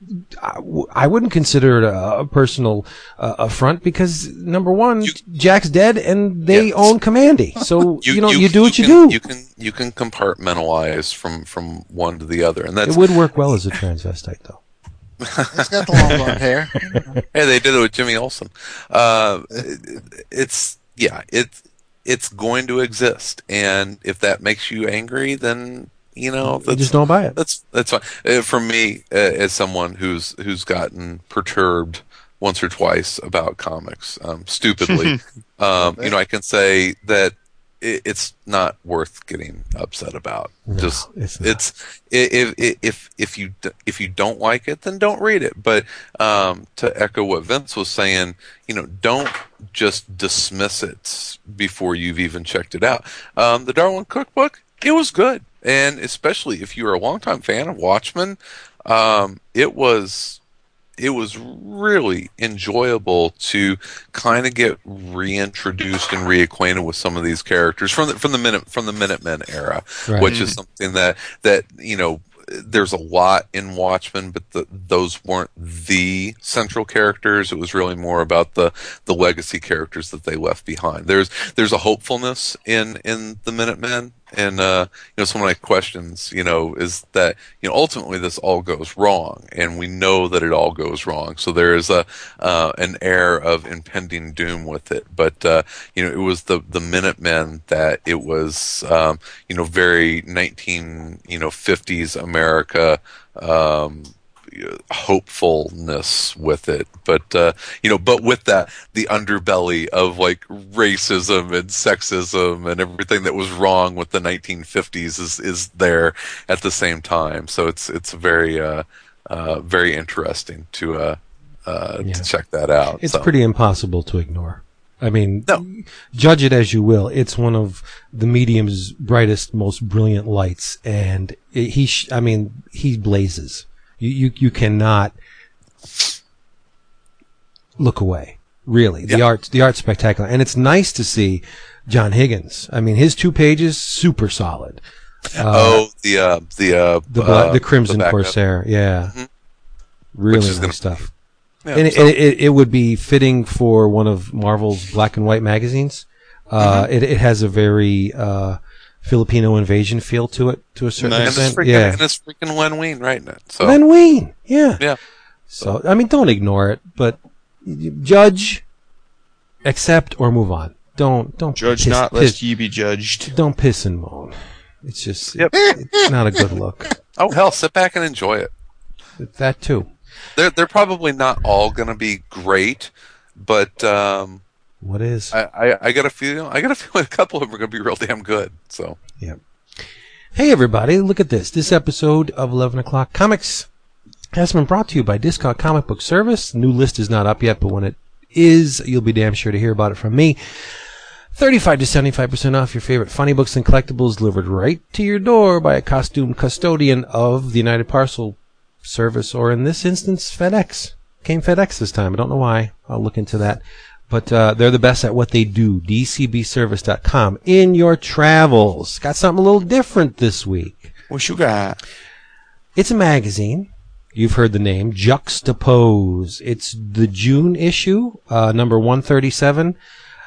I, w- I wouldn't consider it a, a personal uh, affront because number one, You- Jack's dead and they Yes. own Kamandi. <laughs> So you, know you, do what you, can, do. You can you can compartmentalize from from one to the other, and that it would work well as a transvestite, though. <laughs> He's got the long blonde hair. Hey, they did it with Jimmy Olsen. Uh, it- it's yeah, it's it's going to exist, and if that makes you angry, then you know You just don't buy it. that's that's fine. Uh, for me, uh, as someone who's who's gotten perturbed once or twice about comics, um, stupidly, <laughs> um, you know, I can say that it, it's not worth getting upset about. No, Just it's not. it's if if if if you if you don't like it, then don't read it. But um, to echo what Vince was saying, you know, don't just dismiss it before you've even checked it out. Um, the Darwin Cookbook, it was good, and especially if you're a longtime fan of Watchmen, um, it was it was really enjoyable to kind of get reintroduced and reacquainted with some of these characters from the from the minute from the Minutemen era, Right. which is something that that you know there's a lot in Watchmen, but the, those weren't the central characters. It was really more about the the legacy characters that they left behind. There's there's a hopefulness in in the Minutemen, and uh, you know some of my questions, you know, is that you know ultimately this all goes wrong, and we know that it all goes wrong. So there is a uh, an air of impending doom with it, but uh, you know it was the the Minutemen that it was um, you know very 19 you know 50s America. Um, hopefulness with it but uh you know but with that the underbelly of like racism and sexism and everything that was wrong with the 1950s is is there at the same time so it's it's very uh uh very interesting to uh uh Yeah. to check that out It's So, pretty impossible to ignore. I mean, No. judge it as you will. It's one of the medium's brightest, most brilliant lights, and it, he. Sh- I mean, he blazes. You, you you cannot look away. Really, the Yeah. art the art's spectacular, and it's nice to see John Higgins. I mean, his two pages super solid. oh the uh the uh The Bla- uh, the Crimson backup. Corsair, yeah, Mhm. really nice gonna- stuff. Yeah, and it, so- it, it, it would be fitting for one of Marvel's black and white magazines. Uh, Mm-hmm. it, it has a very uh, Filipino invasion feel to it, to a certain Nice. and extent. freaking yeah, and it's freaking Len Wein writing it so Len Wein. Yeah. yeah So I mean, don't ignore it, but judge, accept, or move on. Don't don't Judge piss- not, piss- lest ye be judged. don't piss and moan. It's just Yep. it's not a good look. <laughs> oh hell sit back and enjoy it That too. they're they're probably not all going to be great, but um, What is? I, I I got a feel I got a <laughs> feeling a couple of them are going to be real damn good. So yeah. Hey everybody, look at this. This episode of 11 O'Clock Comics has been brought to you by Discount Comic Book Service. The new list is not up yet, but when it is, you'll be damn sure to hear about it from me. 35 to 75% off your favorite funny books and collectibles delivered right to your door by a costumed custodian of the United Parcel Service, or in this instance, FedEx. Came FedEx this time. I don't know why. I'll look into that. But uh, they're the best at what they do. DCBService.com. In your travels. Got something a little different this week. What you got? It's a magazine. You've heard the name Juxtapoz. It's the June issue, uh, number 137.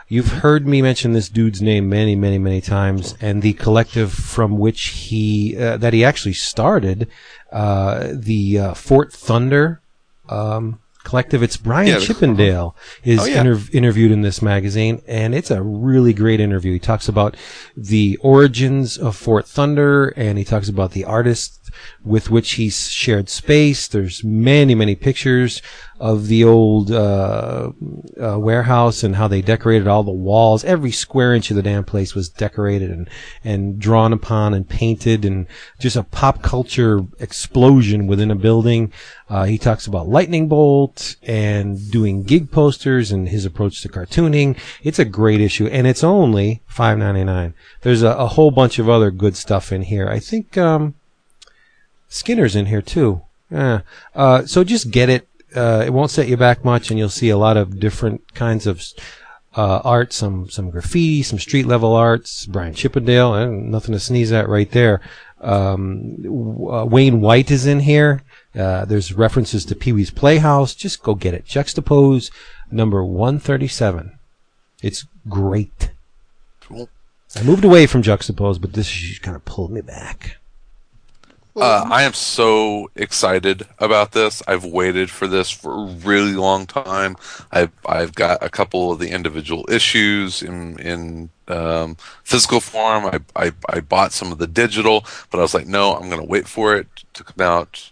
You've heard me mention this dude's name many, many, many times, and the collective from which he uh, that he actually started, uh, the uh, Fort Thunder um, collective. It's Brian Yeah, Chippendale <laughs> oh, is Oh, yeah. interv- interviewed in this magazine, and it's a really great interview. He talks about the origins of Fort Thunder, and he talks about the artists with which he shared space. There's many, many pictures of the old uh, uh, warehouse and how they decorated all the walls. Every square inch of the damn place was decorated and, and drawn upon and painted, and just a pop culture explosion within a building. Uh, he talks about Lightning Bolt and doing gig posters and his approach to cartooning. It's a great issue, and it's only five ninety nine. There's a, a whole bunch of other good stuff in here. I think um, Skinner's in here too. Yeah. Uh, so just get it. Uh, it won't set you back much, and you'll see a lot of different kinds of uh, art, some some graffiti, some street level arts. Brian Chippendale, nothing to sneeze at right there. Um, uh, Wayne White is in here. Uh, there's references to Pee Wee's Playhouse. Just go get it. Juxtapoz number 137. It's great. Cool. I moved away from Juxtapoz, but this kind of pulled me back. Uh, I am so excited about this. I've waited for this for a really long time. I've I've got a couple of the individual issues in in um, physical form. I, I I bought some of the digital, but I was like, no, I'm going to wait for it to come out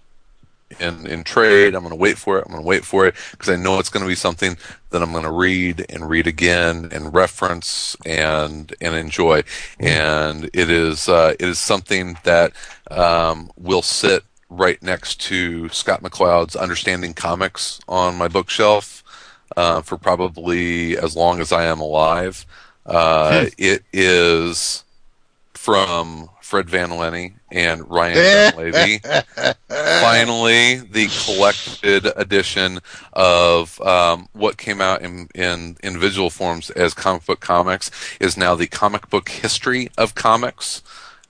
in in trade. I'm going to wait for it. I'm going to wait for it because I know it's going to be something that I'm going to read and read again and reference and and enjoy. And it is uh, it is something that um, will sit right next to Scott McCloud's Understanding Comics on my bookshelf uh, for probably as long as I am alive. Uh, it is from Fred Van Lente and Ryan Levy. <laughs> finally the collected edition of um, what came out in, in in visual forms as comic book comics is now the comic book history of comics.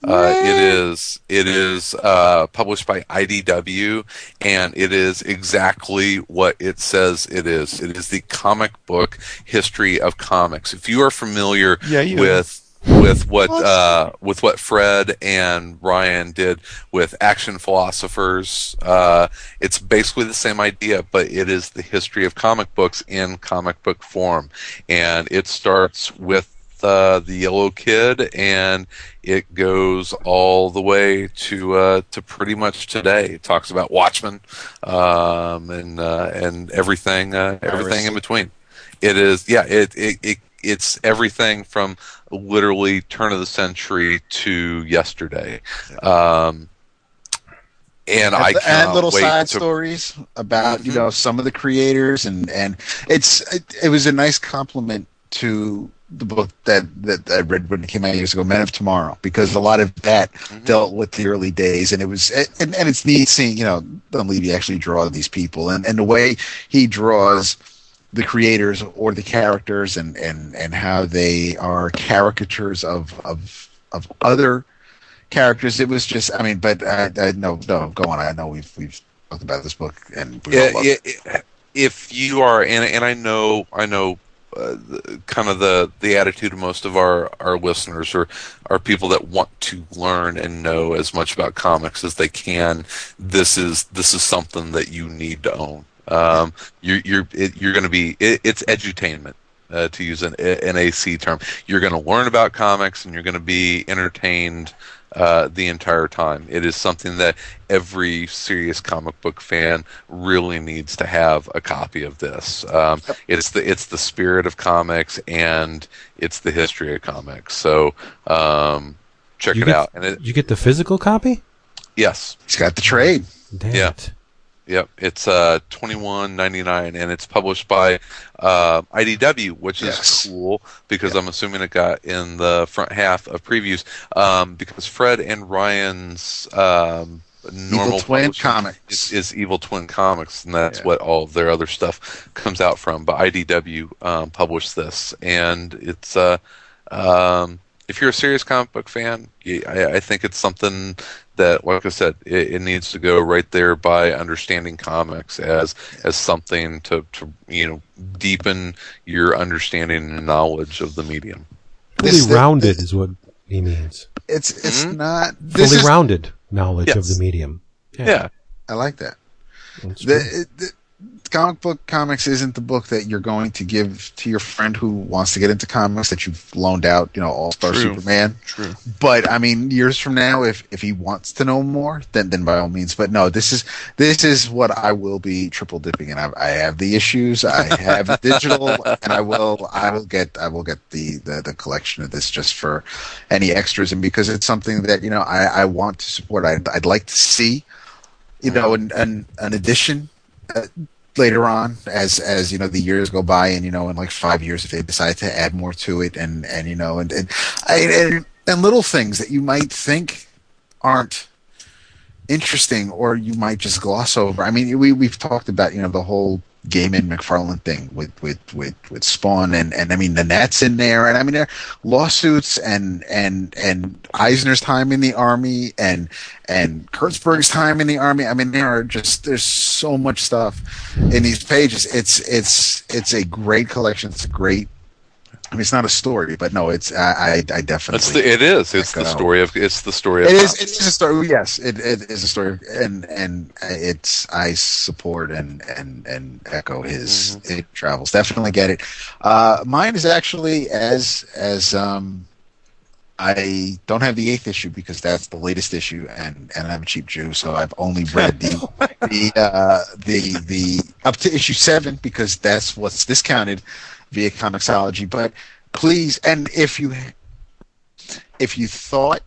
Uh, it is it is uh, published by IDW, and it is exactly what it says it is. It is the comic book history of comics. If you are familiar Yeah, you. with with what uh, with what Fred and Ryan did with Action Philosophers. Uh, it's basically the same idea, but it is the history of comic books in comic book form, and it starts with. Uh, the Yellow Kid, and it goes all the way to uh, to pretty much today. It talks about Watchmen, um, and uh, and everything uh, everything in between. It is yeah. It, it it it's everything from literally turn of the century to yesterday. Um, and I and little side to stories about you Mhm. know some of the creators and and it's it, it was a nice compliment to the book that that I read when it came out years ago, Men of Tomorrow, because a lot of that Mm-hmm. dealt with the early days, and it was and, and it's neat seeing you know Dunlavey actually draw these people, and and the way he draws the creators or the characters, and and and how they are caricatures of of of other characters. It was just, I mean, but I, I no, no, go on. I know we've we've talked about this book, and we yeah, yeah, it. if you are and and I know I know uh, the, kind of the the attitude of most of our our listeners are are people that want to learn and know as much about comics as they can this is this is something that you need to own um you're you're it, you're going to be it, it's edutainment uh, to use an, an AC term you're going to learn about comics and you're going to be entertained uh, the entire time. It is something that every serious comic book fan really needs to have a copy of this. Um, it's the it's the spirit of comics and it's the history of comics. So um, check You it get- out. And it, You get the physical copy? yes, He's got the trade. Damn Yeah. it. Yep, it's uh twenty one ninety nine, and it's published by uh, IDW, which is Yes. cool because I'm assuming it got in the front half of previews. Um, because Fred and Ryan's um, normal Twin Comics. is, is Evil Twin Comics, and that's Yeah. what all of their other stuff comes out from. But IDW um, published this, and it's uh, um, if you're a serious comic book fan, I, I think it's something that, like I said, it, it needs to go right there by understanding comics as as something to, to you know deepen your understanding and knowledge of the medium. Fully This- rounded is what he means. It's it's Mhm. not. This Fully is, rounded knowledge of the medium. Yeah, I like that. That's true. The, the comic book comics isn't the book that you're going to give to your friend who wants to get into comics that you've loaned out, you know, All Star Superman. True. But I mean, years from now, if if he wants to know more, then then by all means. But no, this is this is what I will be triple dipping in. I, I have the issues, I have digital, <laughs> and I will I will get I will get the, the the collection of this just for any extras, and because it's something that you know I I want to support. I'd I'd like to see, you know, an an, an addition. Uh, later on as as you know the years go by and you know in like five years if they decide to add more to it and and you know and and and, and little things that you might think aren't interesting or you might just gloss over. I mean we we've talked about you know the whole Gaiman McFarlane thing with with with with Spawn and and I mean the Nets in there and I mean there lawsuits and and and Eisner's time in the army and and Kurtzberg's time in the army. I mean there are just there's so much stuff in these pages. It's it's it's a great collection. It's a great. I mean it's not a story, but no, it's I I, I definitely. it's the, it is. It's the Echo. story of it's the story of It is. It is a story. Yes, it, it is a story, and and it's I support and and and echo his it travels. Definitely get it. Uh, mine is actually as as um, I don't have the eighth issue because that's the latest issue, and and I'm a cheap Jew, so I've only read the <laughs> the uh, the the up to issue seven because that's what's discounted via Comixology. But please, and if you if you thought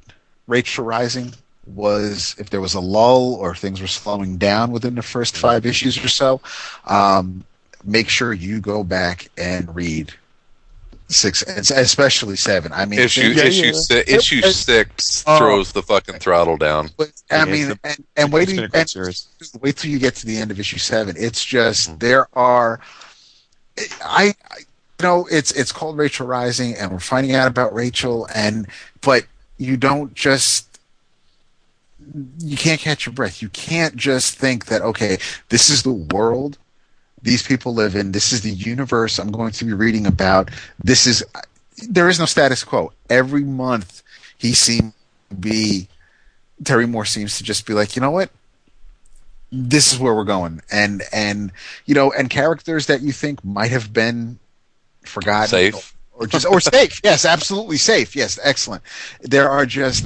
Rachel Rising was if there was a lull or things were slowing down within the first five issues or so, um, make sure you go back and read six, and especially seven. I mean, issue yeah, issue yeah. si- issue It- six Oh. throws the fucking throttle down. but, I mean, it's and, and wait It's till you, and wait till you get to the end of issue seven. It's just Mhm. there are, I, I, you know, it's it's called Rachel Rising, and we're finding out about Rachel, and but you don't just, you can't catch your breath. You can't just think that okay, this is the world these people live in. This is the universe I'm going to be reading about. This is there is no status quo. Every month he seems to be Terry Moore seems to just be like, you know what? This is where we're going. And and you know, and characters that you think might have been forgotten Safe. or just or safe. <laughs> Yes, absolutely safe. Yes, excellent. There are just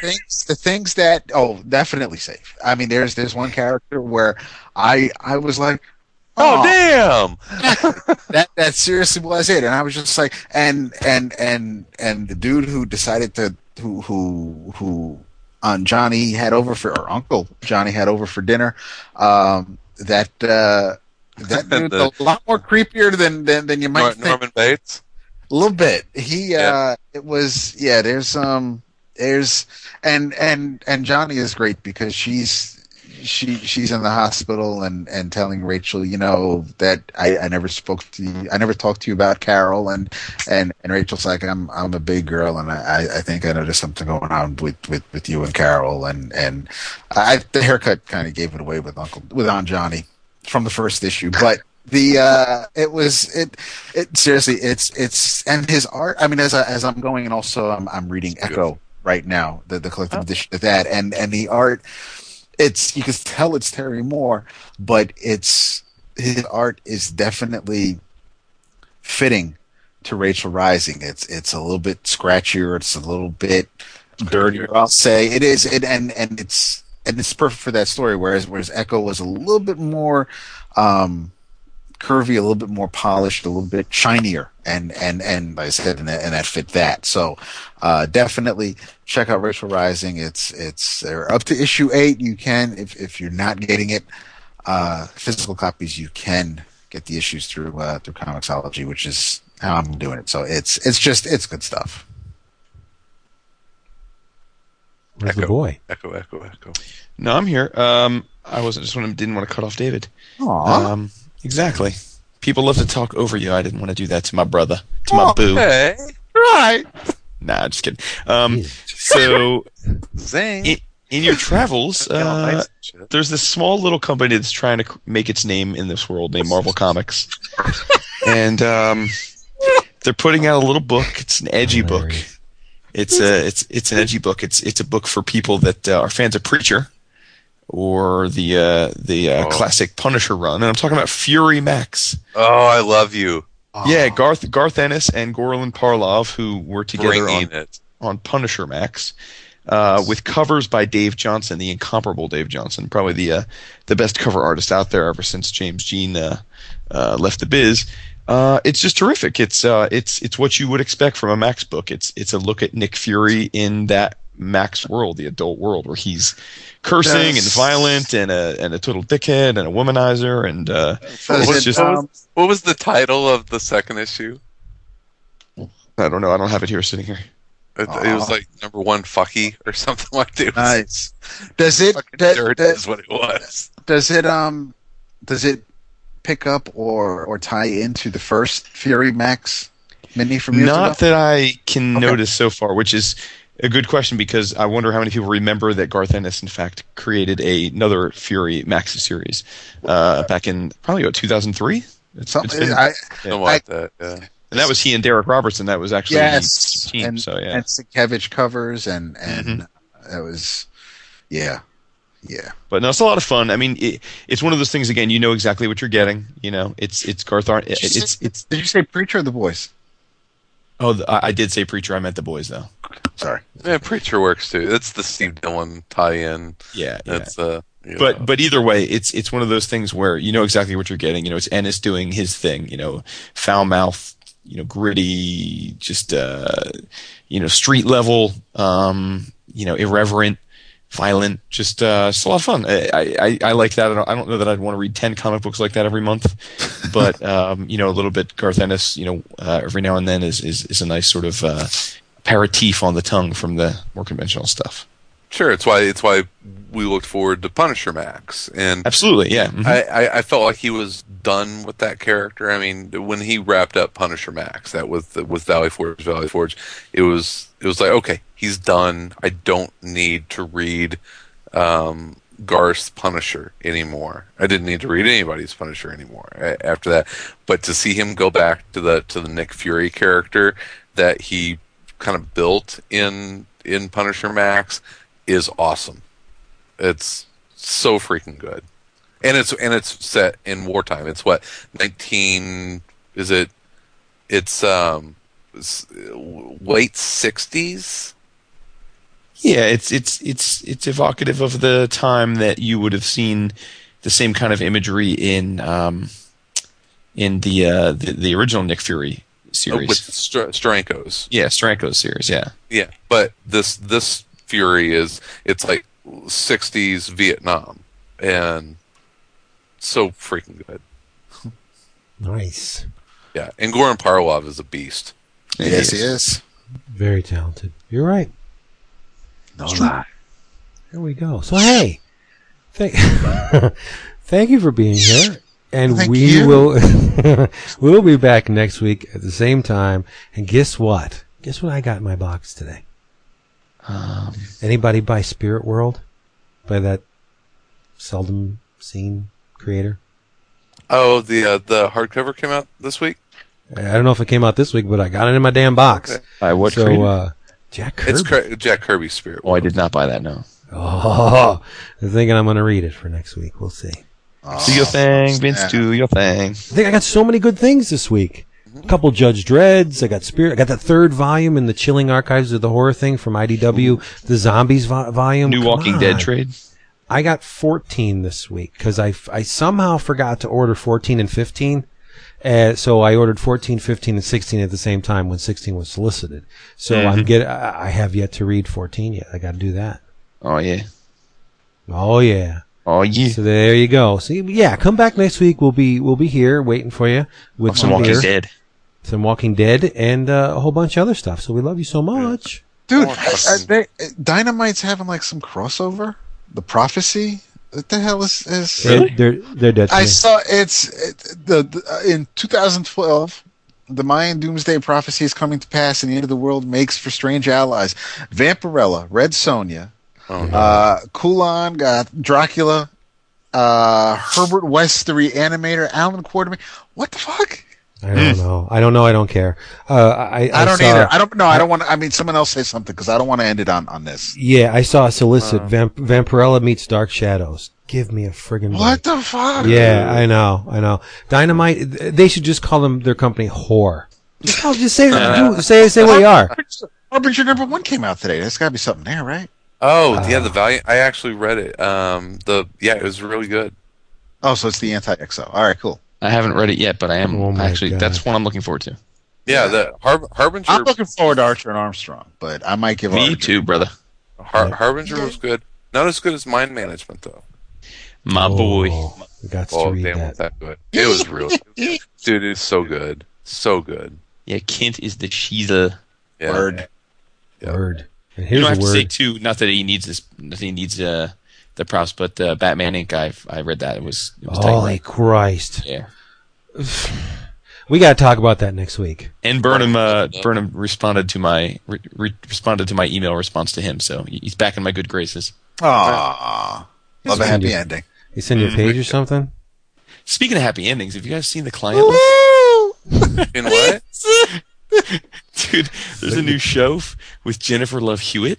things the things that oh, definitely safe. I mean, there's there's one character where I I was like, Oh, "Aw, damn! <laughs> that that seriously was it and i was just like and and and and the dude who decided to who who who on johnny had over for or uncle johnny had over for dinner um that uh that <laughs> dude's The- a lot more creepier than than, than you might Nor- think. Norman Bates. a little bit. He uh it was yeah there's um there's and and and johnny is great because she's she she's in the hospital and and telling rachel you know that i i never spoke to you i never talked to you about carol. And and and rachel's like i'm i'm a big girl and i i think i know there's something going on with with with you and carol. And and i the haircut kind of gave it away with uncle with aunt johnny from the first issue but the uh it was it it seriously it's it's and his art i mean as I, as i'm going and also i'm, I'm reading echo right now the the collective edition of that and and the art it's you can tell it's terry moore but it's his art is definitely fitting to rachel rising. It's it's a little bit scratchier it's a little bit dirtier i'll say. It is it and and it's and it's perfect for that story whereas whereas echo was a little bit more um curvy, a little bit more polished, a little bit shinier, and and and like I said, and that, and that fit that. So uh, definitely check out Rachel Rising. It's it's they're up to issue eight. You can if if you're not getting it uh, physical copies, you can get the issues through uh, through Comixology, which is how I'm doing it. So it's it's just it's good stuff. Where's the Echo. boy? Echo, echo, echo. No, I'm here. Um, I wasn't just want to, didn't want to cut off David. Aw. Um, exactly. People love to talk over you. I didn't want to do that to my brother, to my boo. Hey, right. Nah, just kidding. Um, so <laughs> zing. in, in your travels, <laughs> uh, nice and shit. there's this small little company that's trying to make its name in this world named Marvel <laughs> Comics, and um, they're putting out a little book. It's an edgy book. It's a it's it's an edgy book. It's it's a book for people that uh, are fans of Preacher or the uh, the uh, Oh. classic Punisher run, and I'm talking about Fury Max. Oh, I love you. Yeah, Garth Garth Ennis and Goran Parlov, who were together on it. on Punisher Max, uh, with covers by Dave Johnson, the incomparable Dave Johnson, probably the uh, the best cover artist out there ever since James Jean uh, uh, left the biz. Uh, it's just terrific. It's uh, it's it's what you would expect from a Max book. It's it's a look at Nick Fury in that Max world, the adult world, where he's cursing and violent and a and a total dickhead and a womanizer and uh, Does it's just um, What was the title of the second issue? I don't know. I don't have it here sitting here. It, it was like number one fucky or something like that. It was nice. Does it fucking does, dirty does, is what it was. does it um does it pick up or or tie into the first Fury Max mini from years Not ago? that I can Okay. notice so far, which is a good question because I wonder how many people remember that Garth Ennis, in fact, created a, another Fury Max series uh, back in probably about 2003. It's, it's Something, been- I, Something like that. Yeah. and that was he and Darick Robertson. That was actually yes, the team. and so yeah, and Sienkiewicz covers and and that was yeah yeah but no, it's a lot of fun. I mean, it, it's one of those things. Again, you know exactly what you're getting. You know, it's it's Garth. Ar- it, it's it's. Did you say Preacher or the Boys? Oh, the, I I did say preacher. I meant the boys though. Sorry. yeah, Preacher works too. It's the Steve Dillon tie-in. Yeah, yeah. That's uh. you know. but but either way, it's it's one of those things where you know exactly what you're getting. You know, it's Ennis doing his thing. You know, foul mouth. You know, gritty, just uh, you know, street level. Um, you know, irreverent, violent. Just uh, it's a lot of fun. I I, I like that. I don't, I don't know that I'd want to read ten comic books like that every month, <laughs> but um, you know, a little bit Garth Ennis. You know, uh, every now and then is is is a nice sort of uh, aperitif on the tongue from the more conventional stuff. sure, it's why it's why we looked forward to Punisher Max, and Absolutely, yeah. mhm. I, I, I felt like he was done with that character. I mean, when he wrapped up Punisher Max, that with with Valley Forge, Valley Forge, it was it was like okay, he's done. I don't need to read um, Garth's Punisher anymore. I didn't need to read anybody's Punisher anymore after that. But to see him go back to the to the Nick Fury character that he kind of built in in Punisher Max is awesome. It's so freaking good and it's and it's set in wartime. It's what nineteen is it? It's um late sixties. Yeah, it's it's it's it's evocative of the time that you would have seen the same kind of imagery in um, in the, uh, the the original Nick Fury series. with Str- Steranko's. yeah, Steranko's series. Yeah, Yeah, but this this Fury is it's like sixties Vietnam, and so freaking good. <laughs> Nice. Yeah, and Goran Parlov is a beast. Yes, he is. Very talented. You're right. No lie. There we go. So hey, thank <laughs> thank you for being here, and Thank we you. will <laughs> we'll be back next week at the same time. And guess what? Guess what I got in my box today? um, Anybody buy Spirit World by that seldom seen creator? Oh, the uh, the hardcover came out this week. I don't know if it came out this week, but I got it in my damn box. Okay. by what? so creator? uh, Jack Kirby. It's Cra- Jack Kirby's Spirit. oh, I did not buy that. No. oh, I'm thinking I'm going to read it for next week. We'll see. Ah, do your thing, Vince. yeah. Do your thing. I think I got so many good things this week. A couple Judge Dreads. I got Spirit. I got the third volume in the Chilling Archives of the Horror thing from IDW. The Zombies vo- volume. New Come Walking Dead trade. I got 14 this week because I, I somehow forgot to order 14 and 15. Uh, so I ordered 14, 15, and 16 at the same time when 16 was solicited. So I'm get I I have yet to read 14 yet. I got to do that. Oh yeah. Oh yeah. Oh yeah. So there you go. See, yeah, come back next week. We'll be we'll be here waiting for you with Some some Walking beer, Dead. some Walking Dead, and uh, a whole bunch of other stuff. So we love you so much. Dude, Oh, they, Dynamite's having like some crossover. The Prophecy. What the hell is is? They're they're, they're dead. To I me. saw it's it, the, the uh, in 2012. The Mayan doomsday prophecy is coming to pass, and the end of the world makes for strange allies. Vampirella, Red Sonja, Oh, no. uh, Kulan, got Dracula, uh, Herbert West, the reanimator, Allan Quatermain. What the fuck? I don't know. I don't know. I don't care. Uh, I, I, don't saw, either. I don't. No, I don't want. to I mean, someone else say something because I don't want to end it on on this. Yeah, I saw a solicit. Uh. Vamp- Vampirella meets Dark Shadows. Give me a friggin' What break. the fuck? Yeah, I know. I know. Dynamite. They should just call them their company whore. Just, call, just say <laughs> do, say say what you are. Harbinger number one came out today. There's got to be something there, right? oh, uh, yeah, the Valiant. I actually read it. Um, the yeah, it was really good. Oh, so it's the anti-XO. All right, cool. I haven't read it yet, but I am Oh actually. God. That's one I'm looking forward to. Yeah, the Har- Harbinger. I'm looking forward to Archer and Armstrong, but I might give Me Harbinger- too, brother. Har- Harbinger was good. Not as good as Mind Management though. My boy. Oh, we got to Oh read damn, that. was that good? It was really, <laughs> dude. It's so good, so good. Yeah, Kindt is the Shiza. Yeah. Word. Yeah. Word. And You here's don't a have to say word. too. Not that he needs this. Not that he needs uh, the props, but uh, Batman Inc. I I read that. It was. It was tight. Holy Christ! Yeah. <sighs> We got to talk about that next week. And Burnham, uh, Burnham responded to my re- re- responded to my email response to him, so he's back in my good graces. Aww. Love a happy you- ending. You send you a Mm-hmm. page or something. Speaking of happy endings, have you guys seen the client list? In what? <laughs> Dude, there's a new show with Jennifer Love Hewitt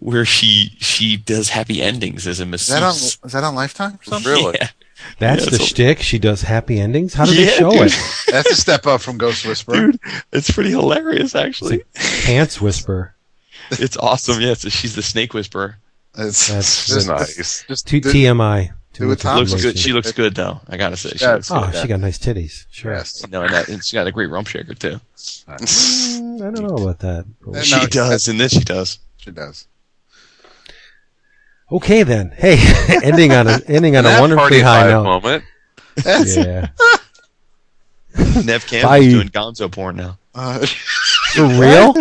where she she does happy endings as a Is that on? Is that on Lifetime? Or something? Really? Yeah. <laughs> That's Yeah, the it's shtick. She does happy endings. How do Yeah, they show dude. it? <laughs> That's a step up from Ghost Whisperer. Dude, it's pretty hilarious actually. Pants whisper. <laughs> It's awesome. Yeah, so she's the snake whisperer. It's, That's just, nice. Just T- TMI. Too do much it, Tom. Looks good. She looks good though. I gotta say. She Yeah, looks Oh, good. she got nice titties. Sure. Yes. No, and, that, and she got a great rump shaker too. Mm, I don't know about that. She she- does, and this she does. She does. Okay then. Hey, <laughs> ending on a ending on a that wonderfully party high five note. moment. That's, Yeah. <laughs> Neve Bye. Campbell's doing Gonzo porn now, uh, <laughs> For real?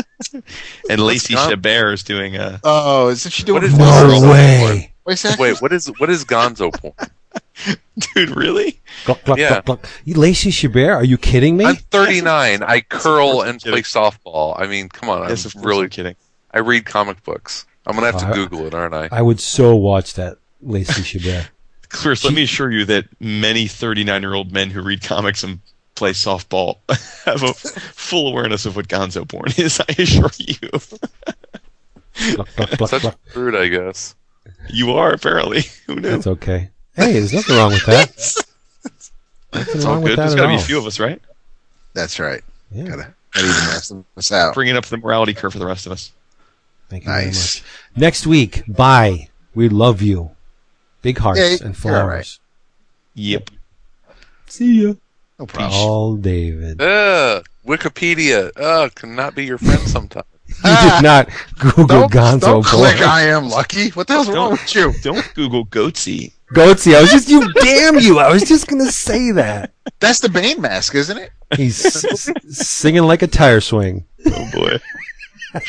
and Lacey Chabert is doing uh oh, isn't she doing? What is No way. porn? Wait, Zach, Wait, what is what is Gonzo porn? Dude, really? Gluck, gluck, Yeah. gluck, gluck. Lacey Chabert? Are you kidding me? I'm 39. I curl I'm and play softball. I mean, come on. I'm Yes, really kidding. I read comic books. I'm gonna have to Uh, Google it, aren't I? I would so watch that Lacey Chabert. <laughs> Chris, let me assure you that many 39 year old men who read comics and play softball <laughs> have a full awareness of what Gonzo porn is. I assure you. Gluck, gluck, gluck, Such gluck. rude, I guess. You are apparently. Who knew? That's okay. Hey, there's nothing wrong with that. <laughs> Nothing It's wrong all with good. that There's at got to be a few of us, right? That's right. Yeah. Gotta, gotta even mess us out. Bringing up the morality curve for the rest of us. Thank you Nice. very much. Next week, bye. We love you. Big hearts Yeah, and you're flowers. Yep. See ya. No problem. All David. Ugh, Wikipedia. Ugh, cannot be your friend sometimes. <laughs> You did ah. not Google Don't, Gonzo don't click. I am lucky. What the hell's wrong with you? Don't Google goatse. Goatse. I was just you. Damn you! I was just gonna say that. That's the Bane mask, isn't it? He's s- s- singing like a tire swing. Oh boy. <laughs>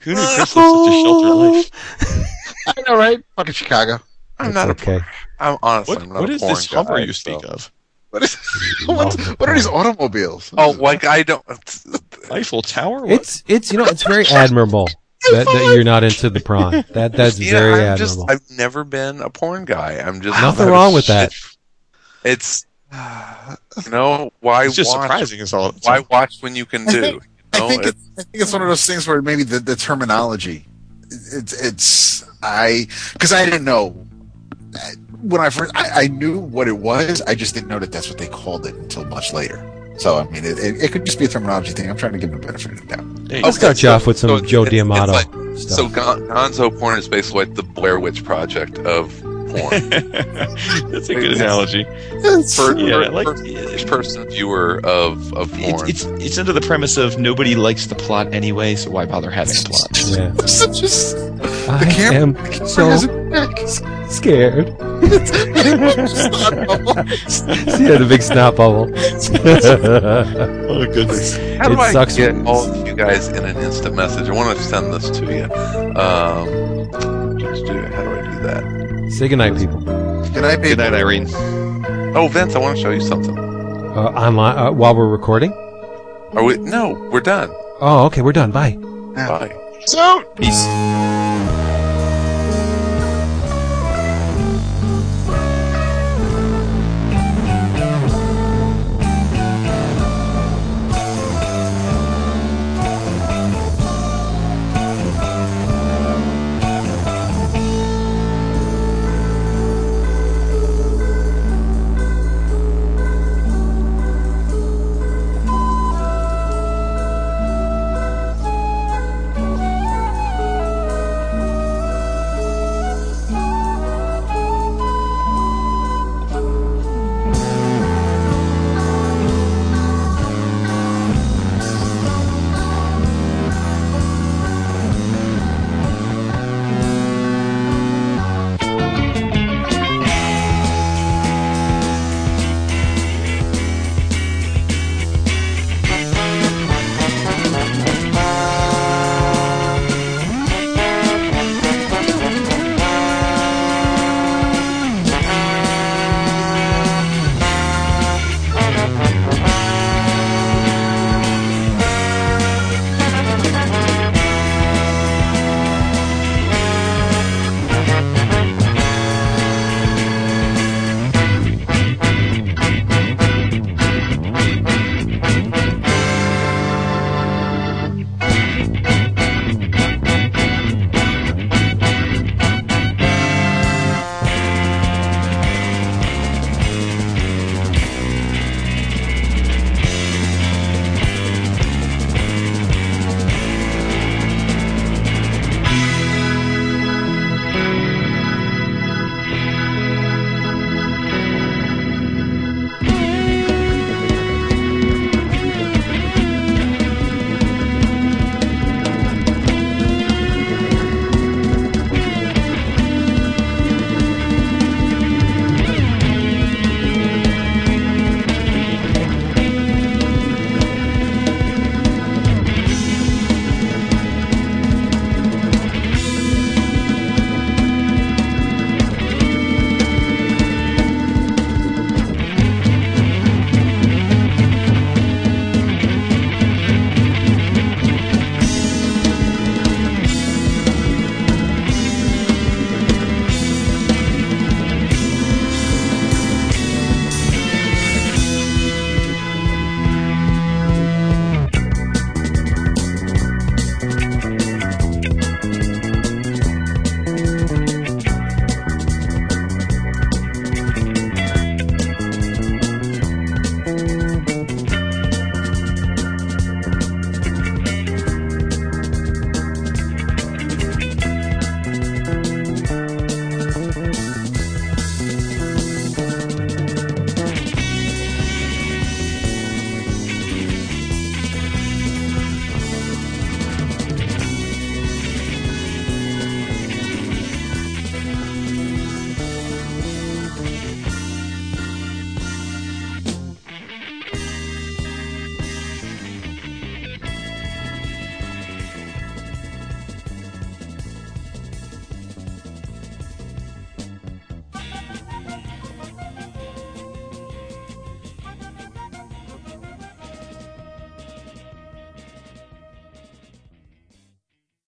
Who knew Chris lived such a oh. sheltered life? I know, right? Fucking Chicago. I'm That's not okay. a. I'm honestly, What, I'm not what a is porn this hover guy, you so- speak of? What is? <laughs> what, what are these automobiles? Oh, like I don't. Eiffel Tower? What? It's it's you know it's very admirable <laughs> that, that you're not into the prawn. That that's Yeah, very I'm just. admirable. I've never been a porn guy. I'm just Nothing wrong with that. It's you know why it's just watch? surprising. Is all. Why watch when you can do? You I think It- it's, I think it's one of those things where maybe the, the terminology, it's it's I because I didn't know when I first I, I knew what it was. I just didn't know that that's what they called it until much later. So I mean, it, it, it could just be a terminology thing. I'm trying to give them the benefit of the doubt. Hey, Let's start you so- off with some so Joe it's- it's D'Amato like- stuff. So Gonzo porn is basically like the Blair Witch Project of porn. <laughs> That's a good analogy. For, Yeah, for like- first person viewer of of porn. it's it's under the premise of nobody likes the plot anyway, so why bother having a plot? <laughs> yeah. Just I camera- am the camera so <laughs> has a yeah, the big snot bubble. Oh goodness. How do It I sucks get all of you guys in an instant message? I want to send this to you. Um, do- how do I do that? Say goodnight, people. Good night, Good people. night, Irene. Oh, Vince, I want to show you something. Uh, online uh, while we're recording. Are we? No, we're done. Oh, okay, we're done. Bye. Bye. So. Peace.